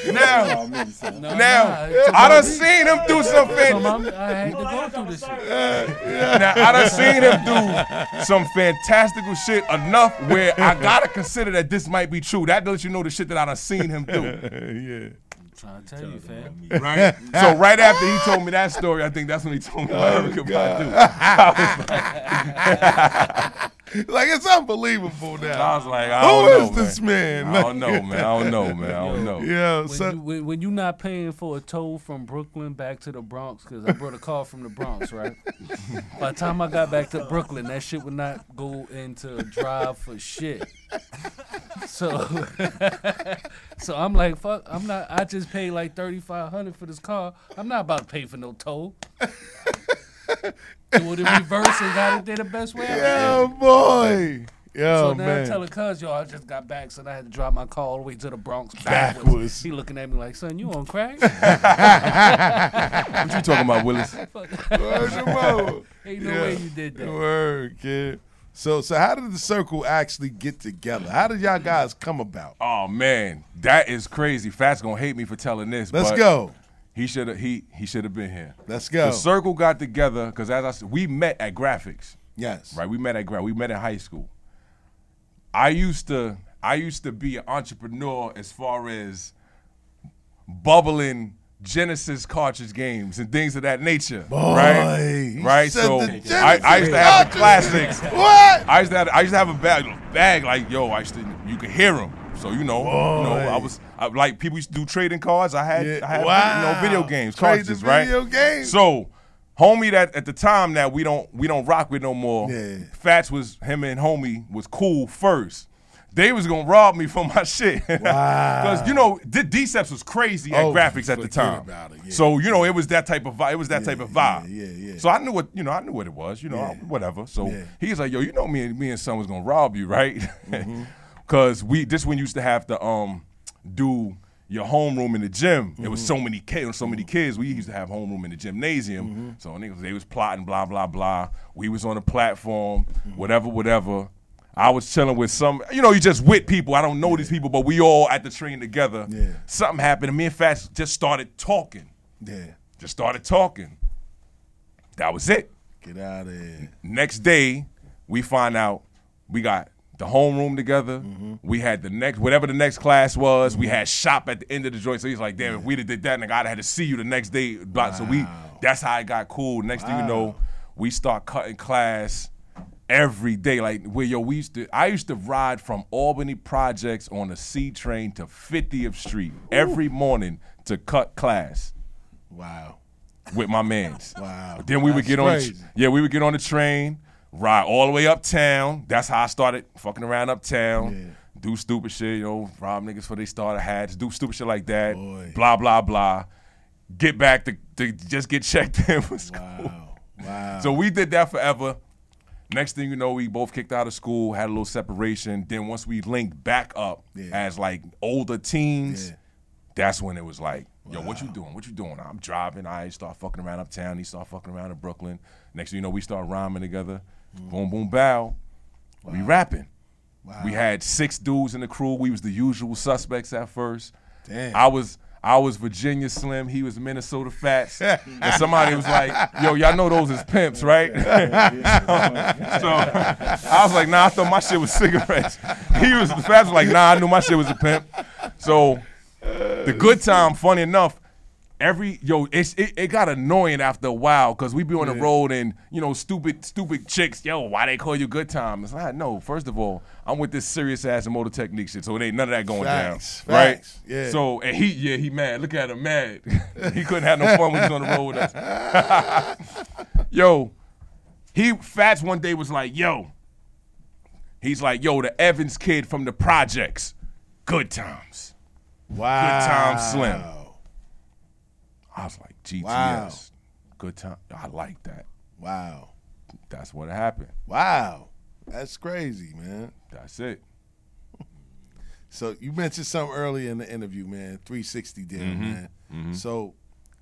Speaker 17: Now,
Speaker 18: No,
Speaker 17: now,
Speaker 18: nah,
Speaker 17: I done seen him do some
Speaker 18: So
Speaker 17: fan-
Speaker 18: I'm- I had to go through this shit.
Speaker 17: Now I done seen him do some fantastical shit enough where I gotta consider that this might be true. That lets you know the shit that I done seen him do.
Speaker 2: yeah.
Speaker 18: Trying to tell you, fam.
Speaker 17: Right? so right after he told me that story, I think that's when he told me about
Speaker 2: Oh,
Speaker 17: Erykah
Speaker 2: God.
Speaker 17: Badu. I was like-
Speaker 2: like it's unbelievable now.
Speaker 17: I was like, I
Speaker 2: Who
Speaker 17: don't know,
Speaker 2: is this man?
Speaker 17: I don't know, man. I don't know, man. I don't know.
Speaker 2: Yeah,
Speaker 18: when,
Speaker 2: so
Speaker 18: you, when, when you not paying for a toll from Brooklyn back to the Bronx, because I brought a car from the Bronx, right? By the time I got back to Brooklyn, that shit would not go into a drive for shit. So, so I'm like, fuck, I'm not. I just paid like thirty five hundred for this car. I'm not about to pay for no toll. Do it in reverse and got it there the best way.
Speaker 2: Yeah,
Speaker 18: can.
Speaker 2: boy. Yo,
Speaker 18: so now
Speaker 2: man.
Speaker 18: I'm telling cuz, yo, I just got back, so I had to drive my car all the way to the Bronx
Speaker 2: Backwards.
Speaker 18: backwards. He looking at me like, son, you on crack?
Speaker 17: What you talking about, Willis?
Speaker 2: Word to mother.
Speaker 18: Ain't no
Speaker 2: Yeah.
Speaker 18: way you did that.
Speaker 2: Word, kid. So, so how did the circle actually get together? How did y'all guys come about?
Speaker 17: Oh man, that is crazy. Fat's gonna hate me for telling this.
Speaker 2: Let's
Speaker 17: but
Speaker 2: go.
Speaker 17: He should have. He he should have been here.
Speaker 2: Let's go.
Speaker 17: The circle got together because as I said, we met at graphics.
Speaker 2: Yes.
Speaker 17: Right. We met at gra- We met in high school. I used to. I used to be an entrepreneur as far as bubbling Genesis cartridge games and things of that nature. right. Right. So I, I used to have the classics.
Speaker 2: What?
Speaker 17: I used to have. I used to have a bag. Bag like yo. I used to. You could hear them. So you know. You know. I was I, like people used to do trading cards. I had.
Speaker 2: Yeah.
Speaker 17: I had
Speaker 2: Wow.
Speaker 17: you know video games, cartridges, right?
Speaker 2: video games.
Speaker 17: So, homie, that at the time that we don't we don't rock with no more.
Speaker 2: Yeah.
Speaker 17: Fats was him and homie was cool first. They was gonna rob me for my shit.
Speaker 2: Wow.
Speaker 17: Because you know, D- Deceps was crazy at
Speaker 2: Oh,
Speaker 17: graphics at the time.
Speaker 2: it, yeah.
Speaker 17: So you know, it was that type of vibe. It was that type of vibe.
Speaker 2: yeah, yeah.
Speaker 17: yeah, So I knew what you know. I knew what it was. You know,
Speaker 2: Yeah.
Speaker 17: whatever. So
Speaker 2: Yeah.
Speaker 17: he's like, "Yo, you know, me and me and son was gonna rob you, right?
Speaker 2: Mm-hmm.
Speaker 17: Because we this one used to have to um do your homeroom in the gym. It was so
Speaker 2: Mm-hmm.
Speaker 17: many kids, so many kids. We used to have homeroom in the gymnasium.
Speaker 2: Mm-hmm.
Speaker 17: So niggas they was plotting, blah blah blah. We was on the platform,
Speaker 2: Mm-hmm.
Speaker 17: whatever, whatever. I was chilling with some, you know, you just with people. I don't know these people, but we all at the train together.
Speaker 2: Yeah.
Speaker 17: Something happened, and me and Fats just started talking.
Speaker 2: Yeah.
Speaker 17: Just started talking. That was it.
Speaker 2: Get out of here.
Speaker 17: Next day, we find out we got the homeroom together.
Speaker 2: Mm-hmm.
Speaker 17: We had the next whatever the next class was. We had shop at the end of the joint. So he's like, damn, if we'd have did that, nigga, I'd have had to see you the next day. But so we that's how it got cool. Next thing you know, we start cutting class every day. Like where yo, we used to I used to ride from Albany Projects on the C train to 50th Street every morning to cut class
Speaker 2: Wow.
Speaker 17: with my mans.
Speaker 2: Wow.
Speaker 17: Then we would
Speaker 2: That's
Speaker 17: get on the, yeah, we would get on the train, ride all the way uptown. That's how I started fucking around uptown. Do stupid shit, you know, rob niggas for they starter hats, do stupid shit like that. Blah blah blah. Get back to, to just get checked in for school.
Speaker 2: Wow.
Speaker 17: So we did that forever. Next thing you know, we both kicked out of school, had a little separation. Then once we linked back up as like older teens, that's when it was like, yo, what you doing? What you doing? I'm driving. I start fucking around uptown. He start fucking around in Brooklyn. Next thing you know, we start rhyming together. Boom, boom, bow. We rapping. We had six dudes in the crew. We was the usual suspects at first.
Speaker 2: Damn.
Speaker 17: I was I was Virginia Slim. He was Minnesota Fats. and somebody was like, "Yo, y'all know those is pimps, right?" so I was like, "Nah, I thought my shit was cigarettes." He was the Fats was like, "Nah, I knew my shit was a pimp." So the good time, funny enough, every yo, it's, it, it got annoying after a while because we be on the
Speaker 2: Yeah.
Speaker 17: road and you know, stupid, stupid chicks. Yo, why they call you good time? It's like, no. First of all, I'm with this serious ass and motor technique shit, so it ain't none of that going
Speaker 2: Facts,
Speaker 17: down, right?
Speaker 2: yeah.
Speaker 17: So and he, yeah, he mad. Look at him, mad. he couldn't have no fun when he was on the road with us. yo, he Fats one day was like, yo. He's like, yo, the Evans kid from the projects. Good times.
Speaker 2: Wow.
Speaker 17: Good times slim. I was like, GTS.
Speaker 2: Wow.
Speaker 17: Good time. I like that.
Speaker 2: Wow.
Speaker 17: That's what happened.
Speaker 2: Wow. That's crazy, man.
Speaker 17: That's it.
Speaker 2: So you mentioned something earlier in the interview, man. 360 deal,
Speaker 17: Mhm.
Speaker 2: man.
Speaker 17: Mhm.
Speaker 2: So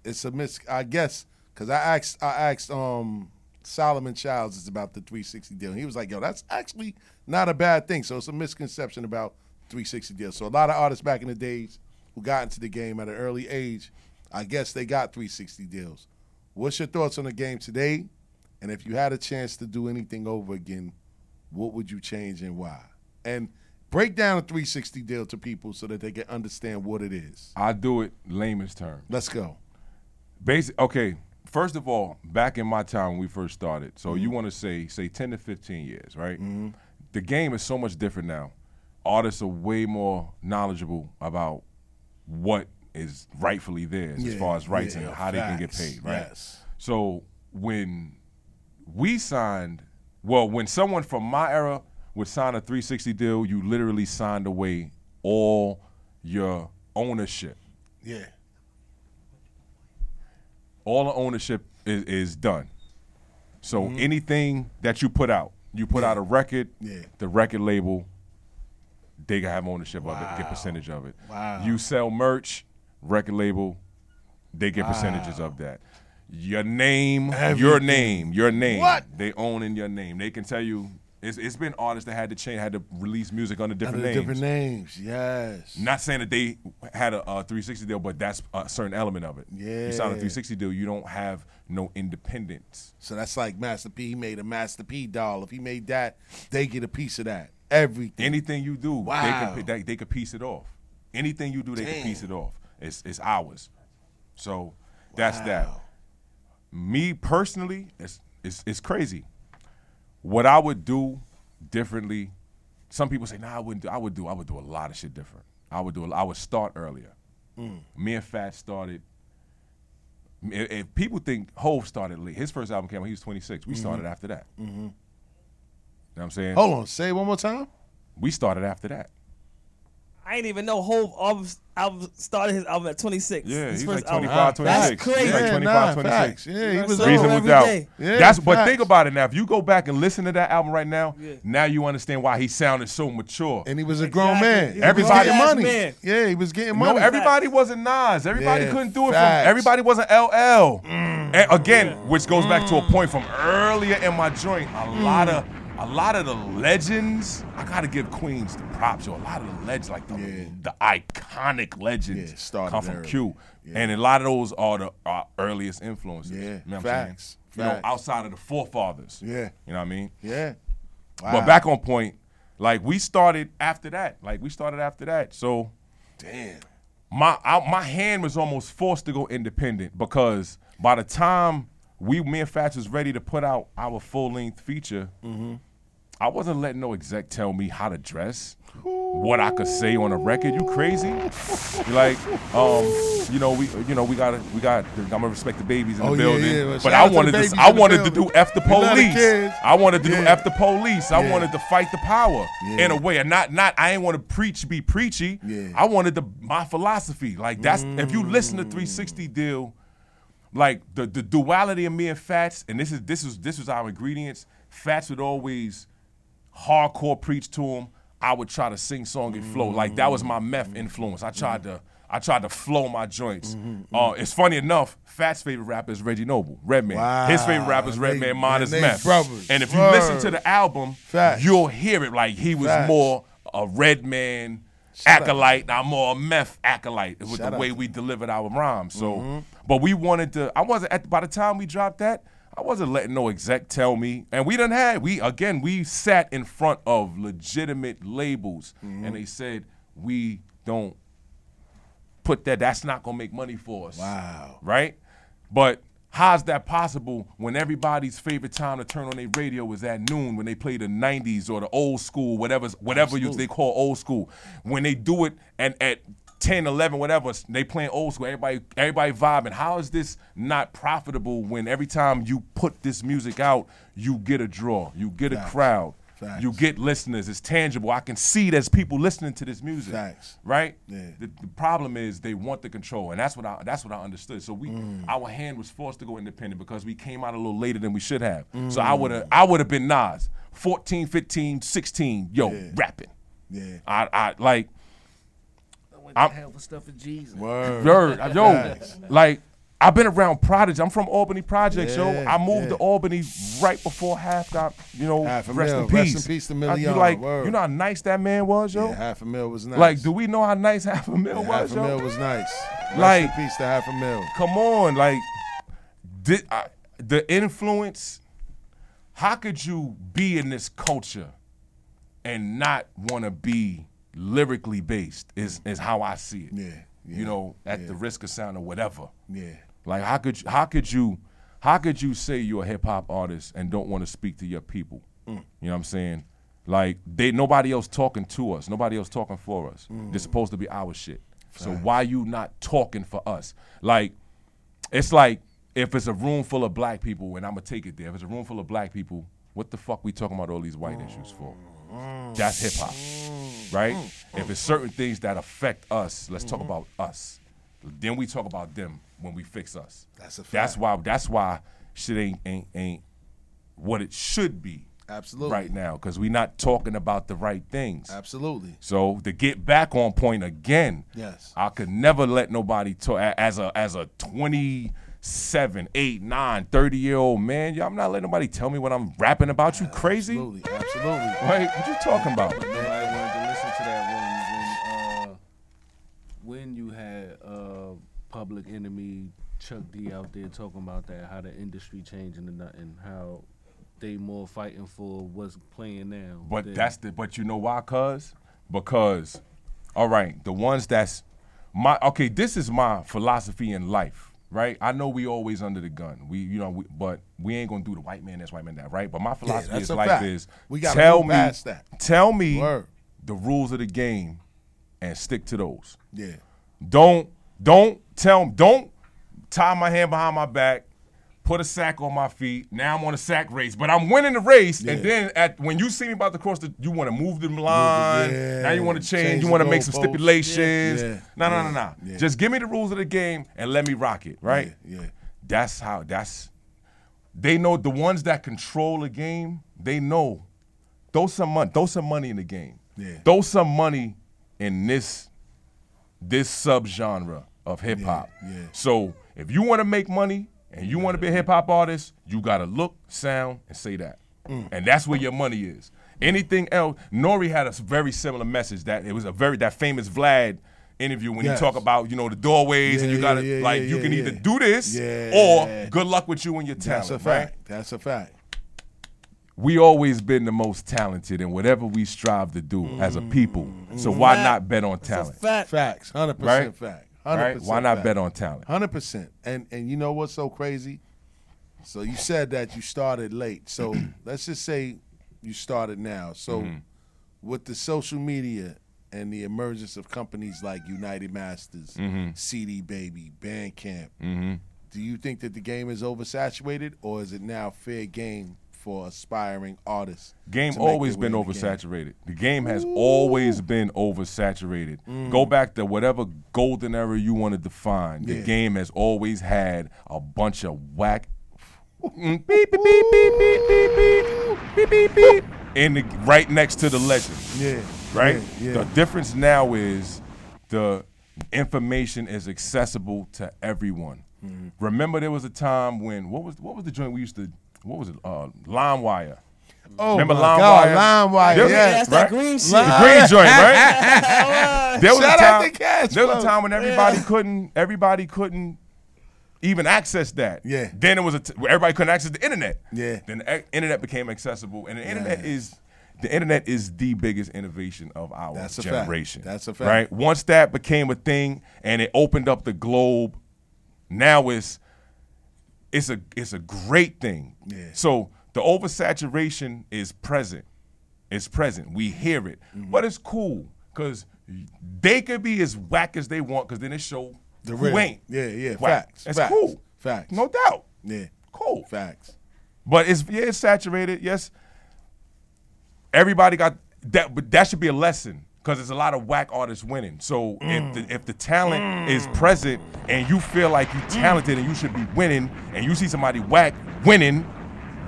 Speaker 2: it's a mis. I guess because I asked, I asked um Solomon Childs is about the 360 deal. And he was like, "Yo, that's actually not a bad thing." So it's a misconception about 360 deal. So a lot of artists back in the days who got into the game at an early age, I guess they got 360 deals. What's your thoughts on the game today? And if you had a chance to do anything over again, what would you change and why? And break down a 360 deal to people so that they can understand what it is.
Speaker 17: I do it layman's terms.
Speaker 2: Let's go.
Speaker 17: Basic. Okay. first of all, back in my time when we first started, so
Speaker 2: Mm-hmm.
Speaker 17: you want to say say ten to fifteen years, right? The game is so much different now. Artists are way more knowledgeable about what is rightfully theirs as far as rights
Speaker 2: yeah,
Speaker 17: and how they can get paid, right?
Speaker 2: yes.
Speaker 17: So when we signed, well, when someone from my era would sign a 360 deal, you literally signed away all your ownership.
Speaker 2: Yeah.
Speaker 17: All the ownership is, is done. So
Speaker 2: Mm-hmm.
Speaker 17: anything that you put out, you put out a record,
Speaker 2: Yeah.
Speaker 17: the record label, they have ownership of it, get percentage of it.
Speaker 2: Wow.
Speaker 17: You sell merch, record label, they get percentages of that. Your name, your name, your name.
Speaker 2: What?
Speaker 17: They own in your name. They can tell you. It's, it's been artists that had to change, had to release music under different
Speaker 2: Under
Speaker 17: names.
Speaker 2: different names. Yes.
Speaker 17: Not saying that they had a, a 360 deal, but that's a certain element of it. You sign a
Speaker 2: Yeah.
Speaker 17: 360 deal, you don't have no independence.
Speaker 2: So that's like Master P. He made a Master P doll. If he made that, they get a piece of that. Everything.
Speaker 17: Anything you do,
Speaker 2: Wow.
Speaker 17: they can they, they could piece it off. Anything you do, they can piece it off. It's it's ours. So that's that. Me personally, it's it's it's crazy. What I would do differently. Some people say, "Nah, I wouldn't do. I would do. I would do a lot of shit different. I would do. a- I would start earlier.
Speaker 2: Mm.
Speaker 17: Me and Fat started. If, if people think Hove started late, his first album came when he was 26. We started
Speaker 2: Mhm.
Speaker 17: after that.
Speaker 2: Mhm.
Speaker 17: You know what I'm saying?
Speaker 2: Hold on. Say it one more time.
Speaker 17: We started after that.
Speaker 1: I didn't even know Hove album, album started his album at 26.
Speaker 17: Yeah,
Speaker 1: his
Speaker 17: he's
Speaker 1: first
Speaker 17: like
Speaker 1: album.
Speaker 17: 25, 26.
Speaker 1: That's crazy.
Speaker 17: He's like 25, 26.
Speaker 2: Yeah, he was
Speaker 17: Reasonable
Speaker 1: every
Speaker 17: doubt.
Speaker 1: day.
Speaker 2: Yeah,
Speaker 17: That's but think about it now. If you go back and listen to that album right now, now you understand why he sounded so mature.
Speaker 2: And he was a grown man.
Speaker 17: Everybody
Speaker 2: getting money.
Speaker 1: man.
Speaker 2: Yeah, he was getting money.
Speaker 17: No,
Speaker 2: money.
Speaker 17: everybody wasn't Nas. Everybody
Speaker 2: Yeah,
Speaker 17: couldn't do it. From,
Speaker 2: facts. Mm.
Speaker 17: everybody wasn't LL. And again, which goes back to a point from earlier in my joint. A lot of a lot of the legends. I gotta give Queens the props. Yo, a lot of the legends, like the, the iconic legends,
Speaker 2: started
Speaker 17: come from
Speaker 2: early.
Speaker 17: Q, and a lot of those are the our earliest influences.
Speaker 2: Yeah,
Speaker 17: you know what I'm
Speaker 2: facts.
Speaker 17: You know, outside of the forefathers.
Speaker 2: Yeah.
Speaker 17: you know what I mean.
Speaker 2: Yeah. Wow.
Speaker 17: But back on point, like we started after that. Like we started after that. So
Speaker 2: Damn.
Speaker 17: my I, my hand was almost forced to go independent because by the time we me and Fats was ready to put out our full length feature, mm-hmm. I wasn't letting no exec tell me how to dress, what I could say on a record. You crazy? like, um, you know we you know we got we got I'm gonna respect the babies in
Speaker 2: Oh,
Speaker 17: the
Speaker 2: yeah,
Speaker 17: building,
Speaker 2: yeah. Well,
Speaker 17: but I wanted I wanted to do f the
Speaker 2: We love the
Speaker 17: police. I wanted to do f the police. I
Speaker 2: Yeah.
Speaker 17: wanted to fight the power
Speaker 2: Yeah.
Speaker 17: in a way, and not not I ain't want to preach be preachy.
Speaker 2: Yeah.
Speaker 17: I wanted the my philosophy. Like that's if you listen to 360 deal, like the the duality of me and Fats, and this is this is this was our ingredients. Fats would always hardcore preach to him. I would try to sing song and flow. Like that was my meth mm-hmm. influence. I tried mm-hmm. to I tried to flow my joints. Mm-hmm, uh, it's funny enough, Fat's favorite rapper is Reggie Noble, Redman. His favorite rapper is
Speaker 2: Wow,
Speaker 17: Redman, mine is Meth.
Speaker 2: brothers.
Speaker 17: And if you listen to the album,
Speaker 2: Facts.
Speaker 17: you'll hear it like he was
Speaker 2: Facts.
Speaker 17: more a Redman acolyte, and I'm more a Meth acolyte with
Speaker 2: Shout
Speaker 17: the way we delivered our rhymes. So, but we wanted to. I wasn't at by the time we dropped that. I wasn't letting no exec tell me, and we done had we again we sat in front of legitimate labels,
Speaker 2: Mm-hmm.
Speaker 17: and they said we don't put that. That's not gonna make money for us.
Speaker 2: Wow.
Speaker 17: Right? But how's that possible when everybody's favorite time to turn on their radio is at noon when they play the '90s or the old school, whatever's whatever you, they call old school. When they do it and at 10, 11, whatever, they playing old school. Everybody, everybody vibing. How is this not profitable when every time you put this music out, you get a draw, you get a crowd,
Speaker 2: Facts.
Speaker 17: you get listeners. It's tangible. I can see there's people listening to this music.
Speaker 2: Facts.
Speaker 17: Right?
Speaker 2: Yeah.
Speaker 17: The, the problem is they want the control, and that's what I that's what I understood. So we
Speaker 2: Mm.
Speaker 17: our hand was forced to go independent because we came out a little later than we should have. So
Speaker 2: Mm.
Speaker 17: I would have I would have been Nas, 14, 15, 16, yo, rapping.
Speaker 2: Yeah.
Speaker 17: I I like I'm-
Speaker 18: to hell for stuff of Jesus.
Speaker 2: Word.
Speaker 17: Word, yo,
Speaker 2: Facts.
Speaker 17: like I've been around Prodigy. I'm from Albany Projects, yo. I moved
Speaker 2: yeah.
Speaker 17: to Albany right before half got, you know,
Speaker 2: Half a
Speaker 17: rest
Speaker 2: mil.
Speaker 17: in peace.
Speaker 2: Rest in peace to Million,
Speaker 17: You like,
Speaker 2: word.
Speaker 17: you know how nice that man was, yo.
Speaker 2: Yeah, half a mil was nice.
Speaker 17: Like, do we know how nice half a mil
Speaker 2: Yeah,
Speaker 17: was,
Speaker 2: half a
Speaker 17: yo?
Speaker 2: mil was nice. Rest
Speaker 17: Like-
Speaker 2: in peace to half a mil.
Speaker 17: Come on, like did, I, the influence. How could you be in this culture and not want to be lyrically based? Is is how I see it.
Speaker 2: Yeah,
Speaker 17: You know, at the risk of sounding whatever.
Speaker 2: Yeah.
Speaker 17: Like how could you, how could you how could you say you're a hip hop artist and don't want to speak to your people?
Speaker 2: Mm.
Speaker 17: You know what I'm saying? Like they nobody else talking to us, nobody else talking for us.
Speaker 2: Mm.
Speaker 17: This supposed to be our shit. So why you not talking for us? Like it's like if it's a room full of black people, and I'm gonna take it there. If it's a room full of black people, what the fuck we talking about all these white issues for? That's hip hop, right? If it's certain things that affect us, let's talk mm-hmm. about us. Then we talk about them when we fix us.
Speaker 2: That's a
Speaker 17: That's why. That's why shit ain't ain't ain't what it should be.
Speaker 2: Absolutely.
Speaker 17: Right now, because we're not talking about the right things.
Speaker 2: Absolutely.
Speaker 17: So to get back on point again,
Speaker 2: Yes.
Speaker 17: I could never let nobody talk as a as a 27, 8, 9, 30 year old man. Yeah, I'm not letting nobody tell me what I'm rapping about. You crazy?
Speaker 2: Absolutely. Absolutely.
Speaker 17: Right? What you talking about?
Speaker 18: Nobody wanted to listen to that when when uh, when you had uh, Public Enemy Chuck D out there talking about that, how the industry changing and nothing, how they more fighting for what's playing now.
Speaker 17: But
Speaker 18: than-
Speaker 17: that's the but you know why, cuz? Because all right, the ones that's my okay, this is my philosophy in life, right? I know we always under the gun. We you know, we, but we ain't gonna do the white man this, white man that, right? But my philosophy
Speaker 2: that's
Speaker 17: is
Speaker 2: like
Speaker 17: life
Speaker 2: fact.
Speaker 17: is
Speaker 2: We gotta
Speaker 17: tell me
Speaker 2: past that.
Speaker 17: tell me
Speaker 2: Word.
Speaker 17: the rules of the game and stick to those.
Speaker 2: Yeah.
Speaker 17: Don't don't tell don't tie my hand behind my back, put a sack on my feet. Now I'm on a sack race, but I'm winning the race. And then at when you see me about to cross the, you want to move the line.
Speaker 2: yeah,
Speaker 17: now you want to change.
Speaker 2: change
Speaker 17: you want to make some stipulations.
Speaker 2: Yeah,
Speaker 17: No, no,
Speaker 2: yeah,
Speaker 17: no, no.
Speaker 2: yeah.
Speaker 17: Just give me the rules of the game and let me rock it. Right?
Speaker 2: Yeah, yeah.
Speaker 17: That's how. That's. They know the ones that control the game. They know. Throw some money. Throw some money in the game.
Speaker 2: Yeah.
Speaker 17: Throw some money in this this subgenre of hip hop.
Speaker 2: yeah.
Speaker 17: So if you want to make money and you want to be a hip hop artist, you gotta look, sound, and say that.
Speaker 2: Mm.
Speaker 17: And that's where your money is. Anything else, Nori had a very similar message that it was a very that famous Vlad interview when
Speaker 2: Yes.
Speaker 17: he talk about, you know, the doorways and you gotta
Speaker 2: yeah, yeah,
Speaker 17: like
Speaker 2: yeah,
Speaker 17: you can
Speaker 2: yeah,
Speaker 17: either do this
Speaker 2: Yeah.
Speaker 17: or good luck with you and your talent.
Speaker 2: That's a
Speaker 17: right?
Speaker 2: fact. That's a fact.
Speaker 17: we always been the most talented in whatever we strive to do as a people. So why
Speaker 2: Fact.
Speaker 17: not bet on talent?
Speaker 2: Fact. Facts. Hundred
Speaker 17: Right?
Speaker 2: percent fact.
Speaker 17: Right? Why not bet on talent?
Speaker 2: Hundred percent. And and you know what's so crazy? So you said that you started late. So let's just say you started now. So
Speaker 17: Mhm.
Speaker 2: with the social media and the emergence of companies like United Masters,
Speaker 17: Mhm.
Speaker 2: CD Baby, Bandcamp,
Speaker 17: hmm
Speaker 2: do you think that the game is oversaturated or is it now fair game for aspiring artists?
Speaker 17: Game always been
Speaker 2: in the game?
Speaker 17: oversaturated. The game has always been oversaturated.
Speaker 2: Mm.
Speaker 17: Go back to whatever golden era you want to define. The
Speaker 2: Yeah.
Speaker 17: game has always had a bunch of whack. Mm, beep, beep, beep, beep, beep, beep, beep, beep, beep, beep, in the right next to the legend.
Speaker 2: Yeah.
Speaker 17: Right.
Speaker 2: Yeah, yeah.
Speaker 17: The difference now is the information is accessible to everyone.
Speaker 2: Mhm.
Speaker 17: Remember, there was a time when what was what was the joint we used to what was it? Uh, LimeWire.
Speaker 2: Oh
Speaker 17: Remember
Speaker 2: my
Speaker 17: LimeWire?
Speaker 2: God, LimeWire,
Speaker 17: There was-
Speaker 2: yeah. That's that green shit.
Speaker 17: The green joint, right? there was
Speaker 2: Shout
Speaker 17: a
Speaker 2: out
Speaker 17: time.
Speaker 2: Cash
Speaker 17: there was a time when everybody
Speaker 2: Yeah.
Speaker 17: couldn't. Everybody couldn't even access that.
Speaker 2: Yeah.
Speaker 17: Then it was a t- everybody couldn't access the internet.
Speaker 2: Yeah.
Speaker 17: Then the e- internet became accessible, and the internet is the internet is the biggest innovation of our
Speaker 2: That's a fact. That's a fact.
Speaker 17: Right. Once that became a thing, and it opened up the globe, now it's it's a it's a great thing.
Speaker 2: Yeah.
Speaker 17: So the oversaturation is present. It's present. We hear it,
Speaker 2: Mm-hmm.
Speaker 17: but it's cool because they could be as whack as they want because then it show
Speaker 2: The
Speaker 17: who
Speaker 2: real.
Speaker 17: ain't.
Speaker 2: Yeah, yeah.
Speaker 17: whack.
Speaker 2: Facts.
Speaker 17: It's
Speaker 2: facts,
Speaker 17: cool.
Speaker 2: Facts.
Speaker 17: No doubt.
Speaker 2: Yeah.
Speaker 17: Cool.
Speaker 2: Facts.
Speaker 17: But it's yeah, it's saturated. Yes. Everybody got that, but that should be a lesson because there's a lot of whack artists winning. So if the mm. if the talent mm. is present and you feel like you're mm. talented and you should be winning, and you see somebody whack winning,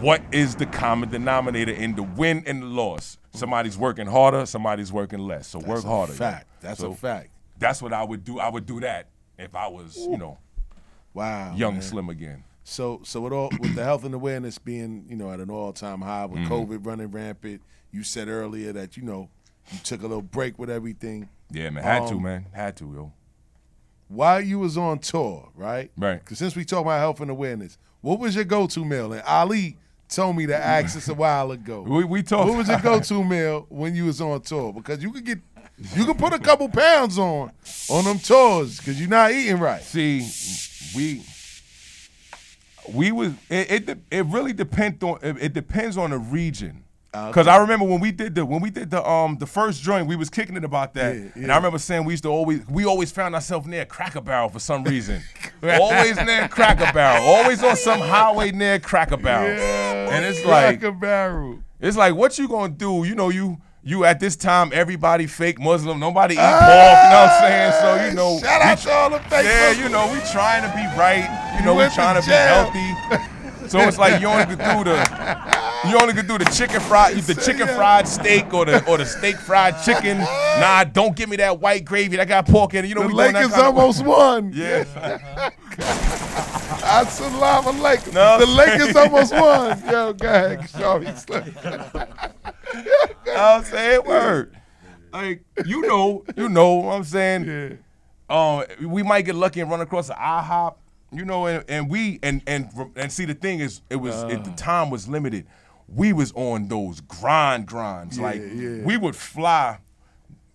Speaker 17: what is the common denominator in the win and the loss? Somebody's working harder, somebody's working less. So work
Speaker 2: a
Speaker 17: harder.
Speaker 2: fact. That's a fact.
Speaker 17: That's what I would do. I would do that if I was, you know,
Speaker 2: Wow.
Speaker 17: young
Speaker 2: man.
Speaker 17: slim again.
Speaker 2: So so with all with the health and awareness being, you know, at an all time high with
Speaker 17: Mhm.
Speaker 2: COVID running rampant, you said earlier that, you know, you took a little break with everything.
Speaker 17: Yeah, man. Had to,
Speaker 2: Um,
Speaker 17: man. Had to, yo.
Speaker 2: While you was on tour, right?
Speaker 17: Right.
Speaker 2: Because since we talk about health and awareness, what was your go to meal? And Ali told me to ask this a while ago.
Speaker 17: We we talked.
Speaker 2: What was your go to meal when you was on tour? Because you could get you could put a couple pounds on on them tours because you're not eating right.
Speaker 17: See, we we was it it, it really depends on it, it depends on the region.
Speaker 2: Ah,
Speaker 17: Because I remember when we did the when we did the um the first joint, we was kicking it about that,
Speaker 2: Yeah,
Speaker 17: and. I remember saying we used to always we always found ourselves near Cracker Barrel for some reason, always near Cracker Barrel, always on some highway near Cracker Barrel, and it's like
Speaker 2: Cracker Barrel.
Speaker 17: it's like what you gonna do? You know you. You at this time, everybody fake Muslim, nobody eat
Speaker 2: Ah,
Speaker 17: pork. You know what I'm saying? So you know,
Speaker 2: Shout out to all the fake
Speaker 17: yeah,
Speaker 2: Muslims.
Speaker 17: you know, we trying to be right. You know, we
Speaker 2: to
Speaker 17: trying to, be healthy. So it's like you only could do the you only could do the chicken fried the chicken fried steak or the or the steak fried chicken. Nah, don't give me that white gravy that got pork in it. You know,
Speaker 2: The
Speaker 17: we doing that
Speaker 2: Lakers
Speaker 17: kind of-
Speaker 2: almost won.
Speaker 17: Yeah.
Speaker 2: Assalamu alaikum.
Speaker 17: No,
Speaker 2: the
Speaker 17: I'm
Speaker 2: Lakers almost won. Yo, go ahead, Shawty Slim.
Speaker 17: I'm saying word. Like you know, you know what I'm saying. Yeah. Um, we might get lucky and run across an IHOP, you know, and, and we and and and see the thing is, it was it, the uh. time was limited. We was on those grind grinds.
Speaker 2: Yeah,
Speaker 17: like
Speaker 2: yeah.
Speaker 17: we would fly.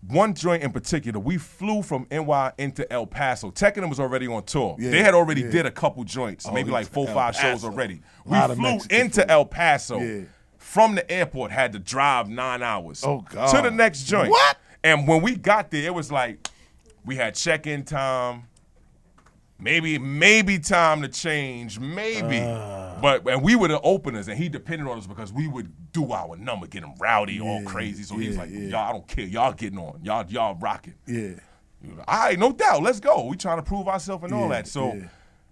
Speaker 17: One joint in particular, we flew from NY into El Paso. Tekken was already on tour.
Speaker 2: Yeah,
Speaker 17: they had already did a couple joints,
Speaker 2: Oh,
Speaker 17: maybe like four,
Speaker 2: El
Speaker 17: five shows
Speaker 2: Paso.
Speaker 17: already. We flew into
Speaker 2: food.
Speaker 17: El Paso from the airport, had to drive nine hours
Speaker 2: Oh, God.
Speaker 17: to the next joint.
Speaker 2: What?
Speaker 17: And when we got there, it was like we had check-in time, maybe maybe time to change, maybe.
Speaker 2: Ah.
Speaker 17: but and we were the openers, and he depended on us because we would do our number, get him rowdy, all crazy. So he was
Speaker 2: yeah,
Speaker 17: like,
Speaker 2: yeah.
Speaker 17: "Y'all, I don't care. Y'all getting on. Y'all, y'all rocking."
Speaker 2: Yeah.
Speaker 17: All right, no doubt. Let's go. We trying to prove ourselves and all that. So
Speaker 2: yeah.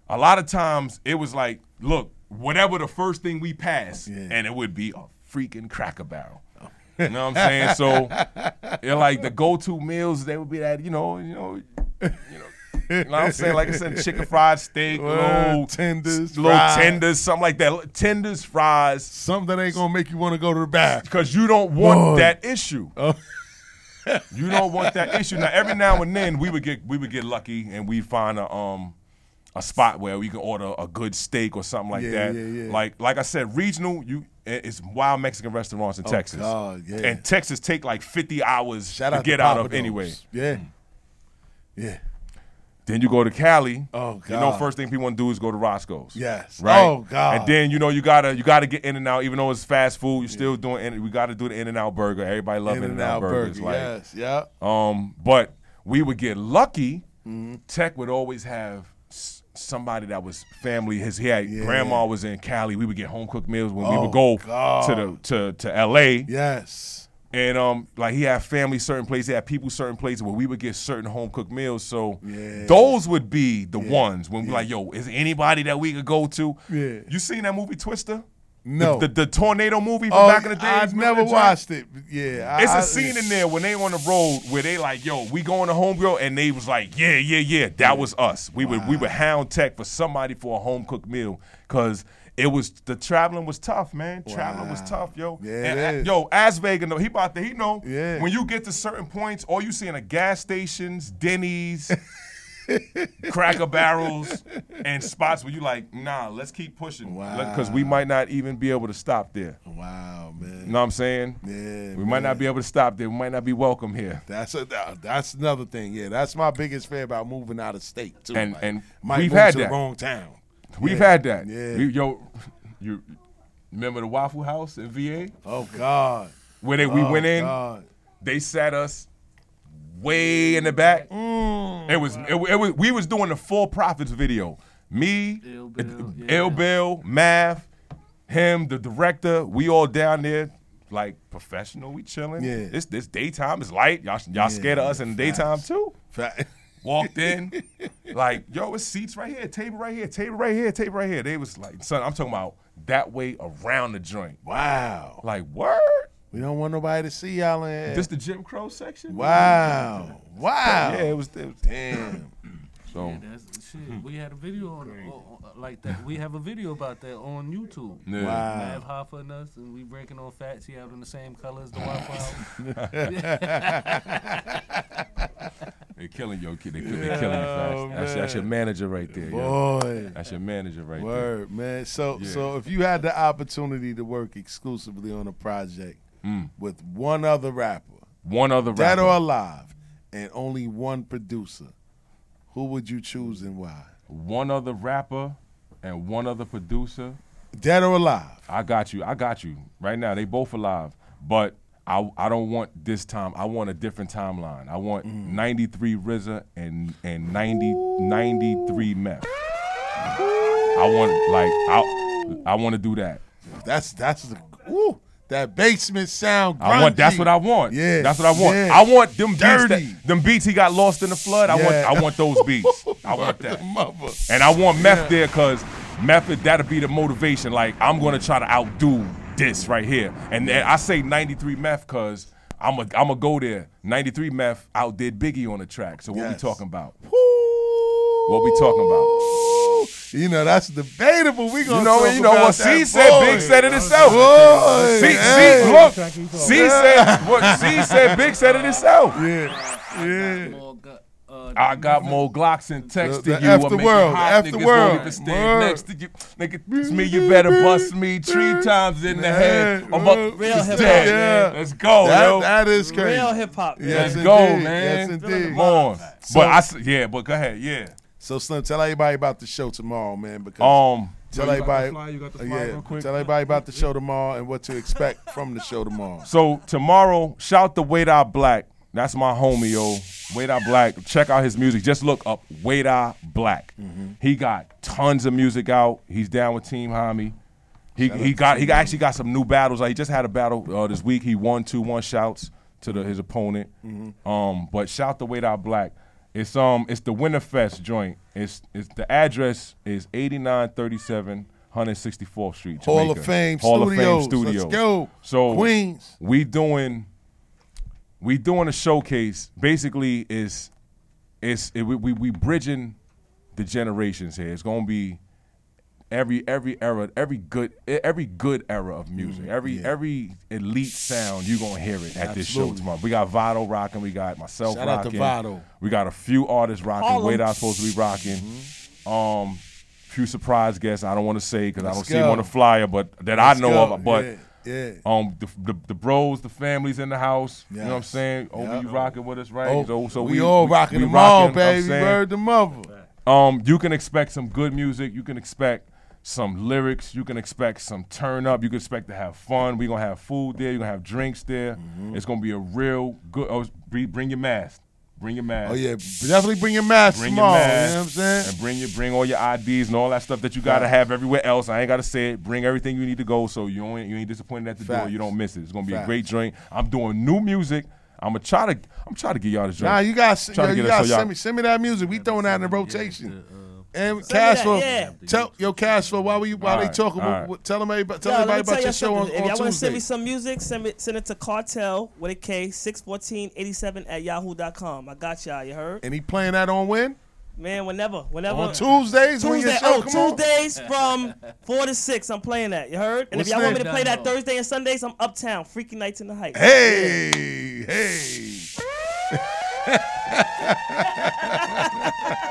Speaker 17: a lot of times it was like, look, whatever the first thing we pass, and it would be a freaking cracker barrel. You know what I'm saying? So they're like the go-to meals. They would be that, you know, you know, you know. You know what I'm saying? Like I said, chicken fried steak,
Speaker 2: Well,
Speaker 17: little
Speaker 2: tenders,
Speaker 17: little
Speaker 2: fries.
Speaker 17: tenders, something like that. Tenders, fries.
Speaker 2: Something that ain't gonna make you want to go to the bath.
Speaker 17: Because you don't want
Speaker 2: Boy.
Speaker 17: that issue.
Speaker 2: Oh.
Speaker 17: you don't want that issue. Now every now and then we would get we would get lucky and we find a um a spot where we can order a good steak or something like
Speaker 2: Yeah,
Speaker 17: that.
Speaker 2: yeah, yeah.
Speaker 17: Like like I said, regional you it's wild Mexican restaurants in
Speaker 2: Oh,
Speaker 17: Texas.
Speaker 2: God, yeah.
Speaker 17: And Texas take like 50 hours
Speaker 2: Shout
Speaker 17: to get
Speaker 2: to
Speaker 17: out of anyway.
Speaker 2: Yeah. Yeah.
Speaker 17: Then you go to Cali.
Speaker 2: Oh, God!
Speaker 17: You know, first thing people want to do is go to Roscoe's.
Speaker 2: Yes.
Speaker 17: Right.
Speaker 2: Oh, God.
Speaker 17: And then you know you gotta you gotta get in and out, even though it's fast food. You're still doing. In, we gotta do the In and Out burger. Everybody love In and Out burgers.
Speaker 2: burger,
Speaker 17: Like,
Speaker 2: yes, yeah.
Speaker 17: Um, but we would get lucky.
Speaker 2: Mm-hmm.
Speaker 17: Tech would always have somebody that was family. His he had grandma was in Cali. We would get home cooked meals when we
Speaker 2: Oh,
Speaker 17: would go
Speaker 2: God.
Speaker 17: to the to to L.A.
Speaker 2: Yes.
Speaker 17: And um, like he had family certain places, he had people certain places where we would get certain home cooked meals. So those would be the ones when we like, yo, is anybody that we could go to?
Speaker 2: Yeah.
Speaker 17: You seen that movie Twister?
Speaker 2: No.
Speaker 17: The, the, the tornado movie from
Speaker 2: Oh,
Speaker 17: back in the days.
Speaker 2: I
Speaker 17: Remember
Speaker 2: never watched it. Yeah.
Speaker 17: It's
Speaker 2: a
Speaker 17: scene in there when they on the road where they like, yo, we going to homegirl, and they was like, yeah, yeah, yeah, that was us. We would we would hound tech for somebody for a home cooked meal because it was the traveling was tough, man. Traveling was tough, yo.
Speaker 2: Yeah,
Speaker 17: And,
Speaker 2: it
Speaker 17: uh,
Speaker 2: is.
Speaker 17: yo, as Vega know, he about to he know.
Speaker 2: Yeah.
Speaker 17: When you get to certain points, all you see in a gas stations, Denny's. Cracker barrels and spots where you like, nah, let's keep pushing. Because we might not even be able to stop there.
Speaker 2: Wow, man.
Speaker 17: You know what I'm saying?
Speaker 2: Yeah.
Speaker 17: We might not be able to stop there. We might not be welcome here.
Speaker 2: That's a that's another thing. Yeah, that's my biggest fear about moving out of state too.
Speaker 17: And-
Speaker 2: Like,
Speaker 17: and
Speaker 2: might
Speaker 17: we've had
Speaker 2: to
Speaker 17: that.
Speaker 2: the wrong town.
Speaker 17: We've
Speaker 2: Yeah.
Speaker 17: had that.
Speaker 2: Yeah.
Speaker 17: We- yo, you remember the Waffle House in VA?
Speaker 2: Oh God.
Speaker 17: Where they we
Speaker 2: Oh,
Speaker 17: went in,
Speaker 2: God.
Speaker 17: they sat us way in the back.
Speaker 2: Mm.
Speaker 17: It was it, it was we was doing the full profits video. Me, Ill Bill, Math, him, the director. We all down there like professional. We chilling.
Speaker 2: Yeah.
Speaker 17: It's this daytime. It's light. Y'all y'all scared of us in the daytime too. Walked in, like, yo, it's seats right here, table right here, table right here, table right here. They was like, son, I'm talking about that way around the joint.
Speaker 2: Wow.
Speaker 17: Like, word?
Speaker 2: We don't want nobody to see y'all in here.
Speaker 17: This the Jim Crow section?
Speaker 2: Wow. Wow.
Speaker 17: Yeah, it was, it was
Speaker 2: damn.
Speaker 17: So
Speaker 18: Yeah, that's shit. We had a video on, on- like that. We have a video about that on YouTube.
Speaker 17: Yeah.
Speaker 2: Wow.
Speaker 18: Mav Hoffa and us, and we breaking on fats. He having the same color as the Waffle House.
Speaker 17: they killing your kid. They, they killing you fast.
Speaker 2: Oh,
Speaker 17: That's, that's your manager right there. yo.
Speaker 2: Boy.
Speaker 17: That's your manager right there.
Speaker 2: Word, man. So
Speaker 17: Yeah.
Speaker 2: so if you had the opportunity to work exclusively on a project
Speaker 17: Mm.
Speaker 2: with one other rapper,
Speaker 17: One other
Speaker 2: dead
Speaker 17: rapper.
Speaker 2: or alive, and only one producer, who would you choose and why?
Speaker 17: One other rapper and one other producer.
Speaker 2: Dead or alive?
Speaker 17: I got you. I got you. Right now, they both alive. But I I don't want this time. I want a different timeline. I want
Speaker 2: Mm.
Speaker 17: 93 RZA and and 90 93 Meth. I want like I I want to do that.
Speaker 2: That's that's the ooh, that basement sound.
Speaker 17: I want. That's what I want.
Speaker 2: Yeah,
Speaker 17: that's what I want.
Speaker 2: yeah.
Speaker 17: I want them beats. That, them beats he got lost in the flood. I
Speaker 2: Yeah.
Speaker 17: want. I want those beats. I want that. And I want meth
Speaker 2: Yeah.
Speaker 17: there because method that'll be the motivation. Like I'm gonna try to outdo this right here. And I say 93 meth because I'm a I'm gonna go there. 93 meth outdid Biggie on the track. So what
Speaker 2: Yes.
Speaker 17: we talking about? What we talking about?
Speaker 2: You know that's debatable. We gonna
Speaker 17: You know, you know what C said.
Speaker 2: boy.
Speaker 17: Big said it himself.
Speaker 2: Boy,
Speaker 17: C,
Speaker 2: hey.
Speaker 17: C, look. C said what C said. Big said it himself.
Speaker 2: Yeah, yeah.
Speaker 17: I got more Glocks and texting
Speaker 2: The- the
Speaker 17: you.
Speaker 2: F
Speaker 17: I
Speaker 2: the
Speaker 17: make
Speaker 2: world,
Speaker 17: it hot.
Speaker 2: The
Speaker 17: Niggas
Speaker 2: world.
Speaker 17: won't stand
Speaker 2: Word.
Speaker 17: next to you. Nigga, it's me. You better bust me three times in the head. I'm up.
Speaker 1: Real
Speaker 17: it's
Speaker 1: hip hop, man.
Speaker 17: Let's go,
Speaker 2: That-
Speaker 17: yo.
Speaker 2: that is crazy.
Speaker 1: Real hip hop. man.
Speaker 2: Yes,
Speaker 17: Let's go,
Speaker 2: indeed.
Speaker 17: man.
Speaker 2: Yes, indeed.
Speaker 17: Come on.
Speaker 2: So-
Speaker 17: but I, s- yeah, but go ahead, yeah.
Speaker 2: So Slim, tell everybody about the show tomorrow, man. Because
Speaker 17: Um,
Speaker 2: tell
Speaker 17: Yo, you got the
Speaker 2: everybody,
Speaker 17: flyer? You got the flyer
Speaker 2: yeah, tell everybody about the show tomorrow and what to expect from the show tomorrow.
Speaker 17: So tomorrow, shout the Wade out Black. That's my homie, yo. Eye Black. Check out his music. Just look up Eye Black. He got tons of music out. He's down with Team Hami. He
Speaker 2: Shout
Speaker 17: he got he got- actually got some new battles. Like he just had a battle uh, this week. He won two one shouts to the, his opponent. Um, but shout to Wade Eye Black. It's um it's the Winterfest joint. It's it's the address is 8937 164th Street.
Speaker 2: Hall of Fame
Speaker 17: Hall of
Speaker 2: Studios.
Speaker 17: Fame Studios.
Speaker 2: Let's go.
Speaker 17: So
Speaker 2: Queens.
Speaker 17: we doing we doing a showcase. Basically, is it's it, we, we we bridging the generations here. It's gonna be every every era, every good every good era of music, every every elite sound you are gonna hear it at this show tomorrow. We got Vado rocking, we got myself
Speaker 2: Shout out to
Speaker 17: rocking.
Speaker 2: Vado.
Speaker 17: We got a few artists rocking.
Speaker 2: Harlem.
Speaker 17: Wade I supposed to be rocking. Um, few surprise guests. I don't want to say because I don't
Speaker 2: Let's
Speaker 17: see them on the flyer, but that
Speaker 2: Let's
Speaker 17: I know
Speaker 2: go.
Speaker 17: of. But
Speaker 2: Yeah, yeah.
Speaker 17: um, the, the the bros, the families in the house. You know what I'm
Speaker 2: Yes.
Speaker 17: saying? Oh,
Speaker 2: Yep.
Speaker 17: you rocking with us, right?
Speaker 2: Oh,
Speaker 17: so, so
Speaker 2: we all rocking them all, baby. Word to mother.
Speaker 17: Um, you can expect some good music. You can expect some lyrics. You can expect some turn up. You can expect to have fun. We're gonna have food there. You're gonna have drinks there.
Speaker 2: Mm-hmm.
Speaker 17: It's gonna be a real good. Oh, bring your mask. Bring your mask.
Speaker 2: Oh yeah, definitely bring your mask
Speaker 17: Bring
Speaker 2: tomorrow.
Speaker 17: your
Speaker 2: You
Speaker 17: mask.
Speaker 2: know what I'm saying?
Speaker 17: And bring your bring all your IDs and all that stuff that you gotta have everywhere else. I ain't gotta say it. Bring everything you need to go so you ain't you ain't disappointed at the door. You don't miss it. It's gonna be
Speaker 2: Facts.
Speaker 17: a great joint. I'm doing new music. I'm gonna try to I'm trying to get y'all this joint.
Speaker 2: Nah, you got
Speaker 17: Try
Speaker 2: yo,
Speaker 17: to
Speaker 2: you got
Speaker 17: so
Speaker 2: send me send me that music. We throwing that in the rotation. Uh, And
Speaker 1: Send me that,
Speaker 2: Cashflow,
Speaker 1: yeah.
Speaker 2: tell yo Cashflow while we while
Speaker 17: All
Speaker 2: they
Speaker 17: right,
Speaker 2: talking,
Speaker 17: all right.
Speaker 2: what- tell them everybody, tell
Speaker 1: Yo,
Speaker 2: everybody
Speaker 1: me
Speaker 2: about
Speaker 1: tell
Speaker 2: your show on,
Speaker 1: something. If y'all want to send me some music, send it send it to cartel with a K six fourteen eighty seven at yahoo.com. I got y'all. You heard?
Speaker 2: And he playing that on when?
Speaker 1: Man, whenever, whenever.
Speaker 2: On Tuesdays when your show
Speaker 1: oh,
Speaker 2: come on?
Speaker 1: Tuesdays from four to six. I'm playing that. You heard? And
Speaker 2: What's
Speaker 1: if y'all want me to play that Thursday and Sundays, I'm uptown. Freaky nights in the Heights.
Speaker 2: Hey, hey.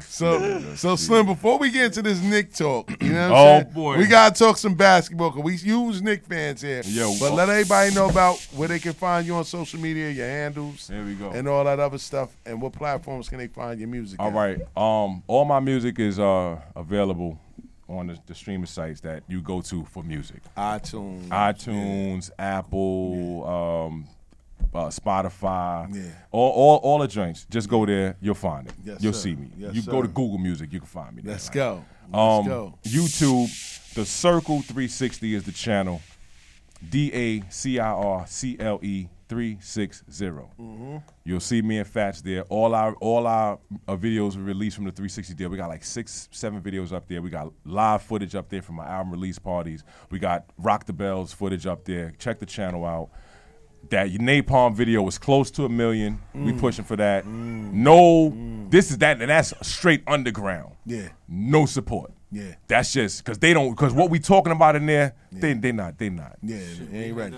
Speaker 2: so, so Slim, before we get into this Knick talk, you know what I'm
Speaker 17: Oh,
Speaker 2: saying?
Speaker 17: boy.
Speaker 2: We gotta talk some basketball because we use Knick fans here.
Speaker 17: Yo,
Speaker 2: but let everybody know about where they can find you on social media, your handles,
Speaker 17: There we go.
Speaker 2: and all that other stuff, and what platforms can they find your music?
Speaker 17: All
Speaker 2: at?
Speaker 17: right. Um, all my music is uh available on the, the streaming sites that you go to for music.
Speaker 2: iTunes,
Speaker 17: iTunes, Apple, um, uh, Spotify,
Speaker 2: Yeah.
Speaker 17: all, all all the joints. Just go there, you'll find it.
Speaker 2: Yes,
Speaker 17: you'll
Speaker 2: sir.
Speaker 17: see me.
Speaker 2: Yes,
Speaker 17: you go to. Google Music, you can find me. There,
Speaker 2: Let's go. Let's
Speaker 17: Um,
Speaker 2: go.
Speaker 17: YouTube, the Circle 360 is the channel. D A C I R C L E 360.
Speaker 2: Mhm.
Speaker 17: You'll see me and Fats there. All our all our uh, videos were released from the 360 deal. We got like six, seven videos up there. We got live footage up there from my album release parties. We got Rock the Bells footage up there. Check the channel out. That your Napalm video was close to a million. We
Speaker 2: Mm.
Speaker 17: pushing for that. No, this is that, and that's straight underground.
Speaker 2: Yeah.
Speaker 17: No support.
Speaker 2: Yeah.
Speaker 17: That's just because they don't because what we talking about in there, they they not they not.
Speaker 2: Yeah, they ain't ready.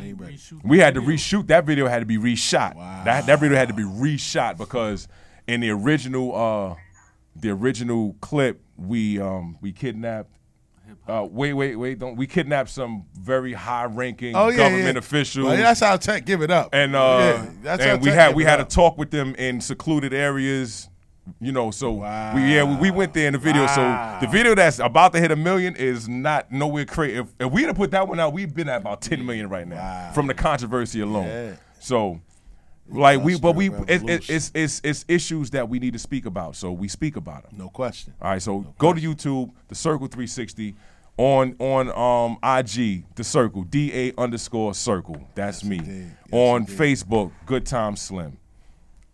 Speaker 18: ain't ready.
Speaker 17: We had to reshoot that video. Had to be reshot. Wow. That that video had to be reshot because in the original uh the original clip we um we kidnapped. Uh, wait, wait, wait! Don't we kidnapped some very high-ranking
Speaker 2: Oh, yeah,
Speaker 17: government
Speaker 2: yeah.
Speaker 17: officials?
Speaker 2: Well, that's how tech give it up.
Speaker 17: And uh,
Speaker 2: Yeah, that's how
Speaker 17: and we had we had
Speaker 2: up.
Speaker 17: a talk with them in secluded areas. You know, so we yeah we, we went there in the video.
Speaker 2: Wow.
Speaker 17: So the video that's about to hit a million is not nowhere crazy. If, if we'd have put that one out, we've been at about ten million right now from the controversy alone. So. Like we, but we,
Speaker 2: Industrial
Speaker 17: it, it, it's it's it's issues that we need to speak about. So we speak about them.
Speaker 2: No question.
Speaker 17: All right, so go to YouTube, the Circle 360, on on um IG, the Circle, D A underscore Circle. That's me. on Facebook, Good Time Slim.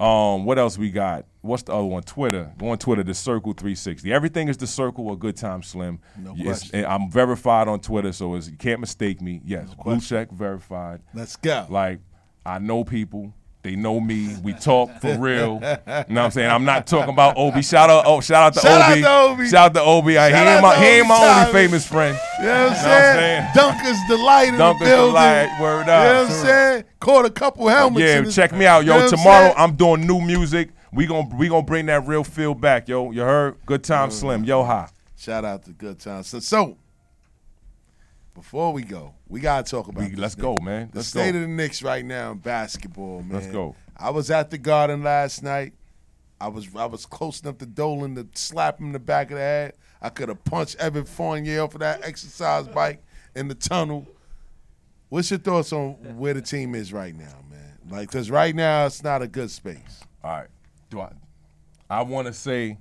Speaker 17: Um, what else we got? What's the other one? Twitter. Go on Twitter, the Circle 360. Everything is the Circle or Good Time Slim.
Speaker 2: No
Speaker 17: It's-
Speaker 2: question.
Speaker 17: I'm verified on Twitter, so it's, you can't mistake me. Yes, blue check verified.
Speaker 2: Let's go.
Speaker 17: Like I know people. They know me. We talk for real. You know what I'm saying? I'm not talking about Obi. Shout out, oh, shout out to
Speaker 2: Shout out
Speaker 17: Obi.
Speaker 2: to Obi.
Speaker 17: Shout out to Obi. I, he ain't my, he ain't my only famous friend.
Speaker 2: You know what I'm saying? Dunker's delight in
Speaker 17: Dunker's
Speaker 2: the building.
Speaker 17: Delight, word up.
Speaker 2: You know what I'm saying? Caught a couple helmets.
Speaker 17: yeah, check me out,
Speaker 2: You
Speaker 17: yo.
Speaker 2: know what I'm
Speaker 17: Tomorrow? I'm doing new music. We gon' we gonna bring that real feel back, yo. You heard? Good time, Slim. Yo, hi.
Speaker 2: Shout out to Good Time. So, so before we go, we gotta talk about.
Speaker 17: We- let's
Speaker 2: thing.
Speaker 17: go, man.
Speaker 2: The
Speaker 17: Let's
Speaker 2: state
Speaker 17: go.
Speaker 2: of the Knicks right now in basketball, man.
Speaker 17: Let's go.
Speaker 2: I was at the Garden last night. I was I was close enough to Dolan to slap him in the back of the head. I could have punched Evan Fournier off of that exercise bike in the tunnel. What's your thoughts on where the team is right now, man? Like, because right now it's not a good space.
Speaker 17: All right. Do I? I want to say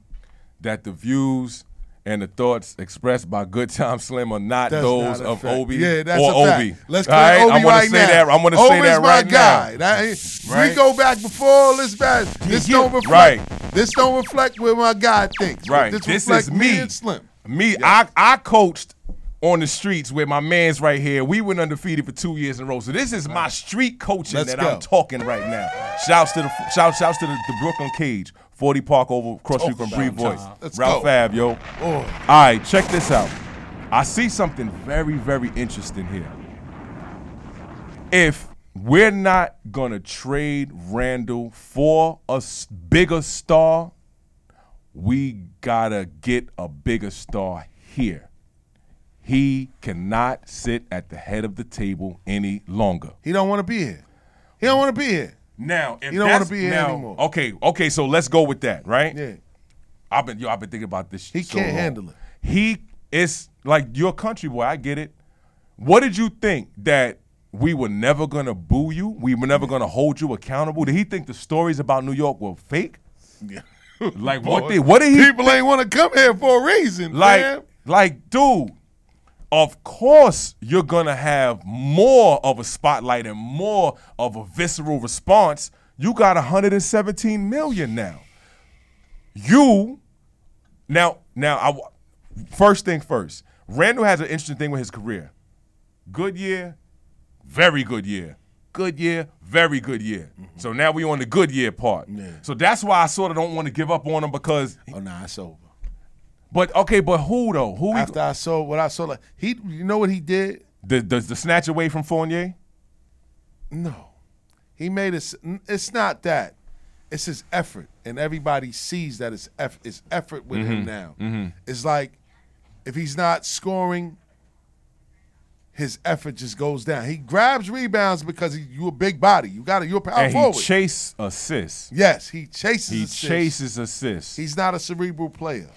Speaker 17: that the views and the thoughts expressed by Good Time Slim are not
Speaker 2: That's
Speaker 17: those
Speaker 2: not
Speaker 17: of
Speaker 2: fact.
Speaker 17: Obi
Speaker 2: Yeah, that's
Speaker 17: or
Speaker 2: a fact.
Speaker 17: Obi.
Speaker 2: Let's
Speaker 17: All
Speaker 2: clear
Speaker 17: right?
Speaker 2: Obi
Speaker 17: I wanna
Speaker 2: right
Speaker 17: say
Speaker 2: now.
Speaker 17: that. I'm going to say that
Speaker 2: my
Speaker 17: right
Speaker 2: guy.
Speaker 17: now.
Speaker 2: That-
Speaker 17: Right?
Speaker 2: We go back before all this bad. This
Speaker 17: Yeah,
Speaker 2: don't reflect.
Speaker 17: right.
Speaker 2: This don't reflect what my guy thinks.
Speaker 17: Right.
Speaker 2: This,
Speaker 17: This is me.
Speaker 2: and Slim.
Speaker 17: Me, I, I coached on the streets with my man's right here. We went undefeated for two years in a row. So this is my street coaching
Speaker 2: Let's
Speaker 17: that
Speaker 2: go.
Speaker 17: I'm talking right now. Shouts to the shout, shouts to the, the Brooklyn Cage, 40 Park over across street oh, from
Speaker 2: Talk
Speaker 17: Bree Voice.
Speaker 2: Let's
Speaker 17: Ralph
Speaker 2: go.
Speaker 17: Fab, yo.
Speaker 2: Oh.
Speaker 17: All right, check this out. I see something very, very interesting here. If we're not gonna trade Randall for a s- bigger star, we gotta get a bigger star here. He cannot sit at the head of the table any longer.
Speaker 2: He don't want to be here. He don't want to be here.
Speaker 17: Now, if
Speaker 2: He don't wanna
Speaker 17: that's-
Speaker 2: be here
Speaker 17: now,
Speaker 2: anymore.
Speaker 17: Okay, okay, so let's go with that, right?
Speaker 2: Yeah.
Speaker 17: I've been yo, I've been thinking about this.
Speaker 2: He
Speaker 17: so
Speaker 2: can't
Speaker 17: long.
Speaker 2: handle it.
Speaker 17: He is like you're country boy. I get it. What did you think that we were never gonna boo you? We were never gonna hold you accountable? Did he think the stories about New York were fake?
Speaker 2: Yeah.
Speaker 17: Like what
Speaker 2: Boy,
Speaker 17: did what did he
Speaker 2: People ain't want to come here for a reason.
Speaker 17: like
Speaker 2: man.
Speaker 17: like dude? Of course, you're gonna have more of a spotlight and more of a visceral response. You got 117 million now. You now now I first thing first. Randall has an interesting thing with his career. Good year, very good year. Good year, very good year. Mm-hmm. So now we on the good year part. So that's why I sort of don't want to give up on him because.
Speaker 2: Oh nah, it's over.
Speaker 17: But okay, but who though? Who he-
Speaker 2: After I saw what I saw, like he, you know what he did?
Speaker 17: the, the the snatch away from Fournier?
Speaker 2: No, he made it. It's not that. It's his effort, and everybody sees that it's effort. It's effort with him
Speaker 17: Mhm,
Speaker 2: now.
Speaker 17: mhm.
Speaker 2: It's like if he's not scoring, his effort just goes down. He grabs rebounds because he, you a big body. You got to You're a power
Speaker 17: and he
Speaker 2: forward.
Speaker 17: chase assists.
Speaker 2: yes, he chases.
Speaker 17: He
Speaker 2: assists.
Speaker 17: chases assists.
Speaker 2: He's not a cerebral player.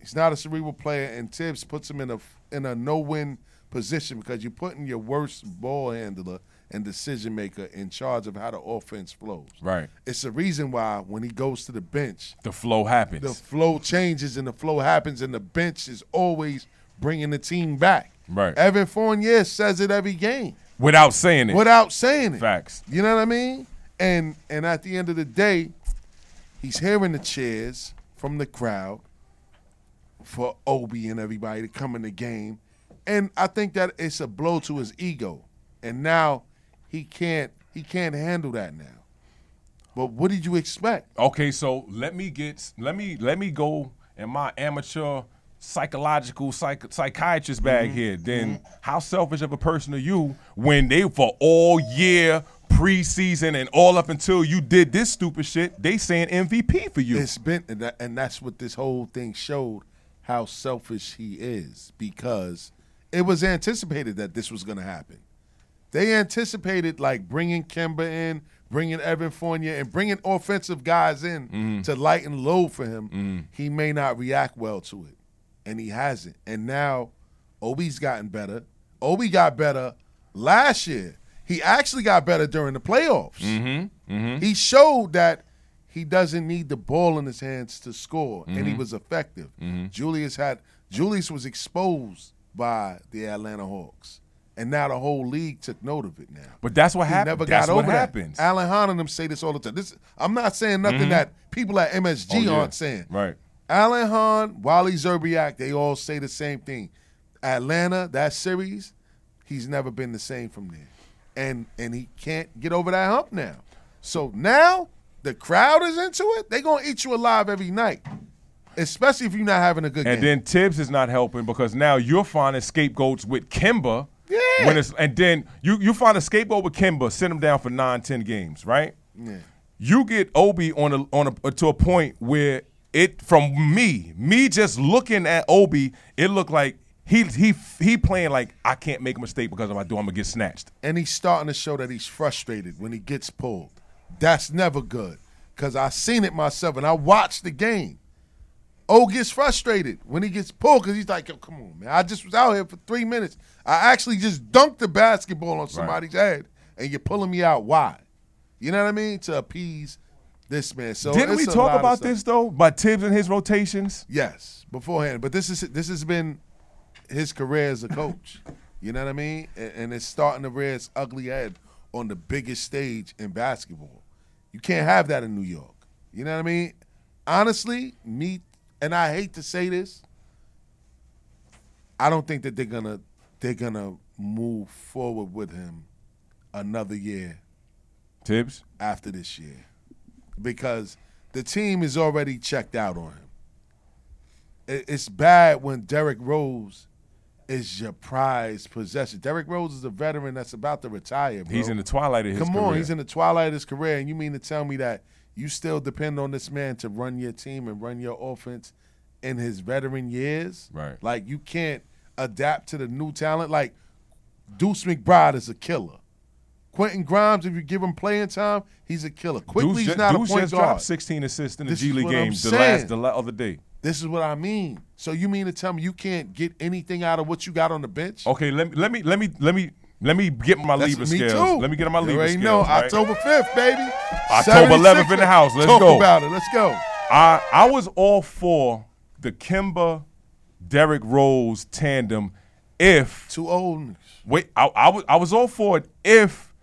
Speaker 2: He's not a cerebral player, and Thibs puts him in a in a no-win position because you're putting your worst ball handler and decision maker in charge of how the offense flows.
Speaker 17: Right.
Speaker 2: It's the reason why when he goes to the bench,
Speaker 17: The flow happens.
Speaker 2: the flow changes and the flow happens, and the bench is always bringing the team back.
Speaker 17: Right.
Speaker 2: Evan Fournier says it every game
Speaker 17: Without saying it.
Speaker 2: without saying it.
Speaker 17: Facts.
Speaker 2: You know what I mean? And and at the end of the day, he's hearing the cheers from the crowd for Obi and everybody to come in the game. And I think that it's a blow to his ego. And now he can't he can't handle that now. But what did you expect?
Speaker 17: Okay, so let me get let me let me go in my amateur psychological psych, psychiatrist bag
Speaker 2: Mm-hmm.
Speaker 17: here. Then how selfish of a person are you when they for all year preseason and all up until you did this stupid shit, they saying MVP for you.
Speaker 2: It's been and, that, and that's what this whole thing showed how selfish he is because it was anticipated that this was going to happen. They anticipated like bringing Kemba in, bringing Evan Fournier and bringing offensive guys in
Speaker 17: Mm-hmm.
Speaker 2: to lighten load for him, he may not react well to it, and he hasn't. And now, Obi's gotten better. Obi got better last year. He actually got better during the playoffs.
Speaker 17: Mm-hmm. Mm-hmm.
Speaker 2: He showed that he doesn't need the ball in his hands to score, and he
Speaker 17: Mhm.
Speaker 2: was effective.
Speaker 17: Mhm.
Speaker 2: Julius had Julius was exposed by the Atlanta Hawks, and now the whole league took note of it. Now,
Speaker 17: But that's what
Speaker 2: He
Speaker 17: hap-
Speaker 2: Never
Speaker 17: that's
Speaker 2: got
Speaker 17: what
Speaker 2: over that.
Speaker 17: happens.
Speaker 2: Alan Hahn and them say this all the time. This I'm not saying nothing
Speaker 17: Mhm.
Speaker 2: that people at MSG
Speaker 17: Oh, yeah.
Speaker 2: aren't saying.
Speaker 17: Right.
Speaker 2: Alan Hahn, Wally Szczerbiak, they all say the same thing. Atlanta, that series, he's never been the same from there. And and he can't get over that hump now. So now the crowd is into it. They're gonna eat you alive every night. Especially if you're not having a good game.
Speaker 17: And
Speaker 2: game.
Speaker 17: then Thibs is not helping because now you're finding scapegoats with Kemba.
Speaker 2: Yeah.
Speaker 17: When it's, and then you you find a scapegoat with Kemba, send him down for nine, ten games, right?
Speaker 2: Yeah.
Speaker 17: You get Obi on a on a to a point where it from me, me just looking at Obi, it looked like he he he playing like I can't make a mistake because if I do, I'm gonna get snatched.
Speaker 2: and he's starting to show that he's frustrated when he gets pulled. That's never good because I seen it myself and I watched the game. O gets frustrated when he gets pulled because he's like, Yo, "Come on, man! I just was out here for three minutes. I actually just dunked the basketball on somebody's head, and you're pulling me out. Why? You know what I mean? To appease this man. So
Speaker 17: Didn't we talk about this though? By Thibs and his rotations?
Speaker 2: Yes, beforehand. But this is this has been his career as a coach. You know what I mean? And, and it's starting to rear its ugly head on the biggest stage in basketball. You can't have that in New York. You know what I mean? Honestly, me and I hate to say this, I don't think that they're gonna they're gonna move forward with him another year
Speaker 17: Thibs?
Speaker 2: after this year because the team is already checked out on him. It's bad when Derrick Rose is your prized possession. Derrick Rose is a veteran that's about to retire. Bro.
Speaker 17: He's in the twilight of his
Speaker 2: Come on,
Speaker 17: career.
Speaker 2: he's in the twilight of his career, and you mean to tell me that you still depend on this man to run your team and run your offense in his veteran years?
Speaker 17: Right.
Speaker 2: Like you can't adapt to the new talent. Like Deuce McBride is a killer. Quentin Grimes, if you give him playing time, he's a killer. Quickley's
Speaker 17: Deuce,
Speaker 2: not
Speaker 17: Deuce
Speaker 2: a point
Speaker 17: just
Speaker 2: guard.
Speaker 17: dropped 16 assists in the
Speaker 2: This
Speaker 17: G League game the last the other day.
Speaker 2: This is what I mean. So you mean to tell me you can't get anything out of what you got on the bench?
Speaker 17: Okay, let me let me let me let me let me get my
Speaker 2: That's
Speaker 17: Libra
Speaker 2: me
Speaker 17: scales.
Speaker 2: too.
Speaker 17: Let me get on my
Speaker 2: You
Speaker 17: Libra
Speaker 2: already
Speaker 17: scales.
Speaker 2: know,
Speaker 17: right?
Speaker 2: October 5th, baby.
Speaker 17: October 11th in the house. Let's
Speaker 2: Talk
Speaker 17: go.
Speaker 2: about it. Let's go.
Speaker 17: I I was all for the Kemba Derrick Rose tandem if
Speaker 2: too old.
Speaker 17: Wait, I, I was I was all for it if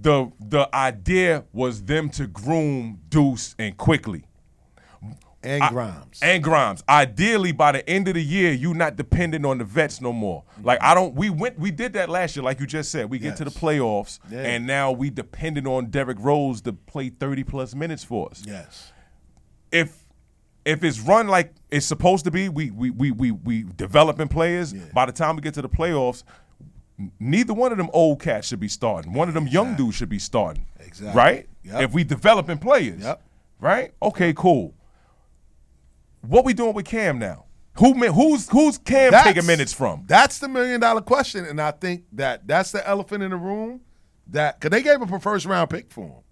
Speaker 17: the the idea was them to groom Deuce and Quickley.
Speaker 2: And
Speaker 17: I-
Speaker 2: Grimes.
Speaker 17: and Grimes. Ideally, by the end of the year, you're not dependent on the vets no more. Like I don't. We went. We did that last year, like you just said. We get to the playoffs,
Speaker 2: Yeah.
Speaker 17: and now we depended on Derrick Rose to play thirty plus minutes for us.
Speaker 2: Yes.
Speaker 17: If if it's run like it's supposed to be, we we we we, we developing players. By the time we get to the playoffs, neither one of them old cats should be starting. One of them young dudes should be starting.
Speaker 2: Exactly.
Speaker 17: Right.
Speaker 2: Yep.
Speaker 17: If we developing players.
Speaker 2: Yep.
Speaker 17: Right. Okay. Cool. What we doing with Cam now? Who who's who's Cam
Speaker 2: That's-
Speaker 17: taking minutes from?
Speaker 2: That's the million dollar question, and I think that that's the elephant in the room. That because they gave up a first round pick for him,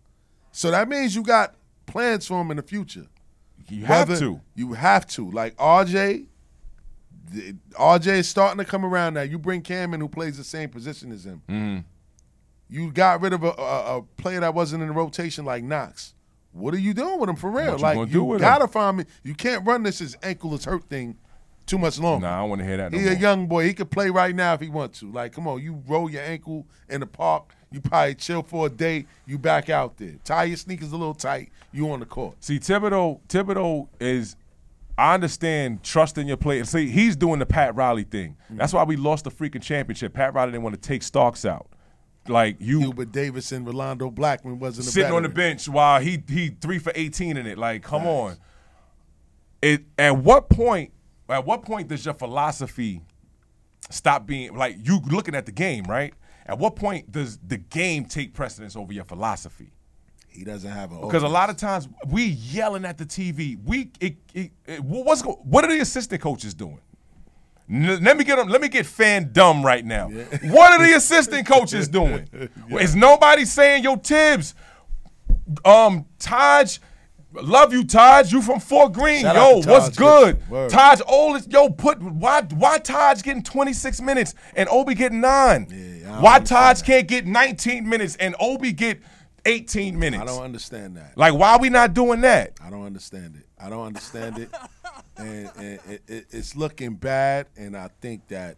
Speaker 2: so that means you got plans for him in the future.
Speaker 17: You have to.
Speaker 2: You have to. Like RJ, the- RJ is starting to come around now. You bring Cam in who plays the same position as him.
Speaker 17: Mm-hmm.
Speaker 2: You got rid of a, a, a player that wasn't in the rotation like Knox. What are you doing with him for real?
Speaker 17: What
Speaker 2: like
Speaker 17: gonna
Speaker 2: you gotta
Speaker 17: him?
Speaker 2: find me. You can't run this as ankle is hurt thing too much longer.
Speaker 17: Nah, I don't want to hear that. No
Speaker 2: He's a young boy. He could play right now if he wants to. Like, come on, you roll your ankle in the park. You probably chill for a day. You back out there. Tie your sneakers a little tight. You on the court.
Speaker 17: See, Thibodeau, Thibodeau is. I understand trusting your players. See, he's doing the Pat Riley thing. That's why we lost the freaking championship. Pat Riley didn't want to take Starks out. Like you,
Speaker 2: Hubert Davis and Rolando Blackman wasn't
Speaker 17: sitting on the bench while he he three for eighteen in it. Like, come on. It at what point? At what point does your philosophy stop being like you looking at the game, right? At what point does the game take precedence over your philosophy?
Speaker 2: He doesn't have a
Speaker 17: Because a lot of times we yelling at the TV. We it, it, it, what's what are the assistant coaches doing? Let me get them. Let me get fan dumb right now. What are the assistant coaches doing? Is nobody saying yo Thibs? Um, Taj, love you, Taj. You from Fort Greene,
Speaker 2: Shout
Speaker 17: yo.
Speaker 2: to
Speaker 17: What's good?
Speaker 2: yeah. Word.
Speaker 17: Taj oldest, yo. Put why why Taj getting 26 minutes and Obi getting nine?
Speaker 2: don't
Speaker 17: why Taj can't get 19 minutes and Obi get 18 minutes?
Speaker 2: I don't understand that.
Speaker 17: Like, why are we not doing that?
Speaker 2: I don't understand it. I don't understand it, and, and it, it, it's looking bad. And I think that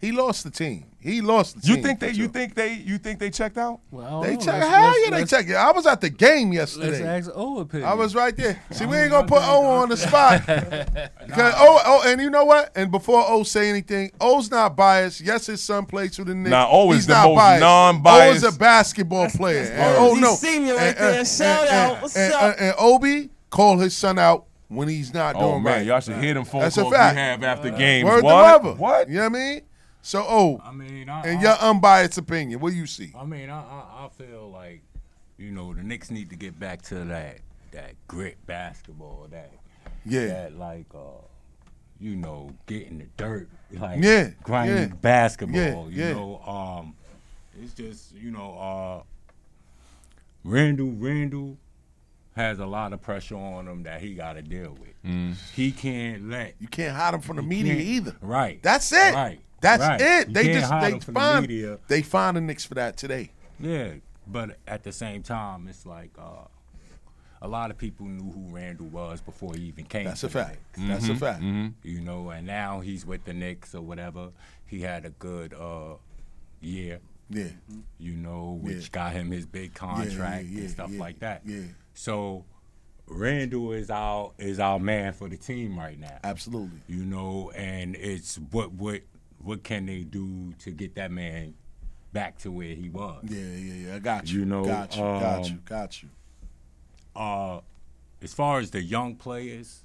Speaker 2: he lost the team. He lost the
Speaker 17: You
Speaker 2: team.
Speaker 17: think
Speaker 2: for
Speaker 17: they?
Speaker 2: sure.
Speaker 17: You think they? You think they checked out?
Speaker 18: Well,
Speaker 2: They
Speaker 18: checked.
Speaker 2: check. Hell yeah, they
Speaker 18: let's-
Speaker 2: I was at the game yesterday.
Speaker 18: Let's
Speaker 2: yesterday.
Speaker 18: ask O opinion.
Speaker 2: I was right there. See, we ain't gonna put
Speaker 18: gonna-
Speaker 2: O on the spot. Because O, O, and you know what? And before O say anything, O's not biased. Yes, his son plays for the Knicks.
Speaker 17: Nah, O is
Speaker 2: He's
Speaker 17: the
Speaker 2: not
Speaker 17: most
Speaker 2: biased.
Speaker 17: non-biased-
Speaker 2: O is a basketball player. And
Speaker 1: that's
Speaker 2: oh no,
Speaker 1: Senior right
Speaker 2: And-
Speaker 1: there. Shout
Speaker 2: and-
Speaker 1: out.
Speaker 2: and-
Speaker 1: What's up?
Speaker 2: and- and Obi call his son out when he's not
Speaker 17: Oh
Speaker 2: doing
Speaker 17: man,
Speaker 2: right.
Speaker 17: y'all should hear them phone
Speaker 2: That's a
Speaker 17: calls we have after games.
Speaker 2: Word
Speaker 17: what?
Speaker 2: to.
Speaker 17: What?
Speaker 2: You know what I mean? So, oh,
Speaker 19: I mean, I,
Speaker 2: in
Speaker 19: I-
Speaker 2: your unbiased opinion, what do you see?
Speaker 19: I mean, I, I I feel like you know the Knicks need to get back to that that grit basketball, that
Speaker 2: Yeah.
Speaker 19: that like uh, you know, getting the dirt, like
Speaker 2: Yeah,
Speaker 19: grinding
Speaker 2: yeah.
Speaker 19: basketball.
Speaker 2: Yeah,
Speaker 19: you
Speaker 2: yeah.
Speaker 19: know, um, it's just you know, uh, Randall Randall has a lot of pressure on him that he got to deal with.
Speaker 17: Mm.
Speaker 19: He can't let
Speaker 2: You can't hide him from the media either.
Speaker 19: Right.
Speaker 2: That's it.
Speaker 19: Right.
Speaker 2: That's
Speaker 19: right.
Speaker 2: it.
Speaker 19: You
Speaker 2: They just they
Speaker 19: the
Speaker 2: find
Speaker 19: media.
Speaker 2: they find the Knicks for that today.
Speaker 19: Yeah, but at the same time, it's like uh, a lot of people knew who Randall was before he even came.
Speaker 2: That's a
Speaker 19: the
Speaker 2: fact.
Speaker 19: Knicks.
Speaker 2: That's a
Speaker 17: Mm-hmm.
Speaker 2: fact.
Speaker 19: You know, and now he's with the Knicks or whatever. He had a good uh, year.
Speaker 2: Yeah.
Speaker 19: You know, which
Speaker 2: Yeah.
Speaker 19: got him his big contract
Speaker 2: yeah,
Speaker 19: and stuff
Speaker 2: yeah,
Speaker 19: like that.
Speaker 2: yeah.
Speaker 19: So Randall is our is our man for the team right now.
Speaker 2: Absolutely.
Speaker 19: You know, and it's what what what can they do to get that man back to where he was?
Speaker 2: Yeah, yeah, yeah. I got you.
Speaker 19: You know,
Speaker 2: got you, got
Speaker 19: um,
Speaker 2: you, got you.
Speaker 19: uh, as far as the young players,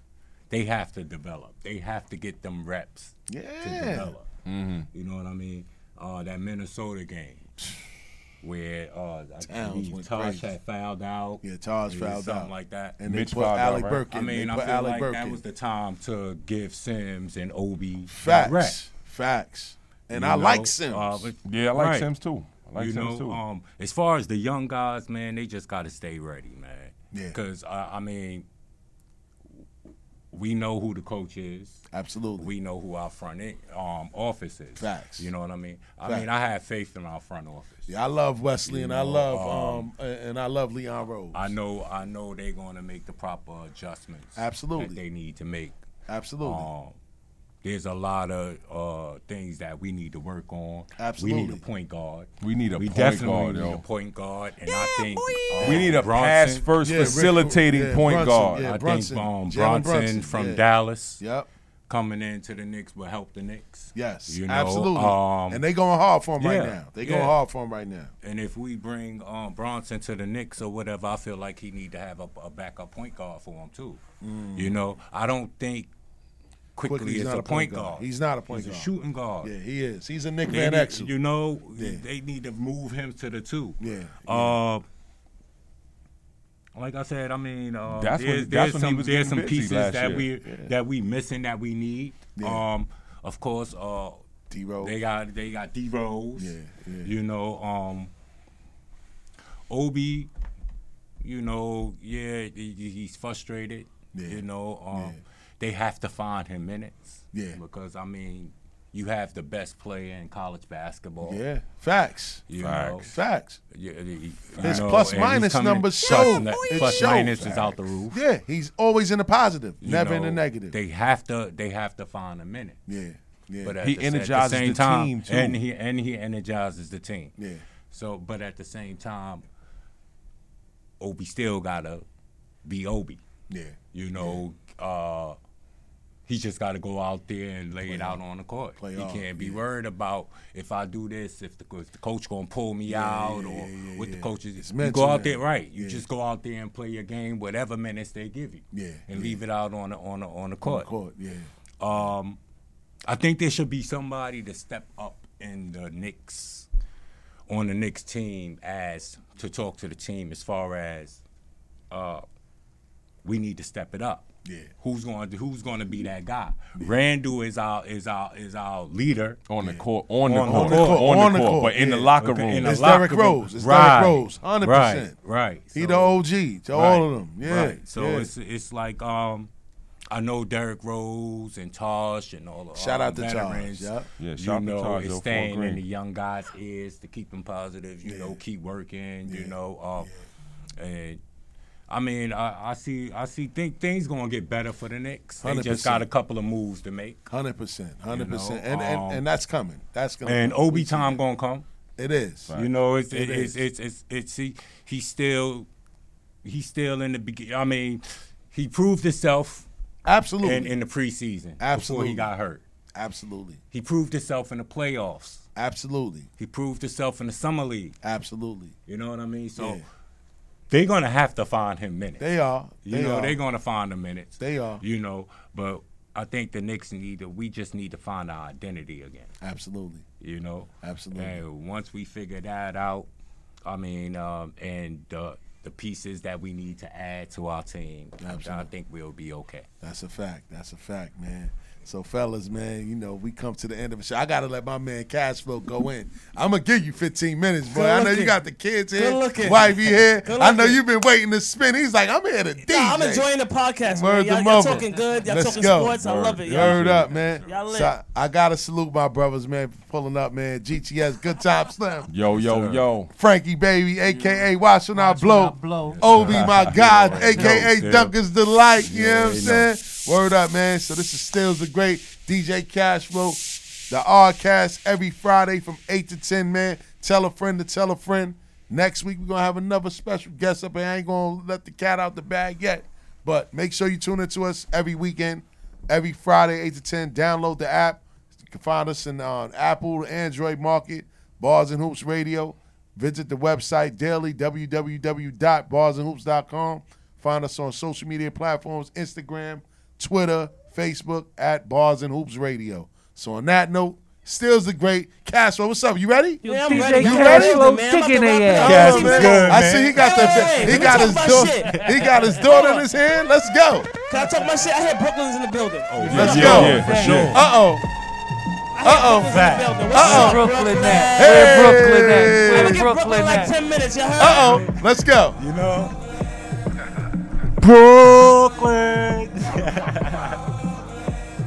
Speaker 19: they have to develop. They have to get them reps to
Speaker 2: Yeah.
Speaker 19: develop. You know what I mean? Uh, that Minnesota game where uh, I
Speaker 2: Towns
Speaker 19: believe
Speaker 2: went
Speaker 19: Taj
Speaker 2: crazy.
Speaker 19: had fouled out.
Speaker 2: Yeah, Taj
Speaker 19: or
Speaker 2: fouled
Speaker 19: something
Speaker 2: out.
Speaker 19: like that.
Speaker 2: And they
Speaker 17: Mitch
Speaker 2: put
Speaker 17: fouled out,
Speaker 2: Alec
Speaker 17: right?
Speaker 2: Burke
Speaker 19: I mean,
Speaker 2: they
Speaker 19: I
Speaker 2: put
Speaker 19: feel
Speaker 2: Alec
Speaker 19: like
Speaker 2: Burke
Speaker 19: that
Speaker 2: in.
Speaker 19: was the time to give Sims and Obi that
Speaker 2: Facts. And
Speaker 19: You
Speaker 2: I like Sims.
Speaker 19: uh, but-
Speaker 17: Yeah, I like
Speaker 19: Right.
Speaker 17: Sims too. I like
Speaker 19: you
Speaker 17: Sims
Speaker 19: know,
Speaker 17: too.
Speaker 19: um, as far as the young guys, man, they just got to stay ready, man.
Speaker 2: Yeah.
Speaker 19: Because uh, I mean, we know who the coach is.
Speaker 2: Absolutely.
Speaker 19: We know who our front end, um, office is.
Speaker 2: Facts.
Speaker 19: You know what I mean? I
Speaker 2: Facts.
Speaker 19: mean, I have faith in our front office.
Speaker 2: Yeah, I love Wesley
Speaker 19: You
Speaker 2: and I love
Speaker 19: um,
Speaker 2: um, and I love Leon Rose.
Speaker 19: I know, I know they're going to make the proper adjustments.
Speaker 2: Absolutely.
Speaker 19: That they need to make.
Speaker 2: Absolutely.
Speaker 19: Um, there's a lot of uh, things that we need to work on.
Speaker 2: Absolutely, we
Speaker 19: need a point guard.
Speaker 17: We need a
Speaker 19: we
Speaker 17: point
Speaker 19: definitely
Speaker 17: guard,
Speaker 19: need
Speaker 17: yo.
Speaker 19: a point guard, and I think uh,
Speaker 17: we need a
Speaker 19: Brunson,
Speaker 17: pass first
Speaker 2: Yeah,
Speaker 17: facilitating
Speaker 2: yeah,
Speaker 17: point
Speaker 2: Brunson,
Speaker 17: guard.
Speaker 2: yeah.
Speaker 19: I
Speaker 2: Brunson,
Speaker 19: think um,
Speaker 2: Jalen
Speaker 19: Bronson,
Speaker 2: Brunson,
Speaker 19: from
Speaker 2: yeah.
Speaker 19: Dallas
Speaker 2: Yep.
Speaker 19: coming into the Knicks will help the Knicks.
Speaker 2: Yes.
Speaker 19: You know,
Speaker 2: absolutely.
Speaker 19: um,
Speaker 2: and they going hard for him right now. They going
Speaker 19: yeah.
Speaker 2: hard for him right now.
Speaker 19: And if we bring um, Brunson to the Knicks or whatever, I feel like he need to have a, a backup point guard for him too.
Speaker 2: Mm.
Speaker 19: You know, I don't think Quickley,
Speaker 2: Quickley, he's
Speaker 19: is
Speaker 2: not
Speaker 19: a point guard.
Speaker 2: He's not a point
Speaker 19: He's
Speaker 2: guard.
Speaker 19: a shooting guard.
Speaker 2: Yeah, he is. He's a Nick
Speaker 19: They
Speaker 2: Van
Speaker 19: need-
Speaker 2: Exel.
Speaker 19: You know,
Speaker 2: Yeah.
Speaker 19: they need to move him to the two.
Speaker 2: Yeah,
Speaker 19: Uh, like I said, I mean, uh,
Speaker 17: That's when-
Speaker 19: there's,
Speaker 17: that's
Speaker 19: there's some there's some pieces that
Speaker 17: year.
Speaker 19: we
Speaker 17: Yeah.
Speaker 19: that we missing that we need.
Speaker 2: Yeah.
Speaker 19: Um, of course, uh,
Speaker 2: D Rose.
Speaker 19: they got they got D Rose.
Speaker 2: Yeah, yeah.
Speaker 19: You know, um, Obi. You know, yeah, he, he's frustrated.
Speaker 2: Yeah.
Speaker 19: You know, um,
Speaker 2: Yeah.
Speaker 19: They have to find him minutes.
Speaker 2: Yeah.
Speaker 19: Because I mean, you have the best player in college basketball.
Speaker 2: Yeah. Facts.
Speaker 19: You
Speaker 17: Facts.
Speaker 19: know,
Speaker 2: Facts.
Speaker 19: yeah, you- you
Speaker 2: His
Speaker 19: know,
Speaker 2: plus minus numbers show. It
Speaker 19: plus
Speaker 2: shows.
Speaker 19: minus is out the roof.
Speaker 2: Yeah, he's always in the positive, never in the negative.
Speaker 19: They have to. They have to find a minute.
Speaker 2: yeah. Yeah.
Speaker 19: But at
Speaker 17: He
Speaker 19: the,
Speaker 17: energizes
Speaker 19: the, same
Speaker 17: the
Speaker 19: time,
Speaker 17: team, too.
Speaker 19: and he and he energizes the team.
Speaker 2: Yeah.
Speaker 19: So, but at the same time, Obi still gotta be Obi.
Speaker 2: yeah.
Speaker 19: You know, uh, he just got to go out there and lay it out on the court.
Speaker 2: Play
Speaker 19: he can't be
Speaker 2: yeah.
Speaker 19: worried about if I do this, if the, if the coach gonna pull me
Speaker 2: Yeah,
Speaker 19: out,
Speaker 2: yeah,
Speaker 19: or what the coach is.
Speaker 2: It's
Speaker 19: You go out there, right? You just go out there and play your game, whatever minutes they give you,
Speaker 2: Yeah,
Speaker 19: and leave it out on the on the on the
Speaker 2: On the
Speaker 19: court.
Speaker 2: court. Yeah.
Speaker 19: Um, I think there should be somebody to step up in the Knicks on the Knicks team as to talk to the team as far as uh, we need to step it up.
Speaker 2: Yeah.
Speaker 19: Who's going to Who's going to be that guy? Randle is our is our is our leader
Speaker 17: on the court, on the
Speaker 19: On
Speaker 17: court,
Speaker 19: the court.
Speaker 17: on
Speaker 2: On
Speaker 17: the
Speaker 2: the
Speaker 17: court,
Speaker 2: court,
Speaker 17: but in the locker
Speaker 19: Okay,
Speaker 17: room.
Speaker 19: in the
Speaker 2: It's
Speaker 19: locker
Speaker 2: Derrick
Speaker 19: room.
Speaker 2: Rose. It's
Speaker 19: Right,
Speaker 2: Derrick Rose. 100%.
Speaker 19: Right, right.
Speaker 2: He
Speaker 19: So-
Speaker 2: the OG to
Speaker 19: right,
Speaker 2: all of them. Yeah.
Speaker 19: Right. So
Speaker 2: yeah.
Speaker 19: it's it's like um, I know Derrick Rose and Tosh and all the
Speaker 2: Shout
Speaker 19: all
Speaker 2: out
Speaker 19: the
Speaker 2: to Tosh,
Speaker 19: veterans.
Speaker 2: yeah.
Speaker 17: Yeah,
Speaker 19: you
Speaker 17: shout out to
Speaker 19: know,
Speaker 17: Tosh,
Speaker 19: it's staying in the young guys' ears to keep them positive. You know, keep working. You know, um, and. I mean, I, I see, I see. Think things gonna get better for the Knicks. They just
Speaker 2: 100%.
Speaker 19: got a couple of moves to make.
Speaker 2: Hundred percent, hundred percent, and, and
Speaker 19: um,
Speaker 2: and that's coming. That's coming.
Speaker 19: And Obi time gonna come.
Speaker 2: It is.
Speaker 19: You know, it's
Speaker 2: It
Speaker 19: it's,
Speaker 2: is.
Speaker 19: it's it's it's he he's still he's still in the beginning. I mean, he proved himself
Speaker 2: Absolutely.
Speaker 19: in, in the preseason before
Speaker 2: Absolutely.
Speaker 19: he got hurt.
Speaker 2: Absolutely.
Speaker 19: He proved himself in the playoffs.
Speaker 2: Absolutely.
Speaker 19: He proved himself in the summer league.
Speaker 2: Absolutely.
Speaker 19: You know what I mean? So
Speaker 2: Yeah.
Speaker 19: They're gonna have to find him minutes.
Speaker 2: They are.
Speaker 19: You know,
Speaker 2: are.
Speaker 19: they're gonna find the minutes.
Speaker 2: They are.
Speaker 19: You know, but I think the Knicks need to. We just need to find our identity again.
Speaker 2: Absolutely.
Speaker 19: You know.
Speaker 2: Absolutely.
Speaker 19: And once we figure that out, I mean, um, and the the pieces that we need to add to our team, I
Speaker 2: Absolutely.
Speaker 19: think we'll be okay.
Speaker 2: That's a fact. That's a fact, man. So, fellas, man, you know, we come to the end of the show. I gotta let my man Cashflow go in. I'm gonna give you 15 minutes, boy. I know you got the kids here,
Speaker 1: Good looking.
Speaker 2: wifey here.
Speaker 1: Good
Speaker 2: I know you've been waiting to spin. He's like, I'm here to DJ.
Speaker 1: Nah, I'm enjoying the podcast, man.
Speaker 2: Word
Speaker 1: Y'all,
Speaker 2: to
Speaker 1: y'all talking good. Y'all
Speaker 2: Let's
Speaker 1: talking
Speaker 2: go.
Speaker 1: sports. I love it. Y'all.
Speaker 2: Word up, man.
Speaker 1: Y'all lit.
Speaker 2: So I, I gotta salute my brothers, man, for pulling up, man. GTS, good time slam.
Speaker 17: Yo, yo, yo.
Speaker 2: Frankie Baby, aka Watch When I
Speaker 18: Watch
Speaker 2: Blow.
Speaker 18: I
Speaker 2: Obi, my God,
Speaker 19: Yeah,
Speaker 2: aka
Speaker 19: yeah.
Speaker 2: Duncan's Delight. You know what I'm saying? Word up, man. So this is Stills the Great, DJ Cashflow, the Oddcast every Friday from 8 to 10, man. Tell a friend to tell a friend. Next week, we're going to have another special guest up, and I ain't going to let the cat out the bag yet. But make sure you tune into us every weekend, every Friday, 8 to 10. Download the app. You can find us in uh, Apple, Android market, Bars and Hoops Radio. Visit the website daily, www.barsandhoops.com. Find us on social media platforms Instagram, Twitter, Facebook at Bars and Hoops Radio. So on that note, Stills the great. Castro, what's up? You ready?
Speaker 1: Yeah, I'm
Speaker 18: DJ
Speaker 1: ready.
Speaker 2: You
Speaker 1: I'm
Speaker 2: ready?
Speaker 1: man. I'm
Speaker 18: Kicking
Speaker 1: to wrap
Speaker 18: their
Speaker 1: it up.
Speaker 18: ass.
Speaker 19: Cass
Speaker 2: Oh, man. I see he got the he got his
Speaker 1: my
Speaker 2: daughter he got his daughter in his hand. Let's go.
Speaker 1: Can I talk my shit? I hear Brooklyn's in the building.
Speaker 2: Let's
Speaker 17: yeah,
Speaker 2: go.
Speaker 17: yeah, for sure.
Speaker 2: Uh oh. Uh-oh.
Speaker 1: Brooklyn's in the building.
Speaker 2: Uh-oh.
Speaker 1: up,
Speaker 18: Brooklyn
Speaker 1: Brooklyn?
Speaker 18: at?
Speaker 2: Hey.
Speaker 18: Where Brooklyn at?
Speaker 1: I'm
Speaker 18: Where
Speaker 1: gonna
Speaker 18: Brooklyn
Speaker 1: Brooklyn like 10 minutes. You heard?
Speaker 2: Uh oh. Let's go.
Speaker 19: You know.
Speaker 2: Brooklyn.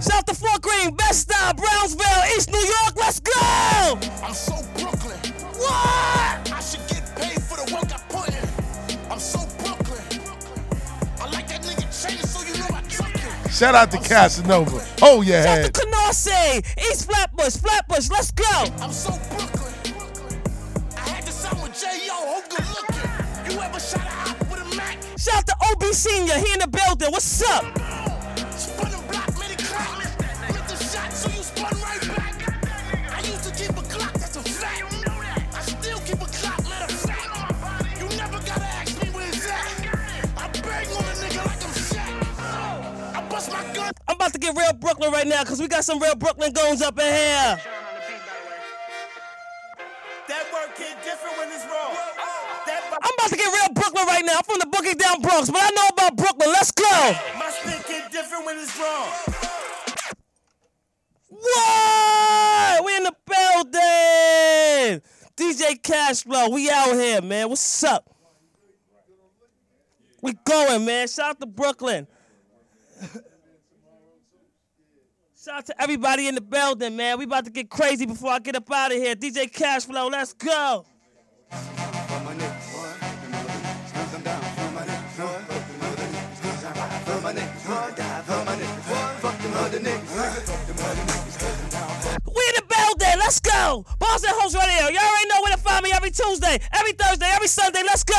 Speaker 1: Shout to Fort Greene, Bed-Stuy, Brownsville, East New York. Let's go.
Speaker 4: I'm so Brooklyn.
Speaker 1: What?
Speaker 4: I should get paid for the work I put in. I'm so Brooklyn. I like that nigga chain, so you know I truck it.
Speaker 2: Shout out to Casanova. Oh your
Speaker 1: Shout
Speaker 2: head.
Speaker 1: to Canarsie, East Flatbush, Flatbush. Let's go.
Speaker 4: I'm so Brooklyn. A Mac?
Speaker 1: Shout to OB Senior, he in the building. What's up?
Speaker 4: Spun a block, made it clap. With the shot, so you spun right back. I used to keep a clock, that's a fact. I still keep a clock, matter of fact. You never gotta ask me where it's at. I bang on a nigga like I'm Shaq. I bust my gun.
Speaker 1: I'm about to get real Brooklyn right now because we got some real Brooklyn goons up in here.
Speaker 4: That work hit different when it's wrong.
Speaker 1: I'm about to get real Brooklyn right now. I'm from the Boogie Down Bronx, but I know about Brooklyn. Let's go.
Speaker 4: my stick hit different when it's wrong.
Speaker 1: What? We in the building. DJ Cashflow, we out here, man. What's up? We going, man. Shout out to Brooklyn. Shout out to everybody in the building, man. We about to get crazy before I get up out of here. DJ Cashflow, let's go. Let's go. Bars and Hoops Radio. Y'all already know where to find me every Tuesday, every Thursday, every Sunday. Let's go.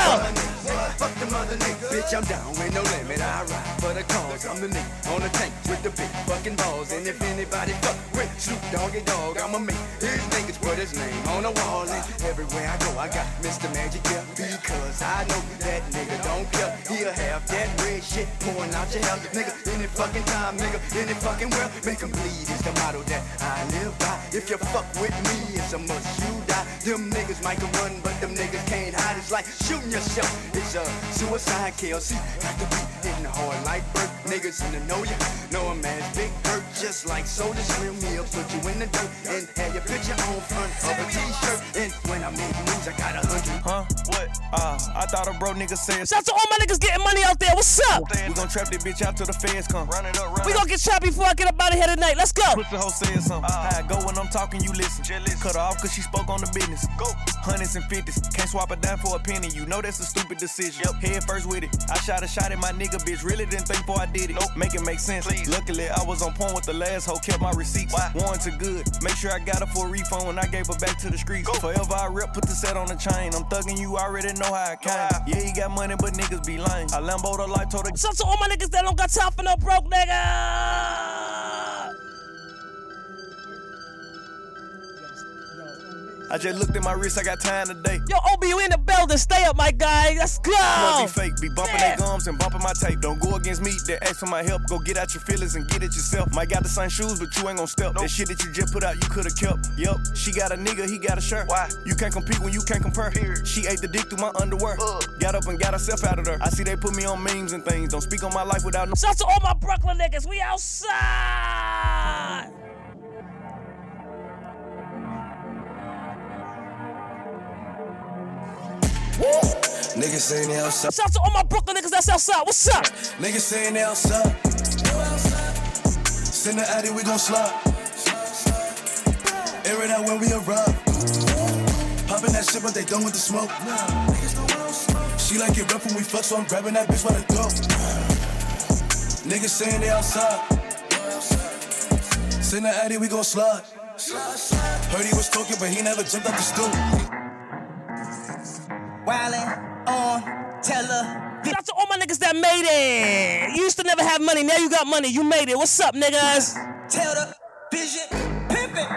Speaker 20: Fuck them other niggas, bitch, I'm down with no limit. I ride for the cause. I'm the nigga on the tank with the big fucking balls. And if anybody fuck with Snoop Doggy Dogg, I'ma make his niggas put his name on the wall. And everywhere I go, I got Mr. Magic here because I know that nigga don't care. He'll have that red shit pouring out your health, nigga. Any fucking time, nigga, any fucking world, make 'em bleed is the motto that I live by. If you fuck with me, it's a must you die. Them niggas might can run, but them niggas can't hide. It's like shooting yourself. It's a suicide kill. See, Got to be
Speaker 8: hitting hard like Burt. Niggas in the know ya. Know a man's big hurt, just like Soulja Slim. He'll put you in the dirt and have your picture on front of a t-shirt. And when I make moves, I got a hundred.
Speaker 21: Huh? What? Uh, I thought a bro nigga said.
Speaker 1: Shout out to all my niggas getting money out there. What's up?
Speaker 21: We gon' trap that bitch out till the feds come. Run it up, run
Speaker 1: We gonna get trapped before I get up out of here tonight. Let's go.
Speaker 21: Pussy hoe said something. How I go when I'm talking, you listen. Cut her off cause she spoke on the business. Go. Hundreds and fifties. Can't swap it down for a penny. You know that's a stupid decision. Yep. Head first with it. I shot a shot at my nigga, bitch. Really didn't think before I did it. Nope. Make it make sense. Please. Luckily, I was on point with the last hoe. Kept my receipts. Why? Warranted good. Make sure I got her for a refund when I gave her back to the streets. Go. Forever I rip, put the set on the chain. I'm thugging you, I already know how I came. Yeah, he got money, but niggas be lying. I Lambo the life, told her.
Speaker 1: Shout to all my niggas that don't got time for no broke nigga.
Speaker 21: I just looked at my wrist, I got time today.
Speaker 1: Yo, OB, you in the building. Stay up, my guy. Let's go.
Speaker 21: Must be fake, be bumping their gums and bumping my tape. Don't go against me, they ask for my help. Go get out your feelings and get it yourself. Might got the same shoes, but you ain't gon' step. That shit that you just put out, you could've kept. Yup, she got a nigga, he got a shirt. Why? You can't compete when you can't compare. She ate the dick through my underwear. Got up and got herself out of there. I see they put me on memes and things. Don't speak on my life without no.
Speaker 1: Shout out to all my Brooklyn niggas. We outside.
Speaker 9: Niggas saying they outside.
Speaker 1: Shout out to all my Brooklyn niggas that's outside. What's up?
Speaker 9: Niggas saying they outside. Send the addy, we gon' slide. Air it out when we arrive. Popping that shit, but they done with the smoke. She like it rough when we fuck, so I'm grabbing that bitch by the throat. Niggas saying they outside. Send the addy, we gon' slide. Heard he was talking, but he never jumped out the stool.
Speaker 15: Wildin' on television.
Speaker 1: Shout out to all my niggas that made it. You used to never have money, now you got money. You made it. What's up, niggas?
Speaker 15: Tell the vision, pimpin'.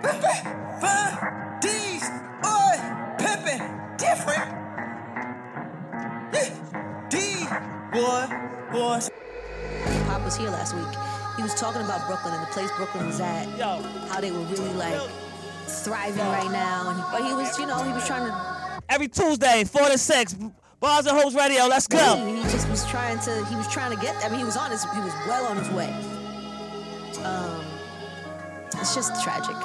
Speaker 15: Pimpin', fun, D's, boy, pimpin', different. Yeah, D, boy, boy.
Speaker 22: Pop was here last week. He was talking about Brooklyn and the place Brooklyn was at.
Speaker 1: Yo.
Speaker 22: How they were really like thriving right now. And but he was, you know, he was trying to.
Speaker 1: Every Tuesday, 4 to 6, Bars and Hoops Radio. Let's go.
Speaker 22: He, he just was trying to. He was trying to get. I mean, he was on his. He was well on his way. Um, it's just tragic.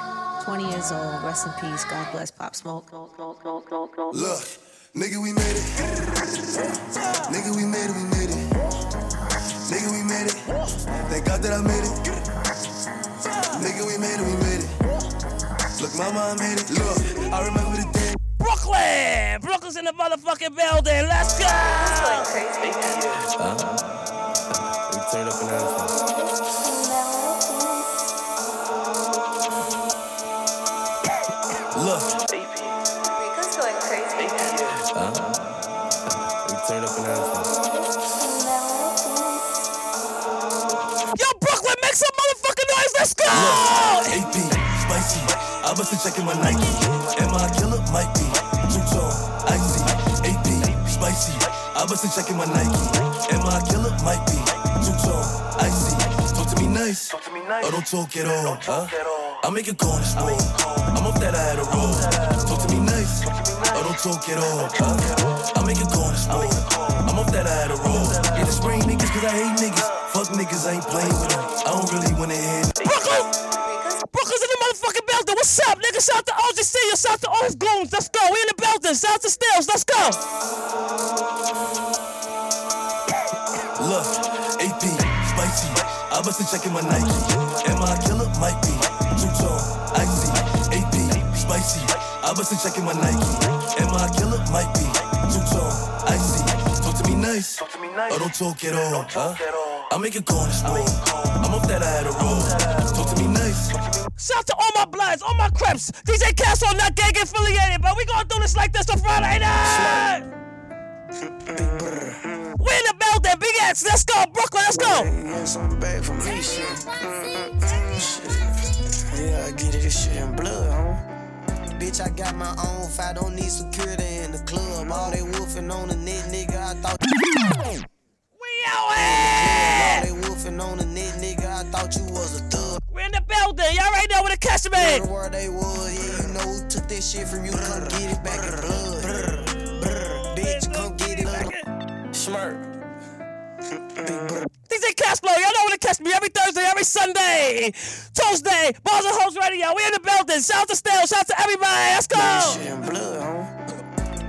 Speaker 22: 20 years old. Rest in peace. God bless Pop Smoke.
Speaker 9: Look, nigga, we made it. Nigga, we made it, we made it. Nigga, we made it. Thank God that I made it. Nigga, we made it, we made it. Look, mama, I made it. Look, I remember the day.
Speaker 1: Brooklyn! Brooklyn's in the motherfucking building. Let's go!
Speaker 9: We turned up an Look. We turned up an
Speaker 1: Yo, Brooklyn, make some motherfucking noise. Let's go!
Speaker 9: AP, spicy. I must have checking my Nike. Am I a killer? Might be. Two tone, icy. AP, spicy. I must have checking my Nike. Am I a killer? Might be. Two tone, icy. Talk to me nice. Oh, or oh, don't talk at all. Huh? I make a corner sport. I'm off that I had a roll. Talk to me nice. Or don't talk at all. Huh? I make a corner sport. I'm off that I had a roll. Yeah, the spring niggas cause I hate niggas. Fuck niggas, I ain't playing with them. I don't really wanna hear.
Speaker 1: Brooklyn! Brooklyn's in the motherfucking building. What's up, nigga? Shout out to OGC. Shout out to Old Goons. Let's go. We in the building. Shout out to Stills. Let's go.
Speaker 9: Look, AP, spicy. I must have checking my Nike. Am I a killer? Might be. Two tone, icy. AP, spicy. I must have checking my Nike. Am I a killer? Might be. Tone, icy. Talk to me nice. Or don't talk at all. Huh? I make a corner sport. I'm off that I had a roll. Talk to me nice.
Speaker 1: Shout out to all my bloods, all my Crips. DJ Castle not gang affiliated, but we gonna do this like this on Friday night. We in the building, big ass. Let's go, Brooklyn. Let's go.
Speaker 23: Yeah, something back from me, shit. Shit. Yeah, I get it, this shit in blood, huh?
Speaker 15: Bitch, I got my own fight, don't need security in the club. All they wolfing on the net, nigga, I thought.
Speaker 1: We out
Speaker 15: All they wolfing on the net, nigga, I thought you was a thug.
Speaker 1: We're in the building. Y'all right now with the catch me.
Speaker 15: Where they was, yeah, you know who took that shit from you, come get it back in blood. Brr, brr, bitch, come get it back.
Speaker 24: Smurf.
Speaker 1: DJ Cashflow, y'all know when to catch me every Thursday, every Sunday, Tuesday, Bars and Hoops Radio. We in the building. Shout out to Stale, shout out to everybody. Let's go.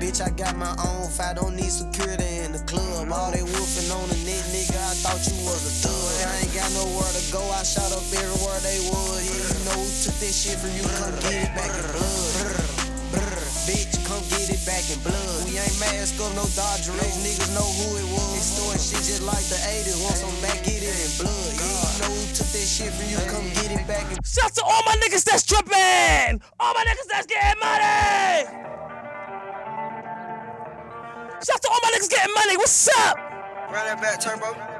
Speaker 25: Bitch, I got my own fight, don't need security in the club. All they wolfing on the net, nigga, I thought you was a thug. I ain't got nowhere to go, I shot up everywhere they would. Yeah, you know who took that shit from you, come get it back in blood. Brr, brr, bitch, come get it back in blood. We ain't mask up, no Dodger Race, niggas know who it was. Extorting shit just like the 80s, want some back, get it in blood. Yeah, you know who took that shit from you, come get it back in
Speaker 1: Shout out to all my niggas that's tripping. All my niggas that's getting money. Shout out to all my niggas getting money. What's up?
Speaker 24: Run that back, turbo.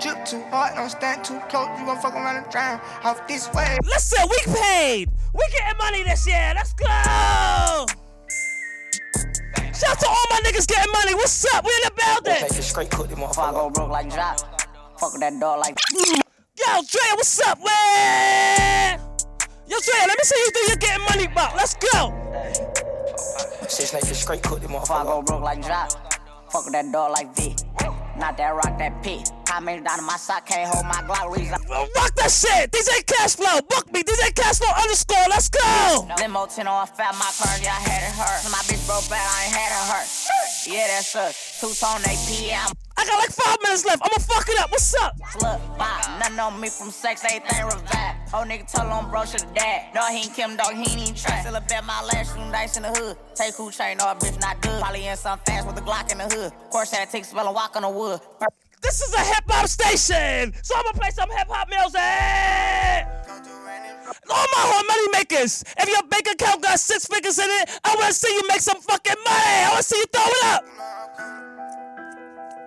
Speaker 15: Drip too hard, don't stand too close. You gon' fuck around and drown off this way.
Speaker 1: Listen, we paid. We getting money this year. Let's go. Shout out to all my niggas getting money. What's up? We in the building.
Speaker 7: Take the straight cook them motherfucker. I go broke like Jock. Fuck with that dog like.
Speaker 1: Yo, Dre, what's up, man? Yo, Dre, let me see you do your getting money back. Let's go.
Speaker 7: Six niggas straight cook them motherfucker. I go broke like Jock. Fuck with that dog like V. Not that rock, that P. How many down my sock can't hold my reason.
Speaker 1: Rock that shit. DJ Cashflow. Book me. DJ Cashflow underscore. Let's go.
Speaker 7: Limo 10 on fat, my car, yeah, I had it hurt. My bitch broke back, I ain't had it hurt. Yeah, that's us. Two tone APM.
Speaker 1: I got like five minutes left. I'ma fuck it up. What's up?
Speaker 7: Look, bop, nothing on me from sex, everything revive. Old nigga told on bro should dad. No, he ain't Kim, dog, he ain't even try. Still a bet my last shooting dice in the hood. Take who chain, no, a bitch not good. Probably in some fast with a Glock in the hood. Course had to take spell and walk on the wood.
Speaker 1: This is a hip hop station, so I'm gonna play some hip hop music. All my home money makers. If your bank account got six figures in it, I wanna see you make some fucking money. I wanna see you throw it up.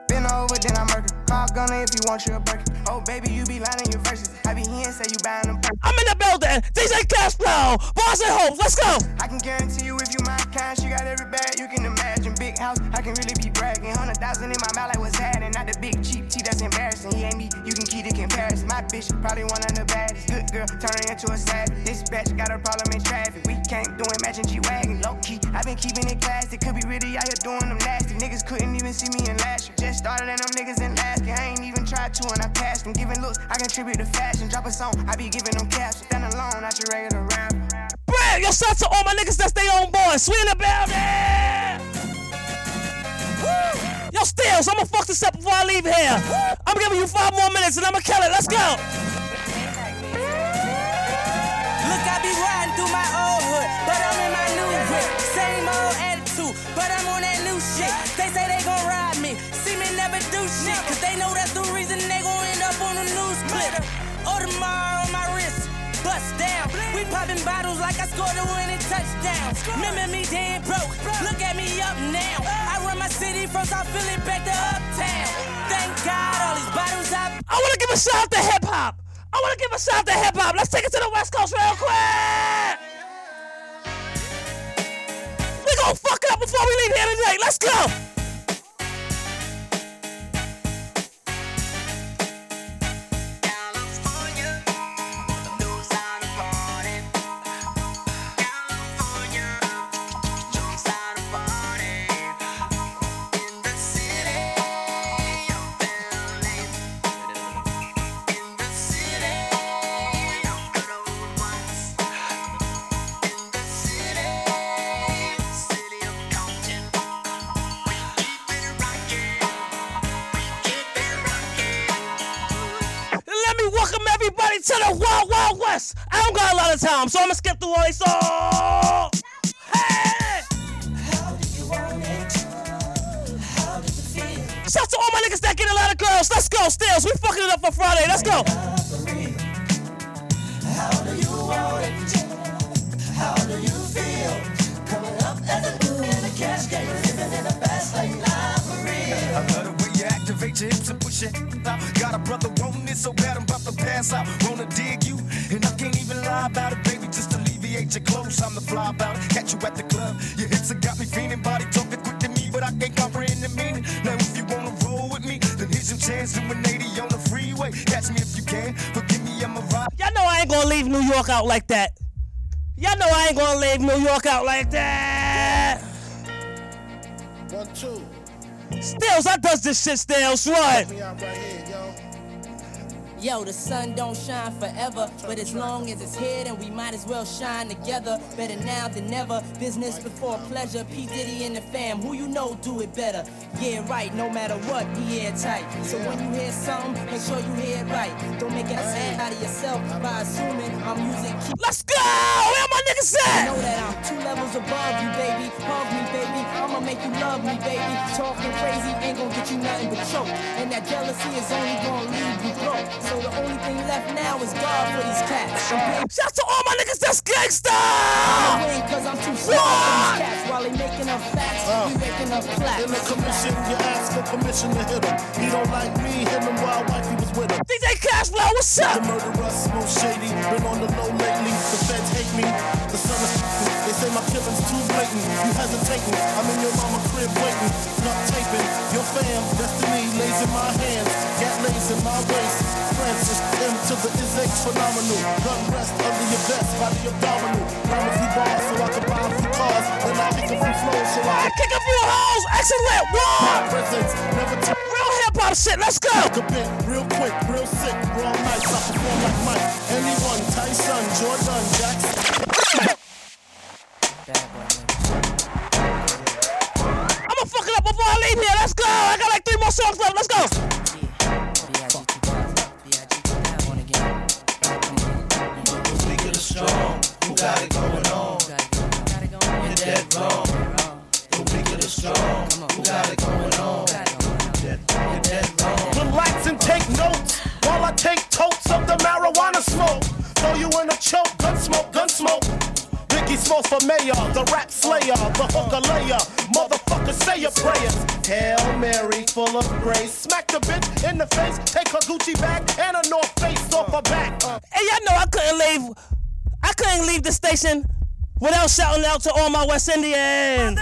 Speaker 15: Been over, then I murder. Call gunner if you want you a burger. Oh, baby, you be lying your verses. I be here and say you buying them.
Speaker 1: I'm in the building. DJ Cashflow, Bars and Hoops. Let's go.
Speaker 15: I can guarantee you if you my kind, she got every bag you can imagine. Big house, I can really be bragging. Hundred thousand in my mouth, like what's happening? Not the big cheap tea that's embarrassing. He ain't me, you can keep the comparison. My bitch probably one of the baddest. Good girl, turning into a savage. This bitch got a problem in traffic. We can't do it, matching G wagon. Low key, i been keeping it classy. Could be really out here doing them nasty. Niggas couldn't even see me in last year. Just started and them niggas in last year. I ain't even tried to and I passed them. Giving looks, I contribute to fashion. Drop a song, I be giving them caps. Stand alone, not your regular rapper.
Speaker 1: Brad, yo, shout to all my niggas that's their own boys. We in the building. Woo. Yo, Stills, I'ma fuck this up before I leave here. I'm giving you five more minutes and I'ma kill it. Let's go.
Speaker 26: Look, I be riding through my old hood, but I'm in my new whip. Same old attitude, but I'm on that new shit. They say they gon' ride me, see me never do shit, cause they know that's the reason they gon' end up on the news clip. Down. We popping bottles like I scored a winning touchdown. Remember me broke, look at me up now. I run my city from South Philly back to Uptown. Thank God all these bottles I
Speaker 1: I wanna give a shout out to hip hop. I wanna give a shout out to hip hop. Let's take it to the West Coast real quick. We gon' fuck it up before we leave here tonight. Let's go. So I'm gonna skip through all these songs. Hey! Shout out to all my niggas that get a lot of girls. Let's go, Stills. We fucking it up for Friday. Let's go.
Speaker 27: Got a brother wanting it so bad I'm about to pass out. Wanna dig you, and I can't even lie about it, baby. Just alleviate your clothes. I'm the fly about it. Catch you at the club. Your hips have got me feeling. Body talking quick to me, but I can't comprehend the meaning. Now if you wanna roll with me, then here's your chance doing 80 on the freeway. Catch me if you can. Forgive me, I'm a ride.
Speaker 1: Y'all know I ain't gonna leave New York out like that. Y'all know I ain't gonna leave New York out like that.
Speaker 2: One, two.
Speaker 1: Stills, I does this shit, Stills. What?
Speaker 2: Me out right here, yo.
Speaker 26: The sun don't shine forever, but as long as it's here, then we might as well shine together. Better now than never. Business before pleasure. P Diddy and the fam, who you know do it better. Yeah, right. No matter what, be airtight. So when you hear something, make sure you hear it right. Don't make it a out of yourself by assuming I'm using. Keep
Speaker 1: Let's go. Where my niggas at?
Speaker 26: Know that I'm two levels above you, baby. Hug me, baby. I'ma make you love me, baby. Talking crazy ain't gonna get you nothing but choke. And that jealousy is only gonna leave you broke. So the only thing left now is God for these cats.
Speaker 1: Shout to all my niggas that's gangsta.
Speaker 26: I'm cause I'm too smart for these cats. While they making up facts, we uh, making up plaques.
Speaker 2: In the commission, you ask for permission to hit him. He don't like me, hit him while wifey was with him.
Speaker 1: DJ Cashflow, what's up?
Speaker 2: The murderous, most shady. Been on the low lately. The feds hate me. The of they say my killing's too blatant. You hesitating. I'm in your mama crib waiting. Not taping. Your fam, destiny lays in my hands. Gat lays in my waist. Francis M to the is H phenomenal. Gun rest under your vest, body abdominal. Rhyme a few bars so I can buy a few cars. Then I kick a few flows so I can
Speaker 1: kick a few hoes. Excellent. One.
Speaker 2: Presence never t-
Speaker 1: Real hip hop shit. Let's go.
Speaker 2: a bit, real quick, real sick, real nice. I perform like Mike. Anyone, Tyson, Jordan, Jackson.
Speaker 1: I'ma fuck it up before I leave here. Let's go. I got like three more songs left. Let's go.
Speaker 28: Weak of the strong, who got it going on? You're dead wrong. The weak of the strong, who got it going on? You're dead wrong.
Speaker 2: Relax and take notes while I take totes of the marijuana smoke. Throw you in a choke, gun smoke, gun smoke. Biggie Smalls for mayor, the rap slayer, the hooker layer. Motherfucker, say your prayers. Hail Mary, full of grace. Smack the bitch in the face, take her Gucci bag and a North Face off her back.
Speaker 1: Hey, y'all know I couldn't leave. I couldn't leave the station without shouting out to all my West Indians.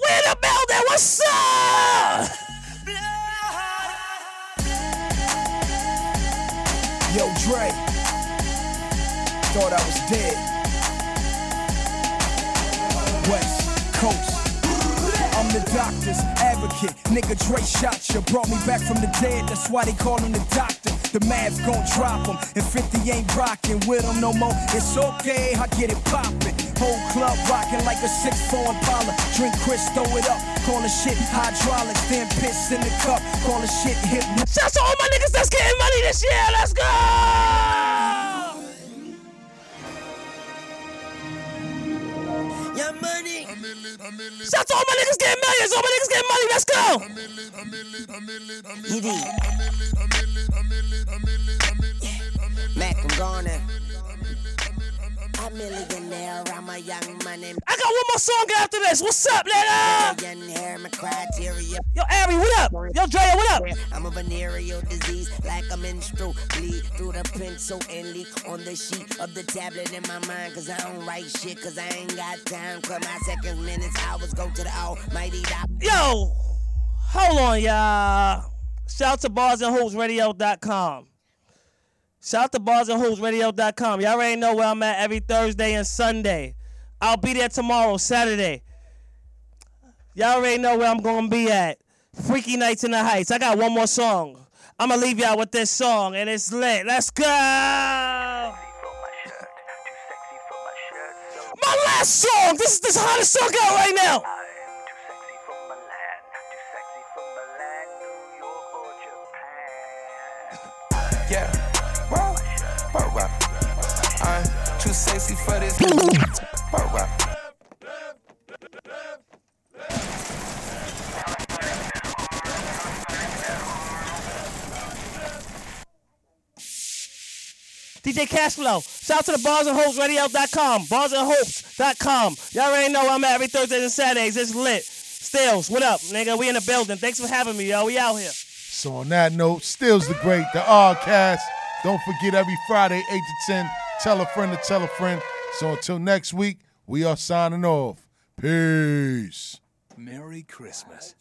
Speaker 1: Where the building? What's up?
Speaker 8: Yo, Dre. Thought I was dead. West Coast. I'm the doctor's advocate. Nigga Dre shot you. Brought me back from the dead. That's why they call him the doctor. The math gon' drop him. And 50 ain't rockin' with him no more. It's okay, I get it poppin'. Whole club rockin' like a 6-4 Impala. Drink Chris, throw it up. Call the shit hydraulics. Then piss in the cup. Call the shit hypno.
Speaker 1: Shout to all my niggas that's getting money this year. Let's go.
Speaker 29: Your money.
Speaker 1: Shout to all my niggas getting millions. All my niggas getting money. Let's go.
Speaker 29: Mac, I'm gone now. A millionaire, I'm a young man and
Speaker 1: I got one more song after this. What's up, nigga?
Speaker 29: million hair, my criteria.
Speaker 1: Yo, Ari, what up? Yo, Drea, what up?
Speaker 29: I'm a venereal disease, like a menstrual bleed through the pencil and leak on the sheet of the tablet in my mind. Cause I don't write shit, cause I ain't got time. Cause my seconds, minutes, hours go to the almighty.
Speaker 1: Yo, hold on, y'all. Shout out to barsandhoopsradio.com. Shout out to barsandhoopsradio.com. Y'all already know where I'm at every Thursday and Sunday. I'll be there tomorrow, Saturday. Y'all already know where I'm gonna be at. Freaky Nights in the Heights. I got one more song. I'm gonna leave y'all with this song, and it's lit. Let's go. My last song. This is the hottest song out right now.
Speaker 30: Yeah, too sexy for this. Wow, wow.
Speaker 1: DJ Cashflow. Shout out to the Bars and Hoops Radio.com. Bars and Hoops.com. Y'all already know I'm at every Thursdays and Saturdays. It's lit. Stills, what up, nigga? We in the building. Thanks for having me, yo. We out here.
Speaker 2: So on that note, Stills the Great, the Oddcast. Don't forget every Friday, 8 to 10, tell a friend to tell a friend. So until next week, we are signing off. Peace.
Speaker 31: Merry Christmas.